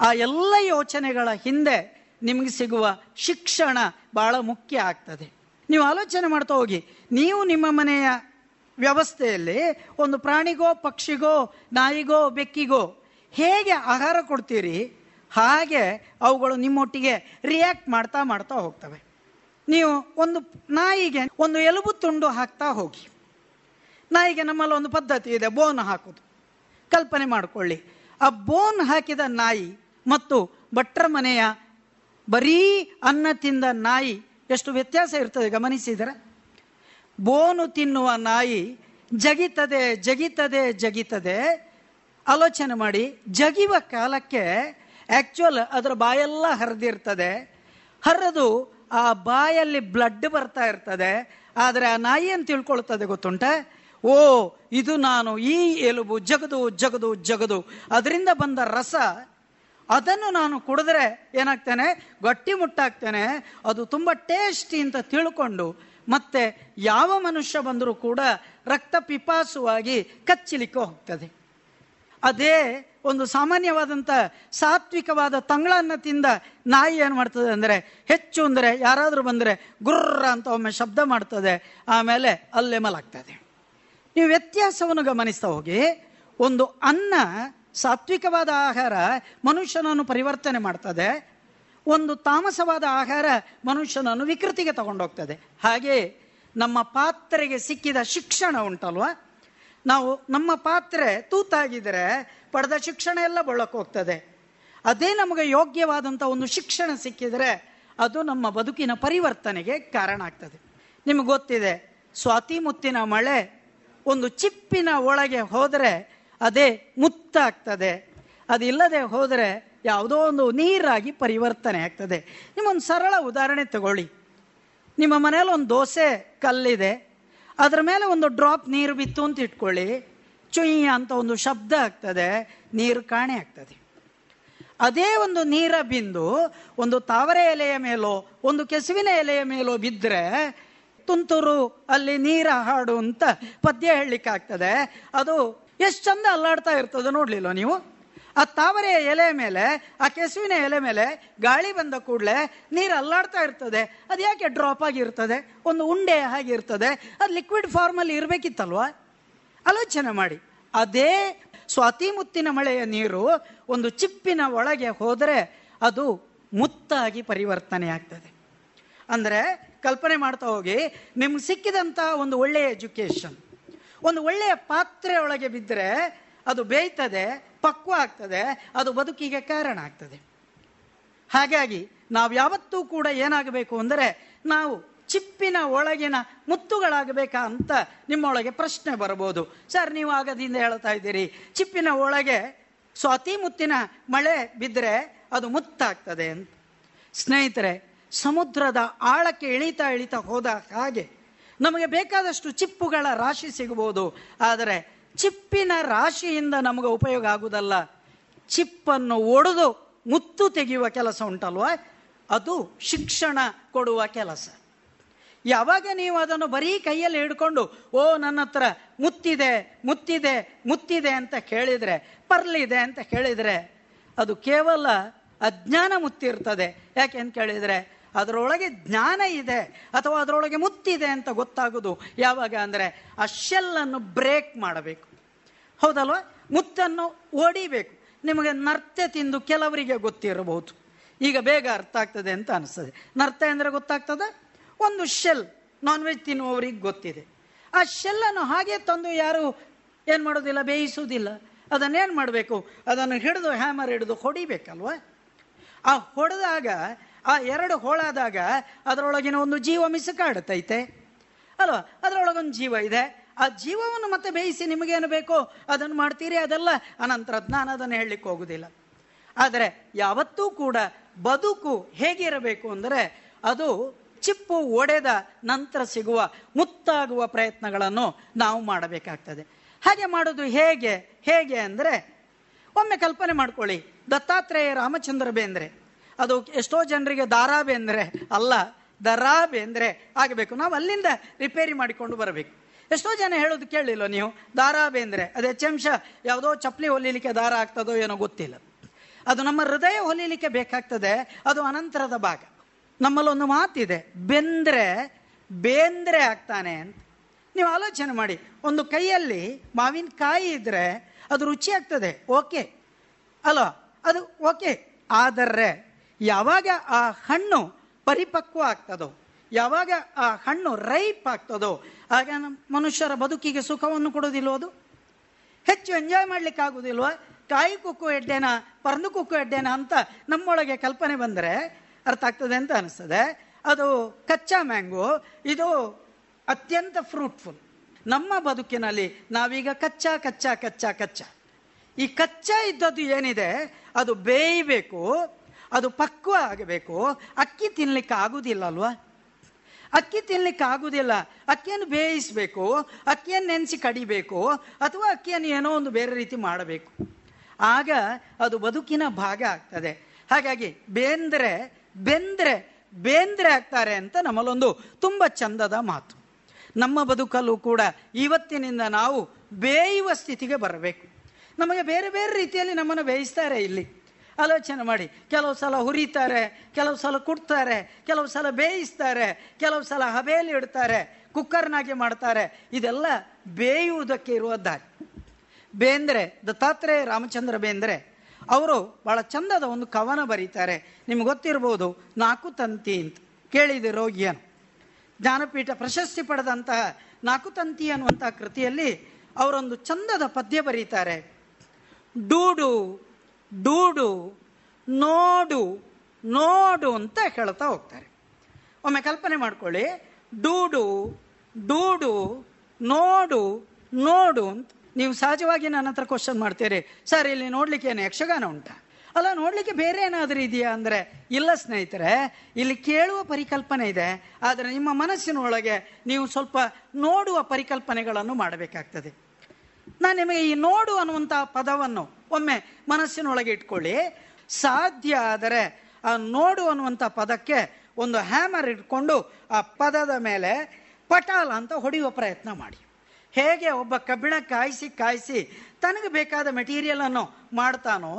ಆ ಎಲ್ಲ ಯೋಚನೆಗಳ ಹಿಂದೆ ನಿಮಗೆ ಸಿಗುವ ಶಿಕ್ಷಣ ಬಹಳ ಮುಖ್ಯ ಆಗ್ತದೆ. ನೀವು ಆಲೋಚನೆ ಮಾಡ್ತಾ ಹೋಗಿ, ನೀವು ನಿಮ್ಮ ಮನೆಯ ವ್ಯವಸ್ಥೆಯಲ್ಲಿ ಒಂದು ಪ್ರಾಣಿಗೋ, ಪಕ್ಷಿಗೋ, ನಾಯಿಗೋ, ಬೆಕ್ಕಿಗೋ ಹೇಗೆ ಆಹಾರ ಕೊಡ್ತೀರಿ, ಹಾಗೆ ಅವುಗಳು ನಿಮ್ಮೊಟ್ಟಿಗೆ ರಿಯಾಕ್ಟ್ ಮಾಡ್ತಾ ಮಾಡ್ತಾ ಹೋಗ್ತವೆ. ನೀವು ಒಂದು ನಾಯಿಗೆ ಒಂದು ಎಲುಬು ತುಂಡು ಹಾಕ್ತಾ ಹೋಗಿ. ನಾಯಿಗೆ ನಮ್ಮಲ್ಲಿ ಒಂದು ಪದ್ಧತಿ ಇದೆ, ಬೋನ್ ಹಾಕೋದು. ಕಲ್ಪನೆ ಮಾಡಿಕೊಳ್ಳಿ. ಆ ಬೋನ್ ಹಾಕಿದ ನಾಯಿ ಮತ್ತು ಭಟ್ರ ಮನೆಯ ಬರೀ ಅನ್ನ ತಿಂದ ನಾಯಿ ಎಷ್ಟು ವ್ಯತ್ಯಾಸ ಇರ್ತದೆ ಗಮನಿಸಿದರೆ? ಬೋನು ತಿನ್ನುವ ನಾಯಿ ಜಗಿತದೆ ಜಗಿತದೆ ಜಗಿತದೆ. ಆಲೋಚನೆ ಮಾಡಿ, ಜಗಿವ ಕಾಲಕ್ಕೆ ಆಕ್ಚುಯಲ್ ಅದರ ಬಾಯೆಲ್ಲ ಹರಿದಿರ್ತದೆ. ಹರಿದು ಆ ಬಾಯಲ್ಲಿ ಬ್ಲಡ್ ಬರ್ತಾ ಇರ್ತದೆ. ಆದರೆ ಆ ನಾಯಿ ಏನು ತಿಳ್ಕೊಳ್ತದೆ ಗೊತ್ತುಂಟ? ಓ, ಇದು ನಾನು, ಈ ಎಲುಬು ಜಗದು ಜಗದು ಜಗದು. ಅದರಿಂದ ಬಂದ ರಸ, ಅದನ್ನು ನಾನು ಕುಡಿದ್ರೆ ಏನಾಗ್ತೇನೆ? ಗಟ್ಟಿ ಮುಟ್ಟಾಗ್ತೇನೆ ಅದು ತುಂಬ ಟೇಸ್ಟಿ ಅಂತ ತಿಳ್ಕೊಂಡು ಮತ್ತೆ ಯಾವ ಮನುಷ್ಯ ಬಂದರೂ ಕೂಡ ರಕ್ತ ಪಿಪಾಸುವಾಗಿ ಕಚ್ಚಲಿಕ್ಕೆ ಹೋಗ್ತದೆ. ಅದೇ ಒಂದು ಸಾಮಾನ್ಯವಾದಂಥ ಸಾತ್ವಿಕವಾದ ತಂಗಳನ್ನ ತಿಂದ ನಾಯಿ ಏನು ಮಾಡ್ತದೆ ಅಂದರೆ ಹೆಚ್ಚು ಅಂದರೆ ಯಾರಾದರೂ ಬಂದರೆ ಗುರ್ರ ಅಂತ ಒಮ್ಮೆ ಶಬ್ದ ಮಾಡ್ತದೆ, ಆಮೇಲೆ ಅಲ್ಲೇ ಮಲಾಗ್ತದೆ. ನೀವು ವ್ಯತ್ಯಾಸವನ್ನು ಗಮನಿಸ್ತಾ ಹೋಗಿ, ಒಂದು ಅನ್ನ ಸಾತ್ವಿಕವಾದ ಆಹಾರ ಮನುಷ್ಯನನ್ನು ಪರಿವರ್ತನೆ ಮಾಡ್ತದೆ ಒಂದು ತಾಮಸವಾದ ಆಹಾರ ಮನುಷ್ಯನನ್ನು ವಿಕೃತಿಗೆ ತಗೊಂಡೋಗ್ತದೆ. ಹಾಗೆ ನಮ್ಮ ಪಾತ್ರೆಗೆ ಸಿಕ್ಕಿದ ಶಿಕ್ಷಣ ಉಂಟಲ್ವಾ? ನಾವು ನಮ್ಮ ಪಾತ್ರೆ ತೂತಾಗಿದ್ರೆ ಪಡೆದ ಶಿಕ್ಷಣ ಎಲ್ಲ ಬಳಕೋಗ್ತದೆ ಹೋಗ್ತದೆ. ಅದೇ ನಮಗೆ ಯೋಗ್ಯವಾದಂಥ ಒಂದು ಶಿಕ್ಷಣ ಸಿಕ್ಕಿದರೆ ಅದು ನಮ್ಮ ಬದುಕಿನ ಪರಿವರ್ತನೆಗೆ ಕಾರಣ ಆಗ್ತದೆ. ನಿಮಗೆ ಗೊತ್ತಿದೆ, ಸ್ವಾತಿ ಮುತ್ತಿನ ಮಳೆ ಒಂದು ಚಿಪ್ಪಿನ ಒಳಗೆ ಹೋದರೆ ಅದೇ ಮುತ್ತಾಗ್ತದೆ. ಅದಿಲ್ಲದೆ ಹೋದರೆ ಯಾವುದೋ ಒಂದು ನೀರಾಗಿ ಪರಿವರ್ತನೆ ಆಗ್ತದೆ. ನಿಮ್ಮೊಂದು ಸರಳ ಉದಾಹರಣೆ ತಗೊಳ್ಳಿ. ನಿಮ್ಮ ಮನೇಲಿ ಒಂದು ದೋಸೆ ಕಲ್ಲಿದೆ. ಅದರ ಮೇಲೆ ಒಂದು ಡ್ರಾಪ್ ನೀರು ಬಿತ್ತು ಅಂತ ಇಟ್ಕೊಳ್ಳಿ. ಚುಯ್ ಅಂತ ಒಂದು ಶಬ್ದ ಆಗ್ತದೆ. ನೀರು ಕಾಣೆ ಆಗ್ತದೆ. ಅದೇ ಒಂದು ನೀರ ಬಿಂದು ಒಂದು ತಾವರೆ ಎಲೆಯ ಮೇಲೋ, ಒಂದು ಕೆಸುವಿನ ಎಲೆಯ ಮೇಲೋ ಬಿದ್ದರೆ ತುಂತುರು, ಅಲ್ಲಿ ನೀರ ಹಾಡು ಅಂತ ಪದ್ಯ ಹೇಳಲಿಕ್ಕಾಗ್ತದೆ. ಅದು ಎಷ್ಟು ಚಂದ ಅಲ್ಲಾಡ್ತಾ ಇರ್ತದೆ ನೋಡ್ಲಿಲ್ಲ ನೀವು? ಆ ತಾವರೆಯ ಎಲೆ ಮೇಲೆ, ಆ ಕೆಸುವಿನ ಎಲೆ ಮೇಲೆ ಗಾಳಿ ಬಂದ ಕೂಡಲೇ ನೀರು ಅಲ್ಲಾಡ್ತಾ ಇರ್ತದೆ. ಅದು ಯಾಕೆ ಡ್ರಾಪ್ ಆಗಿರ್ತದೆ? ಒಂದು ಉಂಡೆ ಹಾಗಿರ್ತದೆ ಅದು ಲಿಕ್ವಿಡ್ ಫಾರ್ಮಲ್ಲಿ ಇರಬೇಕಿತ್ತಲ್ವಾ? ಆಲೋಚನೆ ಮಾಡಿ. ಅದೇ ಸ್ವಾತಿ ಮುತ್ತಿನ ಮಳೆಯ ನೀರು ಒಂದು ಚಿಪ್ಪಿನ ಒಳಗೆ ಹೋದರೆ ಅದು ಮುತ್ತಾಗಿ ಪರಿವರ್ತನೆ ಆಗ್ತದೆ. ಅಂದರೆ ಕಲ್ಪನೆ ಮಾಡ್ತಾ ಹೋಗಿ, ನಿಮ್ಗೆ ಸಿಕ್ಕಿದಂಥ ಒಂದು ಒಳ್ಳೆಯ ಎಜುಕೇಶನ್ ಒಂದು ಒಳ್ಳೆಯ ಪಾತ್ರೆ ಒಳಗೆ ಬಿದ್ದರೆ ಅದು ಬೇಯ್ತದೆ ಪಕ್ವ ಆಗ್ತದೆ, ಅದು ಬದುಕಿಗೆ ಕಾರಣ ಆಗ್ತದೆ. ಹಾಗಾಗಿ ನಾವು ಯಾವತ್ತೂ ಕೂಡ ಏನಾಗಬೇಕು ಅಂದರೆ, ನಾವು ಚಿಪ್ಪಿನ ಒಳಗಿನ ಮುತ್ತುಗಳಾಗಬೇಕಾ ಅಂತ ನಿಮ್ಮೊಳಗೆ ಪ್ರಶ್ನೆ ಬರಬಹುದು ಸರ್, ನೀವು ಆಗದಿಂದ ಹೇಳ್ತಾ ಇದ್ದೀರಿ. ಚಿಪ್ಪಿನ ಒಳಗೆ ಸ್ವಾತಿ ಮುತ್ತಿನ ಮಳೆ ಬಿದ್ದರೆ ಅದು ಮುತ್ತಾಗ್ತದೆ ಅಂತ. ಸ್ನೇಹಿತರೆ, ಸಮುದ್ರದ ಆಳಕ್ಕೆ ಇಳಿತಾ ಇಳಿತಾ ಹೋದ ಹಾಗೆ ನಮಗೆ ಬೇಕಾದಷ್ಟು ಚಿಪ್ಪುಗಳ ರಾಶಿ ಸಿಗಬಹುದು. ಆದರೆ ಚಿಪ್ಪಿನ ರಾಶಿಯಿಂದ ನಮಗೆ ಉಪಯೋಗ ಆಗುವುದಲ್ಲ ಚಿಪ್ಪನ್ನು ಒಡೆದು ಮುತ್ತು ತೆಗೆಯುವ ಕೆಲಸ ಉಂಟಲ್ವ? ಅದು ಶಿಕ್ಷಣ ಕೊಡುವ ಕೆಲಸ. ಯಾವಾಗ ನೀವು ಅದನ್ನು ಬರೀ ಕೈಯಲ್ಲಿ ಹಿಡ್ಕೊಂಡು, ಓ, ನನ್ನ ಹತ್ರ ಮುತ್ತಿದೆ ಮುತ್ತಿದೆ ಮುತ್ತಿದೆ ಅಂತ ಕೇಳಿದರೆ, ಪರ್ಲಿದೆ ಅಂತ ಕೇಳಿದರೆ, ಅದು ಕೇವಲ ಅಜ್ಞಾನ ಮುತ್ತಿರ್ತದೆ. ಯಾಕೆ ಅಂತ ಕೇಳಿದರೆ ಅದರೊಳಗೆ ಜ್ಞಾನ ಇದೆ ಅಥವಾ ಅದರೊಳಗೆ ಮುತ್ತಿದೆ ಅಂತ ಗೊತ್ತಾಗೋದು. ಯಾವಾಗ ಅಂದರೆ ಆ ಶೆಲ್ಲನ್ನು ಬ್ರೇಕ್ ಮಾಡಬೇಕು. ಹೌದಲ್ವಾ? ಮುತ್ತನ್ನು ಓಡಿಬೇಕು ನಿಮಗೆ ನರ್ತೆ ತಿಂದು ಕೆಲವರಿಗೆ ಗೊತ್ತಿರಬಹುದು. ಈಗ ಬೇಗ ಅರ್ಥ ಆಗ್ತದೆ ಅಂತ ಅನಿಸ್ತದೆ. ನರ್ತೆ ಅಂದರೆ ಗೊತ್ತಾಗ್ತದೆ? ಒಂದು ಶೆಲ್ ನಾನ್ ವೆಜ್ ತಿನ್ನುವವರಿಗೆ ಗೊತ್ತಿದೆ. ಆ ಶೆಲ್ಲನ್ನು ಹಾಗೆ ತಂದು ಯಾರು ಏನು ಮಾಡೋದಿಲ್ಲ? ಬೇಯಿಸುವುದಿಲ್ಲ. ಅದನ್ನೇನು ಮಾಡಬೇಕು? ಅದನ್ನು ಹಿಡಿದು ಹ್ಯಾಮರ್ ಹಿಡಿದು ಹೊಡಿಬೇಕಲ್ವ? ಆ ಹೊಡೆದಾಗ ಆ ಎರಡು ಹೋಳಾದಾಗ ಅದರೊಳಗಿನ ಒಂದು ಜೀವ ಮಿಸುಕಾಡುತ್ತೈತೆ ಅಲ್ವಾ? ಅದರೊಳಗೊಂದು ಜೀವ ಇದೆ. ಆ ಜೀವವನ್ನು ಮತ್ತೆ ಬೇಯಿಸಿ ನಿಮಗೇನು ಬೇಕೋ ಅದನ್ನು ಮಾಡ್ತೀರಿ? ಅದೆಲ್ಲ ಅನಂತರ ಜ್ಞಾನ ಅದನ್ನು ಹೇಳಲಿಕ್ಕೆ ಹೋಗುದಿಲ್ಲ. ಆದರೆ ಯಾವತ್ತೂ ಕೂಡ ಬದುಕು ಹೇಗಿರಬೇಕು ಅಂದರೆ ಅದು ಚಿಪ್ಪು ಒಡೆದ ನಂತರ ಸಿಗುವ ಮುತ್ತಾಗುವ ಪ್ರಯತ್ನಗಳನ್ನು ನಾವು ಮಾಡಬೇಕಾಗ್ತದೆ. ಹಾಗೆ ಮಾಡೋದು ಹೇಗೆ? ಹೇಗೆ ಅಂದರೆ ಒಮ್ಮೆ ಕಲ್ಪನೆ ಮಾಡ್ಕೊಳ್ಳಿ. ದತ್ತಾತ್ರೇಯ ರಾಮಚಂದ್ರ ಬೇಂದ್ರೆ ಅದು ಎಷ್ಟೋ ಜನರಿಗೆ ದಾರಾ ಬೇಂದ್ರೆ ಅಲ್ಲ, ದರಾಬೆ ಬೇಂದ್ರೆ ಆಗಬೇಕು. ನಾವು ಅಲ್ಲಿಂದ ರಿಪೇರಿ ಮಾಡಿಕೊಂಡು ಬರಬೇಕು. ಎಷ್ಟೋ ಜನ ಹೇಳೋದು ಕೇಳಿಲ್ಲ ನೀವು? ದಾರಾ ಬೇಂದ್ರೆ ಅದು ಹೆಚ್ಚಂಶ ಯಾವುದೋ ಚಪ್ಪಲಿ ಹೊಲಿಲಿಕ್ಕೆ ದಾರ ಆಗ್ತದೋ ಏನೋ ಗೊತ್ತಿಲ್ಲ. ಅದು ನಮ್ಮ ಹೃದಯ ಹೊಲಿಲಿಕ್ಕೆ ಬೇಕಾಗ್ತದೆ, ಅದು ಅನಂತರದ ಭಾಗ. ನಮ್ಮಲ್ಲೊಂದು ಮಾತಿದೆ, ಬೆಂದ್ರೆ, ಬೇಂದ್ರೆ ಆಗ್ತಾನೆ ಅಂತ. ನೀವು ಆಲೋಚನೆ ಮಾಡಿ, ಒಂದು ಕೈಯಲ್ಲಿ ಮಾವಿನಕಾಯಿ ಇದ್ರೆ ಅದು ರುಚಿ ಆಗ್ತದೆ, ಓಕೆ. ಅಲ್ವಾ ಅದು ಓಕೆ. ಆದರೆ ಯಾವಾಗ ಆ ಹಣ್ಣು ಪರಿಪಕ್ವ ಆಗ್ತದೋ, ಯಾವಾಗ ಆ ಹಣ್ಣು ರೈಪ್ ಆಗ್ತದೋ, ಆಗ ಮನುಷ್ಯರ ಬದುಕಿಗೆ ಸುಖವನ್ನು ಕೊಡೋದಿಲ್ವ ಅದು? ಹೆಚ್ಚು ಎಂಜಾಯ್ ಮಾಡ್ಲಿಕ್ಕೆ ಆಗುದಿಲ್ವ ಕಾಯಿ ಕುಕ್ಕು ಎಡ್ಡೆನ, ಪರಂದು ಕುಕ್ಕು ಎಡ್ಡೆನ ಅಂತ ನಮ್ಮೊಳಗೆ ಕಲ್ಪನೆ ಬಂದರೆ ಅರ್ಥ ಆಗ್ತದೆ ಅಂತ ಅನಿಸ್ತದೆ. ಅದು ಕಚ್ಚಾ ಮ್ಯಾಂಗೋ, ಇದು ಅತ್ಯಂತ ಫ್ರೂಟ್ಫುಲ್ ನಮ್ಮ ಬದುಕಿನಲ್ಲಿ ನಾವೀಗ ಕಚ್ಚಾ ಕಚ್ಚಾ ಕಚ್ಚಾ ಕಚ್ಚಾ. ಈ ಕಚ್ಚಾ ಇದ್ದದ್ದು ಏನಿದೆ? ಅದು ಬೇಯಬೇಕು ಅದು ಪಕ್ವ ಆಗಬೇಕು. ಅಕ್ಕಿ ತಿನ್ಲಿಕ್ಕೆ ಆಗುದಿಲ್ಲ ಅಲ್ವಾ ಅಕ್ಕಿ ತಿನ್ಲಿಕ್ಕೆ ಆಗುದಿಲ್ಲ. ಅಕ್ಕಿಯನ್ನು ಬೇಯಿಸಬೇಕು, ಅಕ್ಕಿಯನ್ನು ನೆನೆಸಿ ಕಡಿಬೇಕು, ಅಥವಾ ಅಕ್ಕಿಯನ್ನು ಏನೋ ಒಂದು ಬೇರೆ ರೀತಿ ಮಾಡಬೇಕು. ಆಗ ಅದು ಬದುಕಿನ ಭಾಗ ಆಗ್ತದೆ. ಹಾಗಾಗಿ ಬೇಂದ್ರೆ, ಬೆಂದ್ರೆ, ಬೇಂದ್ರೆ ಆಗ್ತಾರೆ ಅಂತ ನಮ್ಮಲ್ಲೊಂದು ತುಂಬ ಚಂದದ ಮಾತು. ನಮ್ಮ ಬದುಕಲ್ಲೂ ಕೂಡ ಇವತ್ತಿನಿಂದ ನಾವು ಬೇಯುವ ಸ್ಥಿತಿಗೆ ಬರಬೇಕು. ನಮಗೆ ಬೇರೆ ಬೇರೆ ರೀತಿಯಲ್ಲಿ ನಮ್ಮನ್ನು ಬೇಯಿಸ್ತಾರೆ ಇಲ್ಲಿ. ಆಲೋಚನೆ ಮಾಡಿ. ಕೆಲವು ಸಲ ಹುರಿತಾರೆ, ಕೆಲವು ಸಲ ಕುಟ್ತಾರೆ, ಕೆಲವು ಸಲ ಬೇಯಿಸ್ತಾರೆ, ಕೆಲವು ಸಲ ಹಬೆಯಲ್ಲಿ ಇಡ್ತಾರೆ, ಕುಕ್ಕರ್ನಾಗೆ ಮಾಡ್ತಾರೆ. ಇದೆಲ್ಲ ಬೇಯುವುದಕ್ಕೆ ಇರುವ ದಾರಿ. ಬೇಂದ್ರೆ, ದತ್ತಾತ್ರೇಯ ರಾಮಚಂದ್ರ ಬೇಂದ್ರೆ, ಅವರು ಬಹಳ ಚಂದದ ಒಂದು ಕವನ ಬರೀತಾರೆ. ನಿಮ್ಗೆ ಗೊತ್ತಿರ್ಬೋದು, ನಾಲ್ಕು ತಂತಿ ಅಂತ. ಕೇಳಿದೆ ಏನು ಜ್ಞಾನಪೀಠ ಪ್ರಶಸ್ತಿ ಪಡೆದಂತಹ ನಾಲ್ಕು ತಂತಿ ಅನ್ನುವಂತಹ ಕೃತಿಯಲ್ಲಿ ಅವರೊಂದು ಚಂದದ ಪದ್ಯ ಬರೀತಾರೆ. ಡೂಡು ಡೂಡು ನೋಡು ನೋಡು ಅಂತ ಹೇಳ್ತಾ ಹೋಗ್ತಾರೆ. ಒಮ್ಮೆ ಕಲ್ಪನೆ ಮಾಡ್ಕೊಳ್ಳಿ. ಡೂಡು ಡೂಡು ನೋಡು ನೋಡು ಅಂತ. ನೀವು ಸಹಜವಾಗಿ ನನ್ನ ಹತ್ರ ಕ್ವಶನ್ ಮಾಡ್ತೀರಿ. ಸರ್, ಇಲ್ಲಿ ನೋಡ್ಲಿಕ್ಕೆ ಏನು ಯಕ್ಷಗಾನ ಉಂಟಾ? ಅಲ್ಲ, ನೋಡ್ಲಿಕ್ಕೆ ಬೇರೆ ಏನಾದರೂ ಇದೆಯಾ ಅಂದರೆ? ಇಲ್ಲ ಸ್ನೇಹಿತರೆ, ಇಲ್ಲಿ ಕೇಳುವ ಪರಿಕಲ್ಪನೆ ಇದೆ. ಆದರೆ ನಿಮ್ಮ ಮನಸ್ಸಿನೊಳಗೆ ನೀವು ಸ್ವಲ್ಪ ನೋಡುವ ಪರಿಕಲ್ಪನೆಗಳನ್ನು ಮಾಡಬೇಕಾಗ್ತದೆ. ನಾನು ನಿಮಗೆ ಈ ನೋಡು ಅನ್ನುವಂಥ ಪದವನ್ನು ಒಮ್ಮೆ ಮನಸ್ಸಿನೊಳಗೆ ಇಟ್ಕೊಳ್ಳಿ. ಸಾಧ್ಯ ಆದರೆ, ಆ ನೋಡು ಅನ್ನುವಂಥ ಪದಕ್ಕೆ ಒಂದು ಹ್ಯಾಮರ್ ಇಟ್ಕೊಂಡು ಆ ಪದದ ಮೇಲೆ ಪಟಾಲ ಅಂತ ಹೊಡೆಯುವ ಪ್ರಯತ್ನ ಮಾಡಿ. ಹೇಗೆ ಒಬ್ಬ ಕಬ್ಬಿಣ ಕಾಯಿಸಿ ಕಾಯಿಸಿ ತನಗೆ ಬೇಕಾದ ಮೆಟೀರಿಯಲನ್ನು ಮಾಡ್ತಾನೋ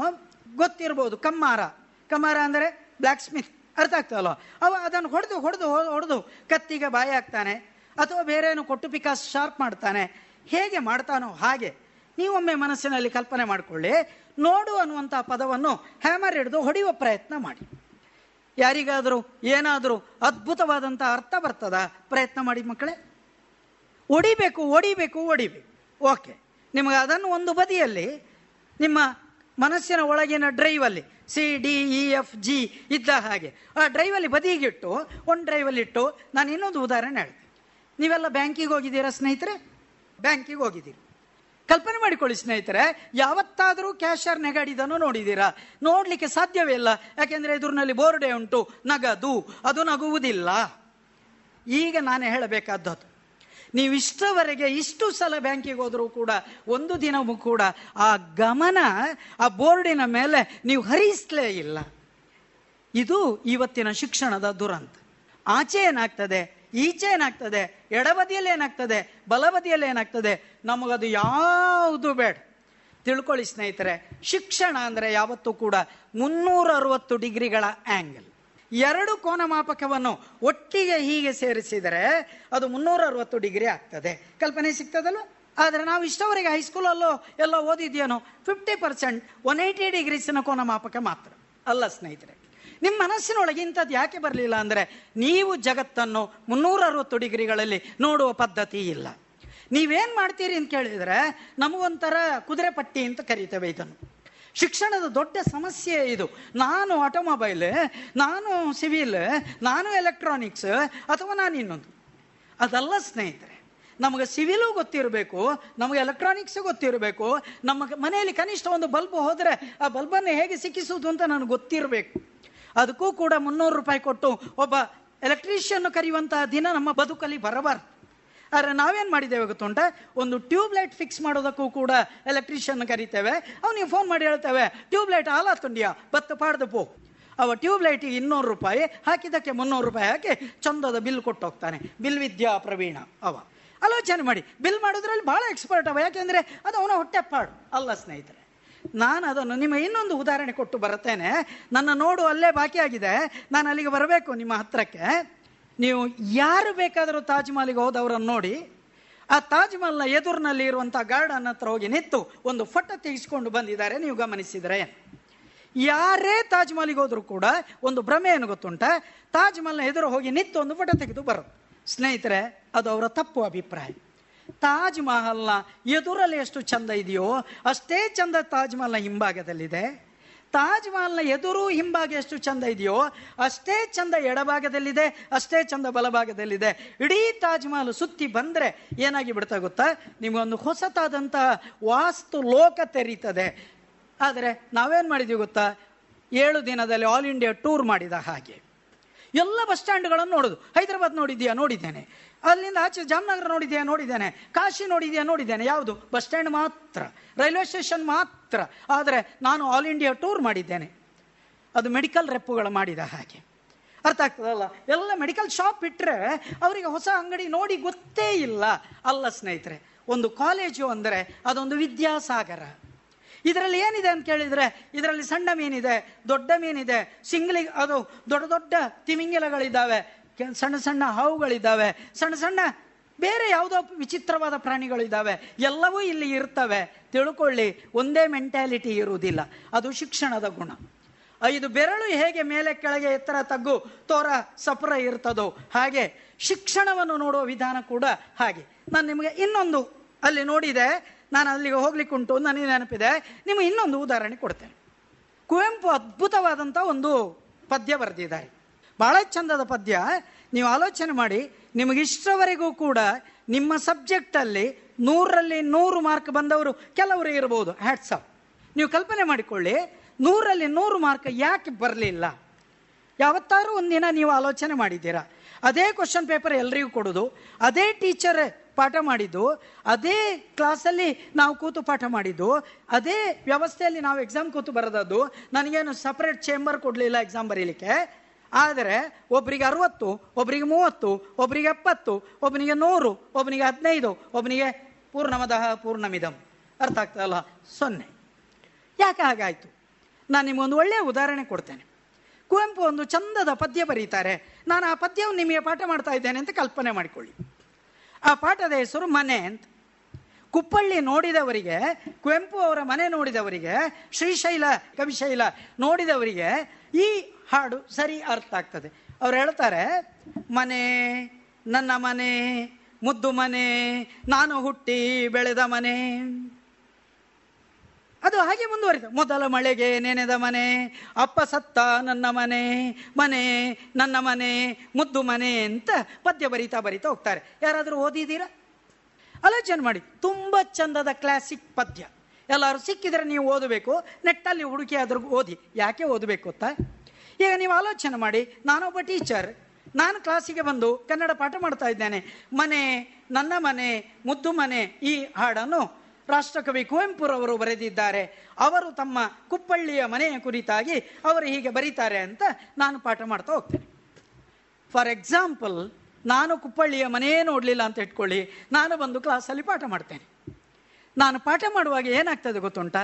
ಗೊತ್ತಿರ್ಬೋದು. ಕಮ್ಮಾರ. ಕಮ್ಮಾರ ಅಂದರೆ ಬ್ಲ್ಯಾಕ್ ಸ್ಮಿತ್ ಅರ್ಥ ಆಗ್ತದಲ್ಲ ಅವ ಅದನ್ನು ಹೊಡೆದು ಹೊಡೆದು ಹೊಡೆದು ಕತ್ತಿಗೆ ಬಾಯಿ ಹಾಕ್ತಾನೆ ಅಥವಾ ಬೇರೆ ಕೊಟ್ಟು ಪಿಕಾಸ್ ಶಾರ್ಪ್ ಮಾಡ್ತಾನೆ. ಹೇಗೆ ಮಾಡ್ತಾನೋ ಹಾಗೆ. ನೀವೊಮ್ಮೆ ಮನಸ್ಸಿನಲ್ಲಿ ಕಲ್ಪನೆ ಮಾಡಿಕೊಳ್ಳಿ, ನೋಡು ಅನ್ನುವಂಥ ಪದವನ್ನು ಹ್ಯಾಮರ್ ಹಿಡಿದು ಹೊಡೆಯುವ ಪ್ರಯತ್ನ ಮಾಡಿ. ಯಾರಿಗಾದರೂ ಏನಾದರೂ ಅದ್ಭುತವಾದಂಥ ಅರ್ಥ ಬರ್ತದ? ಪ್ರಯತ್ನ ಮಾಡಿ ಮಕ್ಕಳೇ. ಒಡಿಬೇಕು ಒಡಿಬೇಕು ಒಡಿಬೇಕು. ಓಕೆ, ನಿಮಗೆ ಅದನ್ನು ಒಂದು ಬದಿಯಲ್ಲಿ, ನಿಮ್ಮ ಮನಸ್ಸಿನ ಒಳಗಿನ ಡ್ರೈವಲ್ಲಿ C D E F G ಇದ್ದ ಹಾಗೆ, ಆ ಡ್ರೈವಲ್ಲಿ ಬದಿಗಿಟ್ಟು, ಒಂದು ಡ್ರೈವಲ್ಲಿ ಇಟ್ಟು, ನಾನು ಇನ್ನೊಂದು ಉದಾಹರಣೆ ಹೇಳ್ತೀನಿ. ನೀವೆಲ್ಲ ಬ್ಯಾಂಕಿಗೆ ಹೋಗಿದ್ದೀರಾ ಸ್ನೇಹಿತರೆ? ಬ್ಯಾಂಕಿಗೆ ಹೋಗಿದ್ದೀರಿ. ಕಲ್ಪನೆ ಮಾಡಿಕೊಳ್ಳಿ ಸ್ನೇಹಿತರೆ, ಯಾವತ್ತಾದರೂ ಕ್ಯಾಶರ್ ನೆಗಾಡಿದನ್ನು ನೋಡಿದ್ದೀರಾ? ನೋಡಲಿಕ್ಕೆ ಸಾಧ್ಯವೇ ಇಲ್ಲ. ಯಾಕೆಂದ್ರೆ ಎದುರಿನಲ್ಲಿ ಬೋರ್ಡೆ ಉಂಟು, ನಗದು, ಅದು ನಗುವುದಿಲ್ಲ. ಈಗ ನಾನು ಹೇಳಬೇಕಾದದ್ದು ನೀವು ಇಷ್ಟವರೆಗೆ ಇಷ್ಟು ಸಲ ಬ್ಯಾಂಕಿಗೆ ಹೋದರೂ ಕೂಡ, ಒಂದು ದಿನವೂ ಕೂಡ ಆ ಗಮನ ಆ ಬೋರ್ಡಿನ ಮೇಲೆ ನೀವು ಹರಿಸಲೇ ಇಲ್ಲ. ಇದು ಇವತ್ತಿನ ಶಿಕ್ಷಣದ ದುರಂತ. ಆಚೆ ಏನಾಗ್ತದೆ ಈಚೆ ಏನಾಗ್ತದೆ? ಎಡಬದಿಯಲ್ಲಿ ಏನಾಗ್ತದೆ? ಬಲಬದಿಯಲ್ಲಿ ಏನಾಗ್ತದೆ? ನಮಗದು ಯಾವುದು ಬೇಡ. ತಿಳ್ಕೊಳ್ಳಿ ಸ್ನೇಹಿತರೆ, ಶಿಕ್ಷಣ ಅಂದರೆ ಯಾವತ್ತೂ ಕೂಡ ಮುನ್ನೂರ ಅರವತ್ತು ಡಿಗ್ರಿಗಳ ಆ್ಯಂಗಲ್ ಎರಡು ಕೋನ ಮಾಪಕವನ್ನು ಒಟ್ಟಿಗೆ ಹೀಗೆ ಸೇರಿಸಿದರೆ ಅದು ಮುನ್ನೂರ ಅರವತ್ತು ಡಿಗ್ರಿ ಆಗ್ತದೆ. ಕಲ್ಪನೆ ಸಿಗ್ತದಲ್ಲ? ಆದರೆ ನಾವು ಇಷ್ಟವರೆಗೆ ಹೈಸ್ಕೂಲಲ್ಲೋ ಎಲ್ಲ ಓದಿದ್ಯೇನೋ ಫಿಫ್ಟಿ ಪರ್ಸೆಂಟ್ ಒನ್ ಏಯ್ಟಿ ಡಿಗ್ರೀಸಿನ ಕೋನ ಮಾಪಕ ಮಾತ್ರ. ಅಲ್ಲ ಸ್ನೇಹಿತರೆ ನಿಮ್ಮ ಮನಸ್ಸಿನೊಳಗೆ ಇಂಥದ್ದು ಯಾಕೆ ಬರಲಿಲ್ಲ ಅಂದರೆ ನೀವು ಜಗತ್ತನ್ನು ಮುನ್ನೂರ ಅರವತ್ತು ಡಿಗ್ರಿಗಳಲ್ಲಿ ನೋಡುವ ಪದ್ಧತಿ ಇಲ್ಲ. ನೀವೇನು ಮಾಡ್ತೀರಿ ಅಂತ ಕೇಳಿದರೆ ನಮಗೊಂಥರ ಕುದುರೆ ಪಟ್ಟಿ ಅಂತ ಕರೀತೇವೆ ಇದನ್ನು. ಶಿಕ್ಷಣದ ದೊಡ್ಡ ಸಮಸ್ಯೆ ಇದು. ನಾನು ಆಟೋಮೊಬೈಲ್, ನಾನು ಸಿವಿಲ್, ನಾನು ಎಲೆಕ್ಟ್ರಾನಿಕ್ಸ್ ಅಥವಾ ನಾನು ಇನ್ನೊಂದು. ಅದಲ್ಲ ಸ್ನೇಹಿತರೆ, ನಮಗೆ ಸಿವಿಲು ಗೊತ್ತಿರಬೇಕು, ನಮಗೆ ಎಲೆಕ್ಟ್ರಾನಿಕ್ಸ್ ಗೊತ್ತಿರಬೇಕು ನಮ್ಮ ಮನೆಯಲ್ಲಿ ಕನಿಷ್ಠ ಒಂದು ಬಲ್ಬ್ ಹೋದರೆ ಆ ಬಲ್ಬನ್ನು ಹೇಗೆ ಸಿಕ್ಕಿಸುವುದು ಅಂತ ನನಗೆ ಗೊತ್ತಿರಬೇಕು. ಅದಕ್ಕೂ ಕೂಡ ಮುನ್ನೂರು ರೂಪಾಯಿ ಕೊಟ್ಟು ಒಬ್ಬ ಎಲೆಕ್ಟ್ರಿಷಿಯನ್ ಕರೆಯುವಂತಹ ದಿನ ನಮ್ಮ ಬದುಕಲ್ಲಿ ಬರಬಾರ್ದು. ಆದರೆ ನಾವೇನು ಮಾಡಿದ್ದೇವೆ ಗೊತ್ತುಂಟ ಒಂದು ಟ್ಯೂಬ್ ಲೈಟ್ ಫಿಕ್ಸ್ ಮಾಡೋದಕ್ಕೂ ಕೂಡ ಎಲೆಕ್ಟ್ರಿಷಿಯನ್ ಕರಿತೇವೆ. ಅವನಿಗೆ ಫೋನ್ ಮಾಡಿ ಹೇಳ್ತೇವೆ ಟ್ಯೂಬ್ ಲೈಟ್ ಆಲ ತುಂಡಿಯಾ ಬತ್ತ ಪಾಡ್ದು ಪೋ. ಅವ ಟ್ಯೂಬ್ ಲೈಟಿಗೆ ಇನ್ನೂರು ರೂಪಾಯಿ, ಹಾಕಿದ್ದಕ್ಕೆ ಮುನ್ನೂರು ರೂಪಾಯಿ ಹಾಕಿ ಚಂದದ ಬಿಲ್ ಕೊಟ್ಟು ಹೋಗ್ತಾನೆ. ಬಿಲ್ ವಿದ್ಯಾ ಪ್ರವೀಣ ಅವ. ಆಲೋಚನೆ ಮಾಡಿ. ಬಿಲ್ ಮಾಡೋದ್ರಲ್ಲಿ ಭಾಳ ಎಕ್ಸ್ಪರ್ಟ್ ಅವ. ಯಾಕೆಂದರೆ ಅದು ಅವನ ಹೊಟ್ಟೆ ಪಾಡು ಅಲ್ಲ ಸ್ನೇಹಿತರೆ ನಾನು ಅದನ್ನು ನಿಮ್ಮ ಇನ್ನೊಂದು ಉದಾಹರಣೆ ಕೊಟ್ಟು ಬರುತ್ತೇನೆ. ನನ್ನ ನೋಡು ಅಲ್ಲೇ ಬಾಕಿ ಆಗಿದೆ. ನಾನು ಅಲ್ಲಿಗೆ ಬರಬೇಕು ನಿಮ್ಮ ಹತ್ರಕ್ಕೆ. ನೀವು ಯಾರು ಬೇಕಾದರೂ ತಾಜ್ ಮಹಲ್ಗೆ ಹೋದವರನ್ನು ನೋಡಿ. ಆ ತಾಜ್ ಮಹಲ್ನ ಎದುರಿನಲ್ಲಿ ಇರುವಂಥ ಗಾರ್ಡನ್ ಹತ್ರ ಹೋಗಿ ನಿಂತು ಒಂದು ಫೋಟೋ ತೆಗೆಸ್ಕೊಂಡು ಬಂದಿದ್ದಾರೆ. ನೀವು ಗಮನಿಸಿದರೆ ಯಾರೇ ತಾಜ್ ಮಹಲ್ಗೆ ಹೋದರೂ ಕೂಡ ಒಂದು ಭ್ರಮೆ ಏನು ಗೊತ್ತುಂಟ ತಾಜ್ ಮಹಲ್ನ ಎದುರು ಹೋಗಿ ನಿಂತು ಒಂದು ಫೋಟೋ ತೆಗೆದು ಬರೋದು. ಸ್ನೇಹಿತರೆ, ಅದು ಅವರ ತಪ್ಪು ಅಭಿಪ್ರಾಯ. ತಾಜ್ ಮಹಲ್ನ ಎದುರಲ್ಲಿ ಎಷ್ಟು ಚಂದ ಇದೆಯೋ ಅಷ್ಟೇ ಚಂದ ತಾಜ್ ಮಹಲ್ನ ಹಿಂಭಾಗದಲ್ಲಿದೆ. ತಾಜ್ ಮಹಲ್ನ ಎದುರು ಹಿಂಭಾಗ ಎಷ್ಟು ಚಂದ ಇದೆಯೋ ಅಷ್ಟೇ ಚಂದ ಎಡಭಾಗದಲ್ಲಿದೆ, ಅಷ್ಟೇ ಚಂದ ಬಲಭಾಗದಲ್ಲಿದೆ. ಇಡೀ ತಾಜ್ ಮಹಲ್ ಸುತ್ತಿ ಬಂದರೆ ಏನಾಗಿ ಬಿಡ್ತಾ ಗೊತ್ತಾ? ನಿಮಗೊಂದು ಹೊಸತಾದಂತಹ ವಾಸ್ತು ಲೋಕ ತೆರೀತದೆ. ಆದರೆ ನಾವೇನು ಮಾಡಿದ್ವಿ ಗೊತ್ತಾ? ಏಳು ದಿನದಲ್ಲಿ ಆಲ್ ಇಂಡಿಯಾ ಟೂರ್ ಮಾಡಿದ ಹಾಗೆ. ಎಲ್ಲ ಬಸ್ ಸ್ಟ್ಯಾಂಡ್ಗಳನ್ನು ನೋಡೋದು. ಹೈದರಾಬಾದ್ ನೋಡಿದ್ಯಾ ನೋಡಿದ್ದೇನೆ. ಅಲ್ಲಿಂದ ಆಚೆ ಜಾಮ್ನಗರ ನೋಡಿದ್ಯಾ ನೋಡಿದ್ದೇನೆ. ಕಾಶಿ ನೋಡಿದ್ಯಾ ನೋಡಿದ್ದೇನೆ. ಯಾವುದು? ಬಸ್ ಸ್ಟ್ಯಾಂಡ್ ಮಾತ್ರ. ರೈಲ್ವೆ ಸ್ಟೇಷನ್ ಮಾತ್ರ. ಆದರೆ ನಾನು ಆಲ್ ಇಂಡಿಯಾ ಟೂರ್ ಮಾಡಿದ್ದೇನೆ. ಅದು ಮೆಡಿಕಲ್ ರೆಪ್ಪುಗಳು ಮಾಡಿದ ಹಾಗೆ. ಅರ್ಥ ಆಗ್ತದಲ್ಲ? ಎಲ್ಲ ಮೆಡಿಕಲ್ ಶಾಪ್ ಇಟ್ಟರೆ ಅವರಿಗೆ ಹೊಸ ಅಂಗಡಿ ನೋಡಿ ಗೊತ್ತೇ ಇಲ್ಲ. ಅಲ್ಲ ಸ್ನೇಹಿತರೆ, ಒಂದು ಕಾಲೇಜು ಅಂದರೆ ಅದೊಂದು ವಿದ್ಯಾಸಾಗರ. ಇದರಲ್ಲಿ ಏನಿದೆ ಅಂತ ಕೇಳಿದರೆ, ಇದರಲ್ಲಿ ಸಣ್ಣ ಮೀನಿದೆ, ದೊಡ್ಡ ಮೀನಿದೆ, ಸಿಂಗ್ಲಿ, ಅದು ದೊಡ್ಡ ದೊಡ್ಡ ತಿಮಿಂಗಿಲಗಳಿದ್ದಾವೆ ಸಣ್ಣ ಸಣ್ಣ ಹಾವುಗಳಿದ್ದಾವೆ, ಸಣ್ಣ ಸಣ್ಣ ಬೇರೆ ಯಾವುದೋ ವಿಚಿತ್ರವಾದ ಪ್ರಾಣಿಗಳಿದ್ದಾವೆ, ಎಲ್ಲವೂ ಇಲ್ಲಿ ಇರ್ತವೆ. ತಿಳ್ಕೊಳ್ಳಿ, ಒಂದೇ ಮೆಂಟ್ಯಾಲಿಟಿ ಇರುವುದಿಲ್ಲ. ಅದು ಶಿಕ್ಷಣದ ಗುಣ. ಐದು ಬೆರಳು ಹೇಗೆ ಮೇಲೆ ಕೆಳಗೆ ಎತ್ತರ ತಗ್ಗು, ತೋರ ಸಪುರ ಇರ್ತದೋ ಹಾಗೆ ಶಿಕ್ಷಣವನ್ನು ನೋಡುವ ವಿಧಾನ ಕೂಡ ಹಾಗೆ. ನಾನು ನಿಮಗೆ ಇನ್ನೊಂದು ಅಲ್ಲಿ ನೋಡಿದೆ ನಾನು ಅಲ್ಲಿಗೆ ಹೋಗ್ಲಿಕ್ಕುಂಟು ನನಗೆ ನೆನಪಿದೆ. ನಿಮಗೆ ಇನ್ನೊಂದು ಉದಾಹರಣೆ ಕೊಡ್ತೇನೆ. ಕುವೆಂಪು ಅದ್ಭುತವಾದಂಥ ಒಂದು ಪದ್ಯ ಬರೆದಿದ್ದಾರೆ. ಬಹಳ ಚಂದದ ಪದ್ಯ. ನೀವು ಆಲೋಚನೆ ಮಾಡಿ ನಿಮಗಿಷ್ಟವರೆಗೂ ಕೂಡ ನಿಮ್ಮ ಸಬ್ಜೆಕ್ಟಲ್ಲಿ ನೂರರಲ್ಲಿ ನೂರು ಮಾರ್ಕ್ ಬಂದವರು ಕೆಲವರು ಇರಬಹುದು ಆಫ್ ನೀವು ಕಲ್ಪನೆ ಮಾಡಿಕೊಳ್ಳಿ ನೂರಲ್ಲಿ ನೂರು ಮಾರ್ಕ್ ಯಾಕೆ ಬರಲಿಲ್ಲ? ಯಾವತ್ತಾರು ಒಂದಿನ ನೀವು ಆಲೋಚನೆ ಮಾಡಿದ್ದೀರಾ? ಅದೇ ಕ್ವಶನ್ ಪೇಪರ್ ಎಲ್ಲರಿಗೂ ಕೊಡೋದು. ಅದೇ ಟೀಚರ್ ಪಾಠ ಮಾಡಿದ್ದು, ಅದೇ ಕ್ಲಾಸಲ್ಲಿ ನಾವು ಕೂತು ಪಾಠ ಮಾಡಿದ್ದು, ಅದೇ ವ್ಯವಸ್ಥೆಯಲ್ಲಿ ನಾವು ಎಕ್ಸಾಮ್ ಕೂತು ಬರೋದದ್ದು, ನನಗೇನು ಸಪ್ರೇಟ್ ಚೇಂಬರ್ ಕೊಡಲಿಲ್ಲ ಎಕ್ಸಾಮ್ ಬರೀಲಿಕ್ಕೆ. ಆದರೆ ಒಬ್ಬರಿಗೆ ಅರವತ್ತು ಒಬ್ಬರಿಗೆ ಮೂವತ್ತು ಒಬ್ಬರಿಗೆ ಎಪ್ಪತ್ತು ಒಬ್ಬನಿಗೆ ನೂರು ಒಬ್ಬನಿಗೆ ಹದಿನೈದು ಒಬ್ಬನಿಗೆ ಪೂರ್ಣಮದಃ ಪೂರ್ಣಮಿದಂ. ಅರ್ಥ ಆಗ್ತದಲ್ಲ ಸೊನ್ನೆ. ಯಾಕೆ ಹಾಗಾಯಿತು? ನಾನು ನಿಮಗೊಂದು ಒಳ್ಳೆಯ ಉದಾಹರಣೆ ಕೊಡ್ತೇನೆ. ಕುವೆಂಪು ಒಂದು ಚಂದದ ಪದ್ಯ ಬರೀತಾರೆ. ನಾನು ಆ ಪದ್ಯವನ್ನು ನಿಮಗೆ ಪಾಠ ಮಾಡ್ತಾ ಇದ್ದೇನೆ ಅಂತ ಕಲ್ಪನೆ ಮಾಡಿಕೊಳ್ಳಿ. ಆ ಪಾಠದ ಹೆಸರು ಮನೆ ಅಂತ. ಕುಪ್ಪಳ್ಳಿ ನೋಡಿದವರಿಗೆ, ಕುವೆಂಪು ಅವರ ಮನೆ ನೋಡಿದವರಿಗೆ, ಶ್ರೀಶೈಲ, ಕವಿಶೈಲ ನೋಡಿದವರಿಗೆ ಈ ಹಾಡು ಸರಿ ಅರ್ಥ ಆಗ್ತದೆ. ಅವ್ರು ಹೇಳ್ತಾರೆ, ಮನೆ, ನನ್ನ ಮನೆ, ಮುದ್ದು ಮನೆ, ನಾನು ಹುಟ್ಟಿ ಬೆಳೆದ ಮನೆ. ಅದು ಹಾಗೆ ಮುಂದುವರಿತು. ಮೊದಲ ಮಳೆಗೆ ನೆನೆದ ಮನೆ, ಅಪ್ಪ ಸತ್ತ ನನ್ನ ಮನೆ ಮನೆ ನನ್ನ ಮನೆ, ಮುದ್ದು ಮನೆ ಅಂತ ಪದ್ಯ ಬರಿತಾ ಬರಿತಾ ಹೋಗ್ತಾರೆ. ಯಾರಾದರೂ ಓದಿದ್ದೀರಾ? ಆಲೋಚನೆ ಮಾಡಿ. ತುಂಬ ಚಂದದ ಕ್ಲಾಸಿಕ್ ಪದ್ಯ. ಎಲ್ಲರೂ ಸಿಕ್ಕಿದ್ರೆ ನೀವು ಓದಬೇಕು. ನೆಟ್ಟಲ್ಲಿ ಹುಡುಕಿ ಆದ್ರೂ ಓದಿ. ಯಾಕೆ ಓದಬೇಕು ಅಂತ ಈಗ ನೀವು ಆಲೋಚನೆ ಮಾಡಿ. ನಾನೊಬ್ಬ ಟೀಚರ್ ನಾನು ಕ್ಲಾಸಿಗೆ ಬಂದು ಕನ್ನಡ ಪಾಠ ಮಾಡ್ತಾ ಇದ್ದೇನೆ. ಮನೆ, ನನ್ನ ಮನೆ, ಮುದ್ದು ಮನೆ, ಈ ಹಾಡನ್ನು ರಾಷ್ಟ್ರಕವಿ ಕುವೆಂಪುರವರು ಬರೆದಿದ್ದಾರೆ. ಅವರು ತಮ್ಮ ಕುಪ್ಪಳ್ಳಿಯ ಮನೆಯ ಕುರಿತಾಗಿ ಅವರು ಹೀಗೆ ಬರೀತಾರೆ ಅಂತ ನಾನು ಪಾಠ ಮಾಡ್ತಾ ಹೋಗ್ತೇನೆ. ಫಾರ್ ಎಕ್ಸಾಂಪಲ್ ನಾನು ಕುಪ್ಪಳ್ಳಿಯ ಮನೆಯೇ ನೋಡಲಿಲ್ಲ ಅಂತ ಇಟ್ಕೊಳ್ಳಿ. ನಾನು ಬಂದು ಕ್ಲಾಸಲ್ಲಿ ಪಾಠ ಮಾಡ್ತೇನೆ. ನಾನು ಪಾಠ ಮಾಡುವಾಗ ಏನಾಗ್ತದೆ ಗೊತ್ತುಂಟ?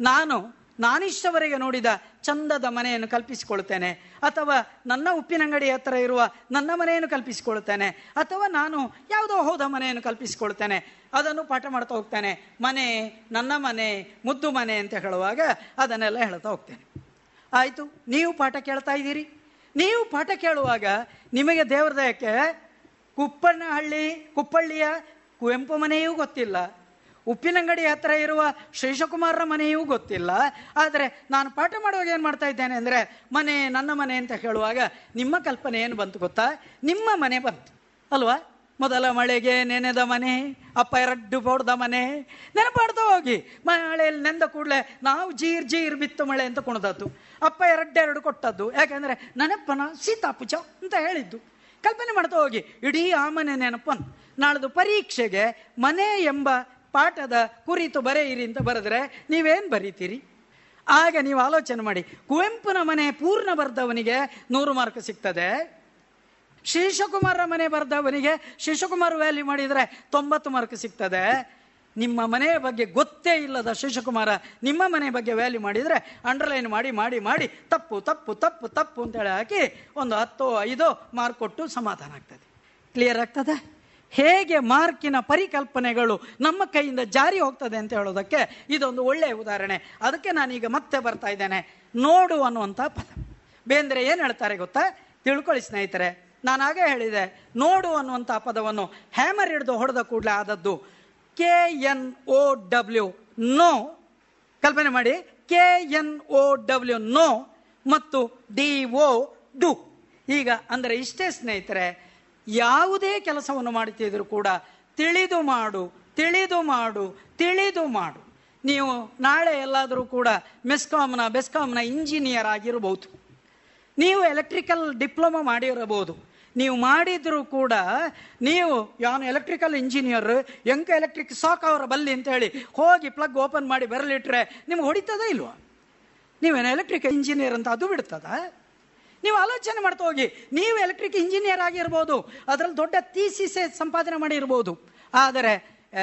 ನಾನು ನಾನಿಷ್ಟವರೆಗೆ ನೋಡಿದ ಚಂದದ ಮನೆಯನ್ನು ಕಲ್ಪಿಸಿಕೊಳ್ತೇನೆ ಅಥವಾ ನನ್ನ ಉಪ್ಪಿನಂಗಡಿ ಹತ್ರ ಇರುವ ನನ್ನ ಮನೆಯನ್ನು ಕಲ್ಪಿಸಿಕೊಳ್ತೇನೆ ಅಥವಾ ನಾನು ಯಾವುದೋ ಹೋದ ಮನೆಯನ್ನು ಕಲ್ಪಿಸಿಕೊಳ್ತೇನೆ ಅದನ್ನು ಪಾಠ ಮಾಡ್ತಾ ಹೋಗ್ತೇನೆ. ಮನೆ, ನನ್ನ ಮನೆ, ಮುದ್ದು ಮನೆ ಅಂತ ಹೇಳುವಾಗ ಅದನ್ನೆಲ್ಲ ಹೇಳ್ತಾ ಹೋಗ್ತೇನೆ. ಆಯಿತು, ನೀವು ಪಾಠ ಕೇಳ್ತಾ ಇದ್ದೀರಿ? ನೀವು ಪಾಠ ಕೇಳುವಾಗ ನಿಮಗೆ ದೇವರ ದಯಕ್ಕೆ ಕುಪ್ಪನಹಳ್ಳಿ, ಕುಪ್ಪಳ್ಳಿಯ ಕುವೆಂಪು ಮನೆಯೂ ಗೊತ್ತಿಲ್ಲ. ಉಪ್ಪಿನಂಗಡಿ ಹತ್ರ ಇರುವ ಶೇಷಕುಮಾರರ ಮನೆಯೂ ಗೊತ್ತಿಲ್ಲ. ಆದರೆ ನಾನು ಪಾಠ ಮಾಡುವಾಗ ಏನು ಮಾಡ್ತಾ ಇದ್ದೇನೆ ಅಂದರೆ, ಮನೆ ನನ್ನ ಮನೆ ಅಂತ ಹೇಳುವಾಗ ನಿಮ್ಮ ಕಲ್ಪನೆ ಏನು ಬಂತು ಗೊತ್ತಾ? ನಿಮ್ಮ ಮನೆ ಬಂತು. ಅಲ್ವಾ? ಮೊದಲ ಮಳೆಗೆ ನೆನೆದ ಮನೆ, ಅಪ್ಪ ಎರಡು ಬೋಡ್ದ ಮನೆ. ನೆನಪಾಡ್ತಾ ಹೋಗಿ. ಮಳೆಯಲ್ಲಿ ನೆಂದ ಕೂಡಲೇ ನಾವು ಜೀರ್ ಜೀರ್ ಬಿತ್ತು ಮಳೆ ಅಂತ ಕುಣದದ್ದು. ಅಪ್ಪ ಎರಡೆರಡು ಕೊಟ್ಟದ್ದು. ಯಾಕೆಂದರೆ ನೆನಪನ ಸೀತಾಪುಜ ಅಂತ ಹೇಳಿದ್ದು. ಕಲ್ಪನೆ ಮಾಡ್ತಾ ಹೋಗಿ, ಇಡೀ ಆ ಮನೆ ನೆನಪನ್ ನಾಳ್ದು ಪರೀಕ್ಷೆಗೆ ಮನೆ ಎಂಬ ಪಾಠದ ಕುರಿತು ಬರೆಯಿರಿ ಅಂತ ಬರೆದ್ರೆ ನೀವೇನು ಬರೀತೀರಿ? ಆಗ ನೀವು ಆಲೋಚನೆ ಮಾಡಿ. ಕುವೆಂಪುನ ಮನೆ ಪೂರ್ಣ ಬರೆದವನಿಗೆ ನೂರು ಮಾರ್ಕ್ ಸಿಗ್ತದೆ. ಶೇಷಕುಮಾರ ಮನೆ ಬರೆದವನಿಗೆ ಶೇಷಕುಮಾರ್ ವ್ಯಾಲ್ಯೂ ಮಾಡಿದರೆ ತೊಂಬತ್ತು ಮಾರ್ಕ್ ಸಿಗ್ತದೆ. ನಿಮ್ಮ ಮನೆಯ ಬಗ್ಗೆ ಗೊತ್ತೇ ಇಲ್ಲದ ಶೇಷಕುಮಾರ ನಿಮ್ಮ ಮನೆ ಬಗ್ಗೆ ವ್ಯಾಲ್ಯೂ ಮಾಡಿದರೆ ಅಂಡರ್ಲೈನ್ ಮಾಡಿ ಮಾಡಿ ಮಾಡಿ ತಪ್ಪು ತಪ್ಪು ತಪ್ಪು ತಪ್ಪು ಅಂತೇಳಿ ಹಾಕಿ ಒಂದು ಹತ್ತು, ಐದೋ ಮಾರ್ಕ್ ಕೊಟ್ಟು ಸಮಾಧಾನ ಆಗ್ತದೆ. ಕ್ಲಿಯರ್ ಆಗ್ತದೆ? ಹೇಗೆ ಮಾರ್ಕಿನ ಪರಿಕಲ್ಪನೆಗಳು ನಮ್ಮ ಕೈಯಿಂದ ಜಾರಿ ಹೋಗ್ತದೆ ಅಂತ ಹೇಳೋದಕ್ಕೆ ಇದೊಂದು ಒಳ್ಳೆಯ ಉದಾಹರಣೆ. ಅದಕ್ಕೆ ನಾನೀಗ ಮತ್ತೆ ಬರ್ತಾ ಇದ್ದೇನೆ. ನೋಡು ಅನ್ನುವಂಥ ಪದ. ಬೇಂದ್ರೆ ಏನು ಹೇಳ್ತಾರೆ ಗೊತ್ತಾ? ತಿಳ್ಕೊಳ್ಳಿ ಸ್ನೇಹಿತರೆ. ನಾನು ಆಗ ಹೇಳಿದೆ. ನೋಡು ಅನ್ನುವಂಥ ಪದವನ್ನು ಹ್ಯಾಮರ್ ಹಿಡಿದು ಹೊಡೆದ ಕೂಡಲೇ ಆದದ್ದು K N O W. Know. ಕಲ್ಪನೆ ಮಾಡಿ. K N O W. Know ಮತ್ತು ಡಿ ಒ ಡು. ಈಗ ಅಂದರೆ ಇಷ್ಟೇ ಸ್ನೇಹಿತರೆ ಯಾವುದೇ ಕೆಲಸವನ್ನು ಮಾಡುತ್ತಿದ್ರು ಕೂಡ ತಿಳಿದು ಮಾಡು ತಿಳಿದು ಮಾಡು ತಿಳಿದು ಮಾಡು. ನೀವು ನಾಳೆ ಎಲ್ಲಾದರೂ ಕೂಡ ಮೆಸ್ಕಾಮ್ನ ಬೆಸ್ಕಾಮ್ನ ಇಂಜಿನಿಯರ್ ಆಗಿರಬಹುದು ನೀವು ಎಲೆಕ್ಟ್ರಿಕಲ್ ಡಿಪ್ಲೊಮಾ ಮಾಡಿರಬಹುದು. ನೀವು ಮಾಡಿದರೂ ಕೂಡ ನೀವು, ಯಾನು ಎಲೆಕ್ಟ್ರಿಕಲ್ ಇಂಜಿನಿಯರ್, ಎಂಕ ಎಲೆಕ್ಟ್ರಿಕ್ ಸಾಕ್ ಅವರ ಬಲ್ಲಿ ಅಂತ ಹೇಳಿ ಹೋಗಿ ಪ್ಲಗ್ ಓಪನ್ ಮಾಡಿ ಬರಲಿಟ್ರೆ ನಿಮ್ಗೆ ಹೊಡಿತದ ಇಲ್ವಾ? ನೀವೇನು ಎಲೆಕ್ಟ್ರಿಕಲ್ ಇಂಜಿನಿಯರ್ ಅಂತ ಅದು ಬಿಡ್ತದ? ನೀವು ಆಲೋಚನೆ ಮಾಡ್ತಾ ಹೋಗಿ. ನೀವು ಎಲೆಕ್ಟ್ರಿಕ್ ಇಂಜಿನಿಯರ್ ಆಗಿರ್ಬೋದು, ಅದರಲ್ಲಿ ದೊಡ್ಡ ತೀಸಿಸೆ ಸಂಪಾದನೆ ಮಾಡಿರ್ಬೋದು ಆದರೆ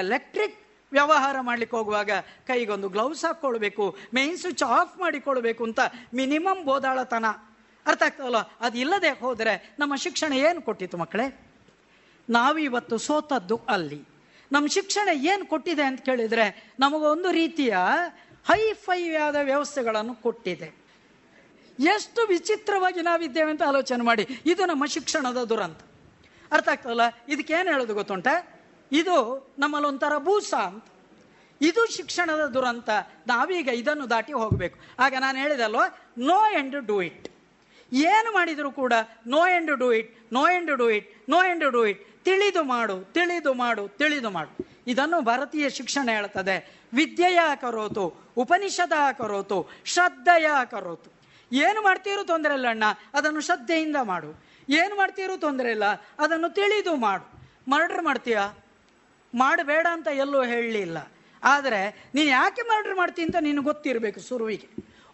ಎಲೆಕ್ಟ್ರಿಕ್ ವ್ಯವಹಾರ ಮಾಡ್ಲಿಕ್ಕೆ ಹೋಗುವಾಗ ಕೈಗೊಂದು ಗ್ಲೌಸ್ ಹಾಕ್ಕೊಳ್ಬೇಕು ಮೇನ್ ಸ್ವಿಚ್ ಆಫ್ ಮಾಡಿಕೊಳ್ಬೇಕು ಅಂತ ಮಿನಿಮಮ್ ಬೋದಾಳತನ. ಅರ್ಥ ಆಗ್ತಾವಲ್ಲ ಅದು ಇಲ್ಲದೆ ಹೋದರೆ ನಮ್ಮ ಶಿಕ್ಷಣ ಏನು ಕೊಟ್ಟಿತ್ತು ಮಕ್ಕಳೇ? ನಾವಿವತ್ತು ಸೋತದ್ದು ಅಲ್ಲಿ. ನಮ್ಮ ಶಿಕ್ಷಣ ಏನು ಕೊಟ್ಟಿದೆ ಅಂತ ಕೇಳಿದರೆ ನಮಗೊಂದು ರೀತಿಯ ಹೈ ಫೈ ಆದ ವ್ಯವಸ್ಥೆಗಳನ್ನು ಕೊಟ್ಟಿದೆ. ಎಷ್ಟು ವಿಚಿತ್ರವಾಗಿ ನಾವಿದ್ದೇವೆ ಅಂತ ಆಲೋಚನೆ ಮಾಡಿ. ಇದು ನಮ್ಮ ಶಿಕ್ಷಣದ ದುರಂತ. ಅರ್ಥ ಆಗ್ತದಲ್ಲ? ಇದಕ್ಕೆ ಏನು ಹೇಳೋದು ಗೊತ್ತುಂಟ? ಇದು ನಮ್ಮಲ್ಲಿ ಒಂಥರ ಭೂಸ ಅಂತ. ಇದು ಶಿಕ್ಷಣದ ದುರಂತ. ನಾವೀಗ ಇದನ್ನು ದಾಟಿ ಹೋಗಬೇಕು. ಆಗ ನಾನು ಹೇಳಿದಲ್ವ? ನೋ ಎಂಡ್ ಡೂ ಇಟ್ ಏನು ಮಾಡಿದರೂ ಕೂಡ know and do it know and do it know and do it ತಿಳಿದು ಮಾಡು ತಿಳಿದು ಮಾಡು ತಿಳಿದು ಮಾಡು. ಇದನ್ನು ಭಾರತೀಯ ಶಿಕ್ಷಣ ಹೇಳ್ತದೆ. ವಿದ್ಯೆಯ ಕರೋತು, ಉಪನಿಷದ ಕರೋತು, ಶ್ರದ್ಧೆಯ ಕರೋತು. ಏನು ಮಾಡ್ತೀರೋ ತೊಂದರೆ ಇಲ್ಲ ಅಣ್ಣ, ಅದನ್ನು ಶ್ರದ್ಧೆಯಿಂದ ಮಾಡು. ಏನು ಮಾಡ್ತೀರೋ ತೊಂದರೆ ಇಲ್ಲ, ಅದನ್ನು ತಿಳಿದು ಮಾಡು. ಮರ್ಡರ್ ಮಾಡ್ತೀಯ? ಮಾಡಬೇಡ ಅಂತ ಎಲ್ಲೂ ಹೇಳಲಿಲ್ಲ ಆದರೆ ನೀನು ಯಾಕೆ ಮರ್ಡರ್ ಮಾಡ್ತೀನಿ ಅಂತ ನೀನು ಗೊತ್ತಿರಬೇಕು ಸುರುವಿಗೆ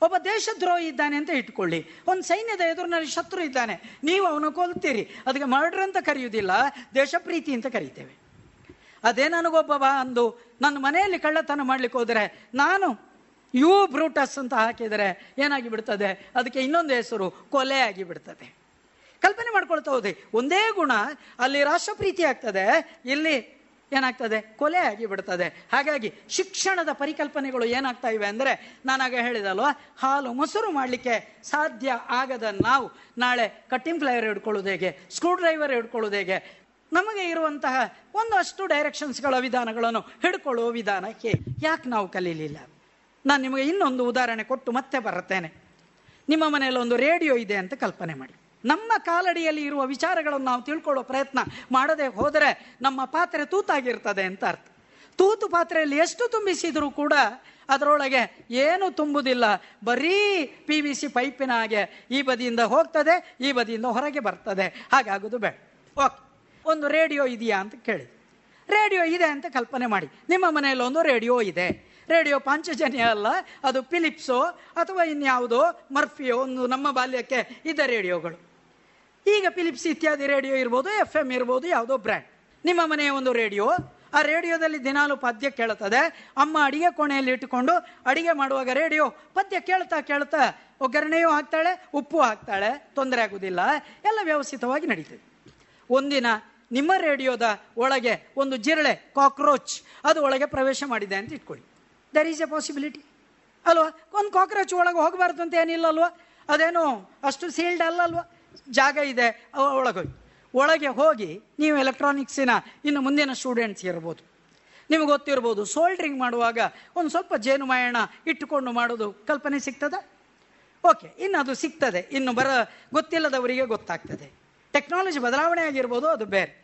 ಒಬ್ಬ ದೇಶದ್ರೋಹಿ ಇದ್ದಾನೆ ಅಂತ ಇಟ್ಕೊಳ್ಳಿ. ಒಂದು ಸೈನ್ಯದ ಎದುರಿನಲ್ಲಿ ಶತ್ರು ಇದ್ದಾನೆ. ನೀವು ಅವನು ಕೊಲ್ತೀರಿ. ಅದಕ್ಕೆ ಮರ್ಡರ್ ಅಂತ ಕರೆಯುವುದಿಲ್ಲ, ದೇಶ ಪ್ರೀತಿ ಅಂತ ಕರೀತೇವೆ. ಅದೇ ನನಗೊಬ್ಬ ಅಂದು, ನನ್ನ ಮನೆಯಲ್ಲಿ ಕಳ್ಳತನ ಮಾಡ್ಲಿಕ್ಕೆ ಹೋದರೆ ನಾನು ಯು ಬ್ರೂಟಸ್ ಅಂತ ಹಾಕಿದರೆ ಏನಾಗಿ ಬಿಡ್ತದೆ ಅದಕ್ಕೆ ಇನ್ನೊಂದು ಹೆಸರು ಕೊಲೆ ಆಗಿ ಬಿಡ್ತದೆ ಕಲ್ಪನೆ ಮಾಡ್ಕೊಳ್ತಾ ಹೋದೆ ಒಂದೇ ಗುಣ ಅಲ್ಲಿ ರಾಷ್ಟ್ರಪ್ರೀತಿ ಆಗ್ತದೆ, ಇಲ್ಲಿ ಏನಾಗ್ತದೆ? ಕೊಲೆ ಆಗಿ ಬಿಡ್ತದೆ ಹಾಗಾಗಿ ಶಿಕ್ಷಣದ ಪರಿಕಲ್ಪನೆಗಳು ಏನಾಗ್ತಾ ಇವೆ ಅಂದರೆ, ನಾನಾಗ ಹೇಳಿದಲ್ವ, ಹಾಲು ಮೊಸರು ಮಾಡಲಿಕ್ಕೆ ಸಾಧ್ಯ ಆಗದ ನಾವು ನಾಳೆ ಕಟ್ಟಿಂಗ್ ಫ್ಲೈವರ್ ಹಿಡ್ಕೊಳ್ಳೋದು ಹೇಗೆ ಸ್ಕ್ರೂ ಡ್ರೈವರ್ ಹಿಡ್ಕೊಳ್ಳೋದು ಹೇಗೆ, ನಮಗೆ ಇರುವಂತಹ ಒಂದಷ್ಟು ಡೈರೆಕ್ಷನ್ಸ್ಗಳ ವಿಧಾನಗಳನ್ನು ಹಿಡ್ಕೊಳ್ಳುವ ವಿಧಾನಕ್ಕೆ ಯಾಕೆ ನಾವು ಕಲೀಲಿಲ್ಲ? ನಾನು ನಿಮಗೆ ಇನ್ನೊಂದು ಉದಾಹರಣೆ ಕೊಟ್ಟು ಮತ್ತೆ ಬರುತ್ತೇನೆ. ನಿಮ್ಮ ಮನೆಯಲ್ಲಿ ಒಂದು ರೇಡಿಯೋ ಇದೆ ಅಂತ ಕಲ್ಪನೆ ಮಾಡಿ. ನಮ್ಮ ಕಾಲಡಿಯಲ್ಲಿ ಇರುವ ವಿಚಾರಗಳನ್ನು ನಾವು ತಿಳ್ಕೊಳ್ಳೋ ಪ್ರಯತ್ನ ಮಾಡದೆ ಹೋದರೆ ನಮ್ಮ ಪಾತ್ರೆ ತೂತಾಗಿರ್ತದೆ ಅಂತ ಅರ್ಥ. ತೂತು ಪಾತ್ರೆಯಲ್ಲಿ ಎಷ್ಟು ತುಂಬಿಸಿದರೂ ಕೂಡ ಅದರೊಳಗೆ ಏನು ತುಂಬುವುದಿಲ್ಲ ಬರೀ ಪಿ ವಿ ಸಿ ಪೈಪಿನ ಹಾಗೆ ಈ ಬದಿಯಿಂದ ಹೋಗ್ತದೆ, ಈ ಬದಿಯಿಂದ ಹೊರಗೆ ಬರ್ತದೆ. ಹಾಗಾಗೋದು ಬೇಡ. ಓಕೆ, ಒಂದು ರೇಡಿಯೋ ಇದೆಯಾ ಅಂತ ಕೇಳಿ. ರೇಡಿಯೋ ಇದೆ ಅಂತ ಕಲ್ಪನೆ ಮಾಡಿ. ನಿಮ್ಮ ಮನೆಯಲ್ಲಿ ಒಂದು ರೇಡಿಯೋ ಇದೆ. ರೇಡಿಯೋ ಪಾಂಚಜನ್ಯ ಅಲ್ಲ, ಅದು ಫಿಲಿಪ್ಸೋ ಅಥವಾ ಇನ್ಯಾವುದೋ ಮರ್ಫಿಯೋ ಒಂದು ನಮ್ಮ ಬಾಲ್ಯಕ್ಕೆ ಇದ್ದ ರೇಡಿಯೋಗಳು. ಈಗ ಫಿಲಿಪ್ಸ್ ಇತ್ಯಾದಿ ರೇಡಿಯೋ ಇರ್ಬೋದು ಎಫ್ ಎಂ ಇರ್ಬೋದು, ಯಾವುದೋ ಬ್ರ್ಯಾಂಡ್. ನಿಮ್ಮ ಮನೆಯ ಒಂದು ರೇಡಿಯೋ, ಆ ರೇಡಿಯೋದಲ್ಲಿ ದಿನಾಲು ಪದ್ಯ ಕೇಳುತ್ತದೆ. ಅಮ್ಮ ಅಡಿಗೆ ಕೋಣೆಯಲ್ಲಿ ಇಟ್ಟುಕೊಂಡು ಅಡಿಗೆ ಮಾಡುವಾಗ ರೇಡಿಯೋ ಪದ್ಯ ಕೇಳ್ತಾ ಕೇಳ್ತಾ ಒಗ್ಗರಣೆಯೂ ಹಾಕ್ತಾಳೆ ಉಪ್ಪು ಹಾಕ್ತಾಳೆ ತೊಂದರೆ ಆಗುವುದಿಲ್ಲ, ಎಲ್ಲ ವ್ಯವಸ್ಥಿತವಾಗಿ ನಡೀತದೆ. ಒಂದಿನ ನಿಮ್ಮ ರೇಡಿಯೋದ ಒಳಗೆ ಒಂದು ಜಿರಳೆ, ಕಾಕ್ರೋಚ್, ಅದು ಒಳಗೆ ಪ್ರವೇಶ ಮಾಡಿದೆ ಅಂತ ಇಟ್ಕೊಳ್ಳಿ. ದರ್ ಈಸ್ ಎ ಪಾಸಿಬಿಲಿಟಿ ಅಲ್ವಾ? ಒಂದು ಕಾಕ್ರೋಚ್ ಒಳಗೆ ಹೋಗಬಾರ್ದು ಅಂತ ಏನಿಲ್ಲ ಅಲ್ವಾ ಅದೇನು ಅಷ್ಟು ಸೀಲ್ಡ್ ಅಲ್ಲ ಅಲ್ವಾ ಜಾಗ ಇದೆ ಒಳಗೆ ಒಳಗೆ ಹೋಗಿ ನೀವು ಎಲೆಕ್ಟ್ರಾನಿಕ್ಸಿನ ಇನ್ನು ಮುಂದಿನ ಸ್ಟೂಡೆಂಟ್ಸ್ ಇರ್ಬೋದು. ನಿಮ್ಗೆ ಗೊತ್ತಿರ್ಬೋದು ಸೋಲ್ಡ್ರಿಂಗ್ ಮಾಡುವಾಗ ಒಂದು ಸ್ವಲ್ಪ ಜೇನುಮಾಯಣ ಇಟ್ಟುಕೊಂಡು ಮಾಡೋದು ಕಲ್ಪನೆ ಸಿಗ್ತದೆ? ಓಕೆ ಇನ್ನು ಅದು ಸಿಗ್ತದೆ. ಇನ್ನು ಬರ ಗೊತ್ತಿಲ್ಲದವರಿಗೆ ಗೊತ್ತಾಗ್ತದೆ. ಟೆಕ್ನಾಲಜಿ ಬದಲಾವಣೆ ಆಗಿರ್ಬೋದು, ಅದು ಬೇರೆ.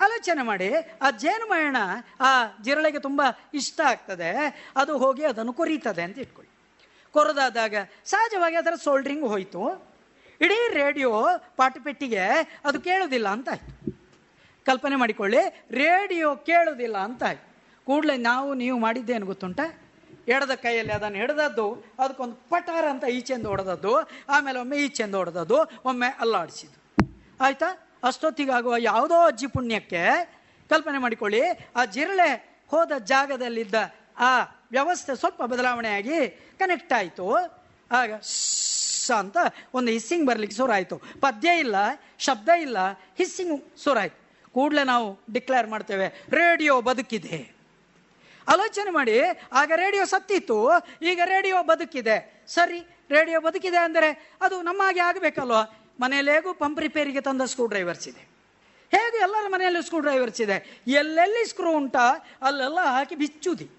ಆಲೋಚನೆ ಮಾಡಿ, ಆ ಜೇನುಮಯಣ ಆ ಜಿರಳೆಗೆ ತುಂಬ ಇಷ್ಟ ಆಗ್ತದೆ, ಅದು ಹೋಗಿ ಅದನ್ನು ಕೊರೀತದೆ ಅಂತ ಇಟ್ಕೊಳ್ಳಿ. ಕೊರದಾದಾಗ ಸಹಜವಾಗಿ ಅದರ ಸೋಲ್ಡ್ರಿಂಗ್ ಹೋಯಿತು. ಇಡೀ ರೇಡಿಯೋ ಪಾಟಪೆಟ್ಟಿಗೆ ಅದು ಕೇಳುವುದಿಲ್ಲ ಅಂತ ಆಯ್ತು. ಕಲ್ಪನೆ ಮಾಡಿಕೊಳ್ಳಿ ರೇಡಿಯೋ ಕೇಳೋದಿಲ್ಲ ಅಂತ ಆಯ್ತು. ಕೂಡಲೇ ನಾವು, ನೀವು ಮಾಡಿದ್ದೇನು ಗೊತ್ತುಂಟ? ಎಡದ ಕೈಯಲ್ಲಿ ಅದನ್ನು ಹಿಡ್ದದ್ದು, ಅದಕ್ಕೊಂದು ಪಟಾರ ಅಂತ ಈಚೆಂದು ಹೊಡೆದದ್ದು, ಆಮೇಲೆ ಒಮ್ಮೆ ಈಚೆಂದು ಹೊಡೆದದ್ದು, ಒಮ್ಮೆ ಅಲ್ಲಾಡಿಸಿದ್ದು. ಆಯ್ತಾ? ಅಷ್ಟೊತ್ತಿಗಾಗುವ ಯಾವುದೋ ಅಜ್ಜಿ ಪುಣ್ಯಕ್ಕೆ ಕಲ್ಪನೆ ಮಾಡಿಕೊಳ್ಳಿ. ಆ ಜಿರಳೆ ಹೋದ ಜಾಗದಲ್ಲಿದ್ದ ಆ ವ್ಯವಸ್ಥೆ ಸ್ವಲ್ಪ ಬದಲಾವಣೆಯಾಗಿ ಕನೆಕ್ಟ್ ಆಯಿತು. ಆಗ ಅಂತ ಒಂದು ಹಿಸ್ಸಿಂಗ್ ಬರಲಿಕ್ಕೆ ಶುರು ಪದ್ಯ ಇಲ್ಲ, ಶಬ್ದ ಇಲ್ಲ ಹಿಸ್ಸಿಂಗ್ ಶುರು ಕೂಡಲೇ ನಾವು ಡಿಕ್ಲೇರ್ ಮಾಡ್ತೇವೆ, ರೇಡಿಯೋ ಬದುಕಿದೆ. ಆಲೋಚನೆ ಮಾಡಿ, ಆಗ ರೇಡಿಯೋ ಸತ್ತಿತ್ತು ಈಗ ರೇಡಿಯೋ ಬದುಕಿದೆ. ಸರಿ, ರೇಡಿಯೋ ಬದುಕಿದೆ ಅಂದರೆ ಅದು ನಮ್ಮ ಹಾಗೆ ಆಗಬೇಕಲ್ವ? ಮನೆಯಲ್ಲಿ ಹೇಗೂ ಪಂಪ್ ರಿಪೇರಿಗೆ ತಂದ ಸ್ಕ್ರೂ ಡ್ರೈವರ್ಸ್ ಇದೆ. ಹೇಗೆ ಎಲ್ಲರ ಮನೆಯಲ್ಲೂ ಸ್ಕ್ರೂ ಡ್ರೈವರ್ಸ್ ಇದೆ? ಎಲ್ಲೆಲ್ಲಿ ಸ್ಕ್ರೂ ಉಂಟಾ ಅಲ್ಲೆಲ್ಲ ಹಾಕಿ ಬಿಚ್ಚುದಿ.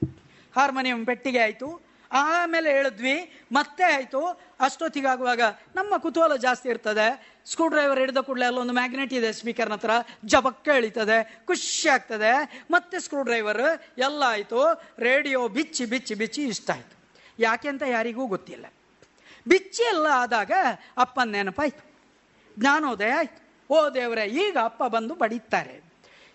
ಹಾರ್ಮೋನಿಯಂ ಪೆಟ್ಟಿಗೆ ಆಯಿತು. ಆಮೇಲೆ ಹೇಳಿದ್ವಿ ಮತ್ತೆ ಆಯಿತು. ಅಷ್ಟೊತ್ತಿಗಾಗುವಾಗ ನಮ್ಮ ಕುತೂಹಲ ಜಾಸ್ತಿ ಇರ್ತದೆ. ಸ್ಕ್ರೂ ಡ್ರೈವರ್ ಹಿಡಿದ ಕೂಡಲೇ ಅಲ್ಲೊಂದು ಮ್ಯಾಗ್ನೆಟ್ ಇದೆ ಸ್ಪೀಕರ್ನ ಹತ್ರ. ಜಬಕ್ಕ ಎಳಿತದೆ. ಖುಷಿ ಆಗ್ತದೆ. ಮತ್ತೆ ಸ್ಕ್ರೂ ಡ್ರೈವರ್ ಎಲ್ಲ ಆಯಿತು. ರೇಡಿಯೋ ಬಿಚ್ಚಿ ಬಿಚ್ಚಿ ಬಿಚ್ಚಿ ಇಷ್ಟ ಆಯಿತು. ಯಾಕೆ ಅಂತ ಯಾರಿಗೂ ಗೊತ್ತಿಲ್ಲ. ಬಿಚ್ಚಿ ಎಲ್ಲ ಆದಾಗ ಅಪ್ಪನ ನೆನಪಾಯ್ತು. ಜ್ಞಾನೋದಯ ಆಯ್ತು. ಓ ದೇವರೇ, ಈಗ ಅಪ್ಪ ಬಂದು ಬಡಿತಾರೆ.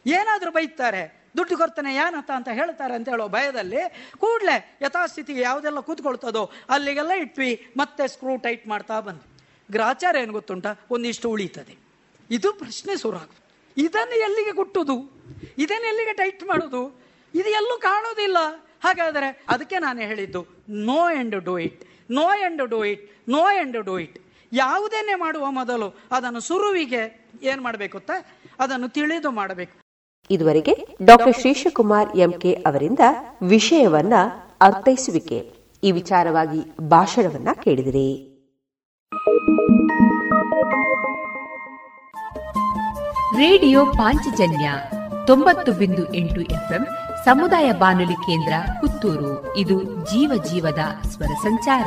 ಏನಾದರೂ ಬೈತಾರೆ, ದುಡ್ಡು ಕೊಡ್ತಾನೆ ಏನತ್ತ ಅಂತ ಹೇಳ್ತಾರೆ ಅಂತ ಹೇಳೋ ಭಯದಲ್ಲಿ ಕೂಡಲೇ ಯಥಾಸ್ಥಿತಿಗೆ ಯಾವುದೆಲ್ಲ ಕೂತ್ಕೊಳ್ತದೋ ಅಲ್ಲಿಗೆಲ್ಲ ಇಟ್ವಿ, ಮತ್ತೆ ಸ್ಕ್ರೂ ಟೈಟ್ ಮಾಡ್ತಾ ಬಂದ್ವಿ. ಗ್ರಾಚಾರ ಏನು ಗೊತ್ತುಂಟ? ಒಂದಿಷ್ಟು ಉಳಿತದೆ. ಇದು ಪ್ರಶ್ನೆ ಶುರುವಾಗುದು ಇದನ್ನು ಎಲ್ಲಿಗೆ ಕುಟ್ಟುದು? ಇದನ್ನು ಎಲ್ಲಿಗೆ ಟೈಟ್ ಮಾಡೋದು? ಇದು ಎಲ್ಲೂ ಕಾಣೋದಿಲ್ಲ. ಹಾಗಾದರೆ ಅದಕ್ಕೆ ನಾನು ಹೇಳಿದ್ದು know and do it know and do it know and do it ಯಾವುದನ್ನೇ ಮಾಡುವ ಮೊದಲು ಅದನ್ನು ಸುರುವಿಗೆ ಏನ್ ಮಾಡಬೇಕು ಅದನ್ನು ತಿಳಿದು ಮಾಡಬೇಕು. ಇದುವರೆಗೆ ಡಾಕ್ಟರ್ ಶ್ರೀಶಕುಮಾರ್ ಎಂಕೆ ಅವರಿಂದ ವಿಷಯವನ್ನ ಅರ್ಥೈಸುವಿಕೆ ಈ ವಿಚಾರವಾಗಿ ಭಾಷಣವನ್ನ ಕೇಳಿದಿರಿ. ರೇಡಿಯೋ ಪಾಂಚಜನ್ಯ ತೊಂಬತ್ತು ಬಿಂದು ಎಂಟು ಎಫ್ಎಂ ಸಮುದಾಯ ಬಾನುಲಿ ಕೇಂದ್ರ ಪುತ್ತೂರು. ಇದು ಜೀವ ಜೀವದ ಸ್ವರ ಸಂಚಾರ.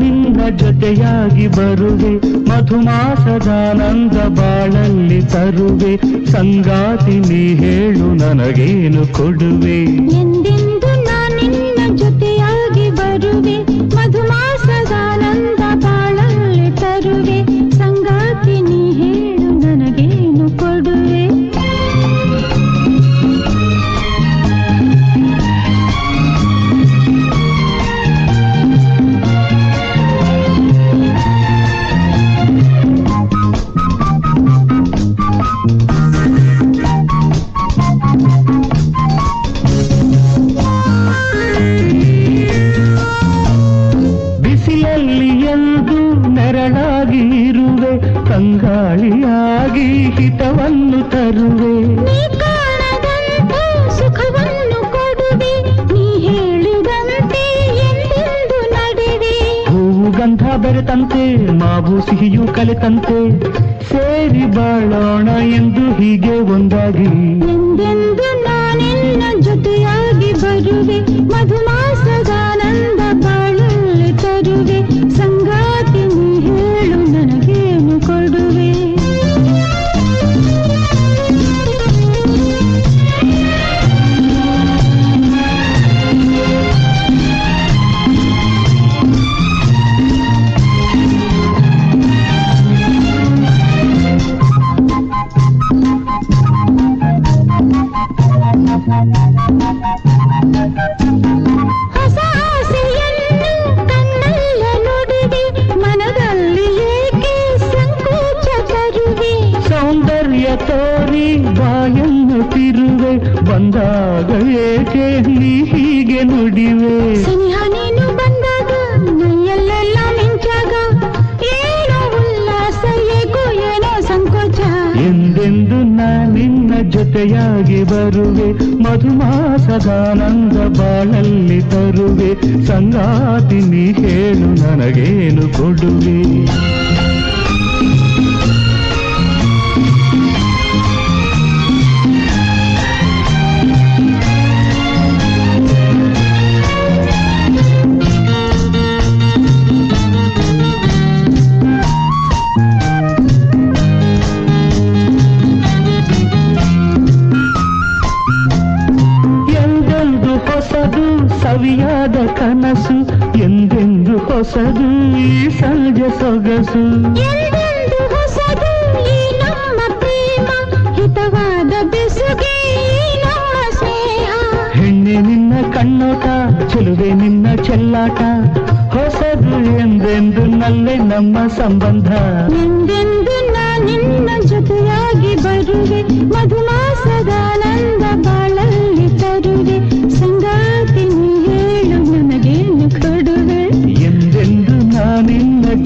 ನಾನಿನ್ನ ಜೊತೆಯಾಗಿ ಬರುವೆ ಮಧುಮಾಸದಾನಂದ ಬಾಳಲ್ಲಿ ತರುವೆ ಸಂಗಾತಿ ನೀ ಹೇಳು ನನಗೇನು ಕೊಡುವೆ? ಬೆರೆತಂತೆ ಮಾವು ಸಿಹಿಯು ಕಲಿತಂತೆ, ಸೇರಿ ಬಾಳೋಣ ಎಂದು ಹೀಗೆ ಒಂದಾಗಿ. ಎಂದೆಂದು ನಾನಿನ್ನ ಜೊತೆಯಾಗಿ ಬರುವೆ, ಮಧುಮಾಸದಾನಂದ ಬಾಳಲ್ಲಿ ತರುವೆ, ಸಂಗಾತಿ ನೀ ಹೇಳು ನನಗೇನು ತೋರಿ ಬಾಯನ್ನು ತಿರುವೆ. ಬಂದಾಗ ಏಕೆ ನೀ ಹೀಗೆ ನುಡಿವೆ? ಎಂದೆಂದು ನಿನ್ನ ಜೊತೆಯಾಗಿ ಬರುವೆ. ಮಧುಮಾಸದಾನಂದ ಬಾಳಲ್ಲಿ ತರುವೆ. ಸಂಗಾತಿ ನೀ ಹೇಳು ನನಗೇನು ಕೊಡುವೆ? ಸವಿಯಾದ ಕನಸು ಎಂದೆಂದು ಹೊಸದು ಈ ಸಂಜೆ ಸೊಗಸು. ಹೆಣ್ಣೆ ನಿನ್ನ ಕಣ್ಣೋಟ ಚೆಲುವೆ ನಿನ್ನ ಚೆಲ್ಲಾಟ ಹೊಸದು ಎಂದೆಂದು ನಲ್ಲೆ ನಮ್ಮ ಸಂಬಂಧ. ಎಂದೆಂದು ನಿನ್ನ ಜೊತೆಯಾಗಿ ಬರುವೆ ಮಧುಮಾಸದಾನಂದ ಬಾಳಲ್ಲಿ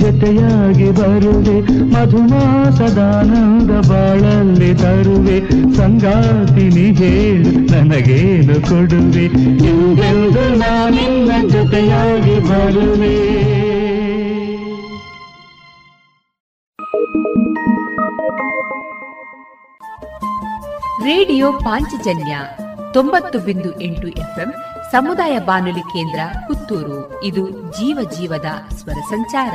ಜೊತೆಯಾಗಿ ಬರುವೆ, ಮಧುಮಾಸದಾನಂದ ಬಾಳಲ್ಲಿ ತರುವೆ ಸಂಗಾತಿನಿ ಹೇಳು ನನಗೇನು ಕೊಡುವೆ? ಎಂದೆಂದು ನಾನಿನ್ನ ಜೊತೆಯಾಗಿ ಬರುವೆ. ರೇಡಿಯೋ ಪಾಂಚಜನ್ಯ ತೊಂಬತ್ತು ಬಿಂದು ಎಂಟು ಎಫ್ಎಂ, ಸಮುದಾಯ ಬಾನುಲಿ ಕೇಂದ್ರ ಪುತ್ತೂರು. ಇದು ಜೀವ ಜೀವದ ಸ್ವರ ಸಂಚಾರ.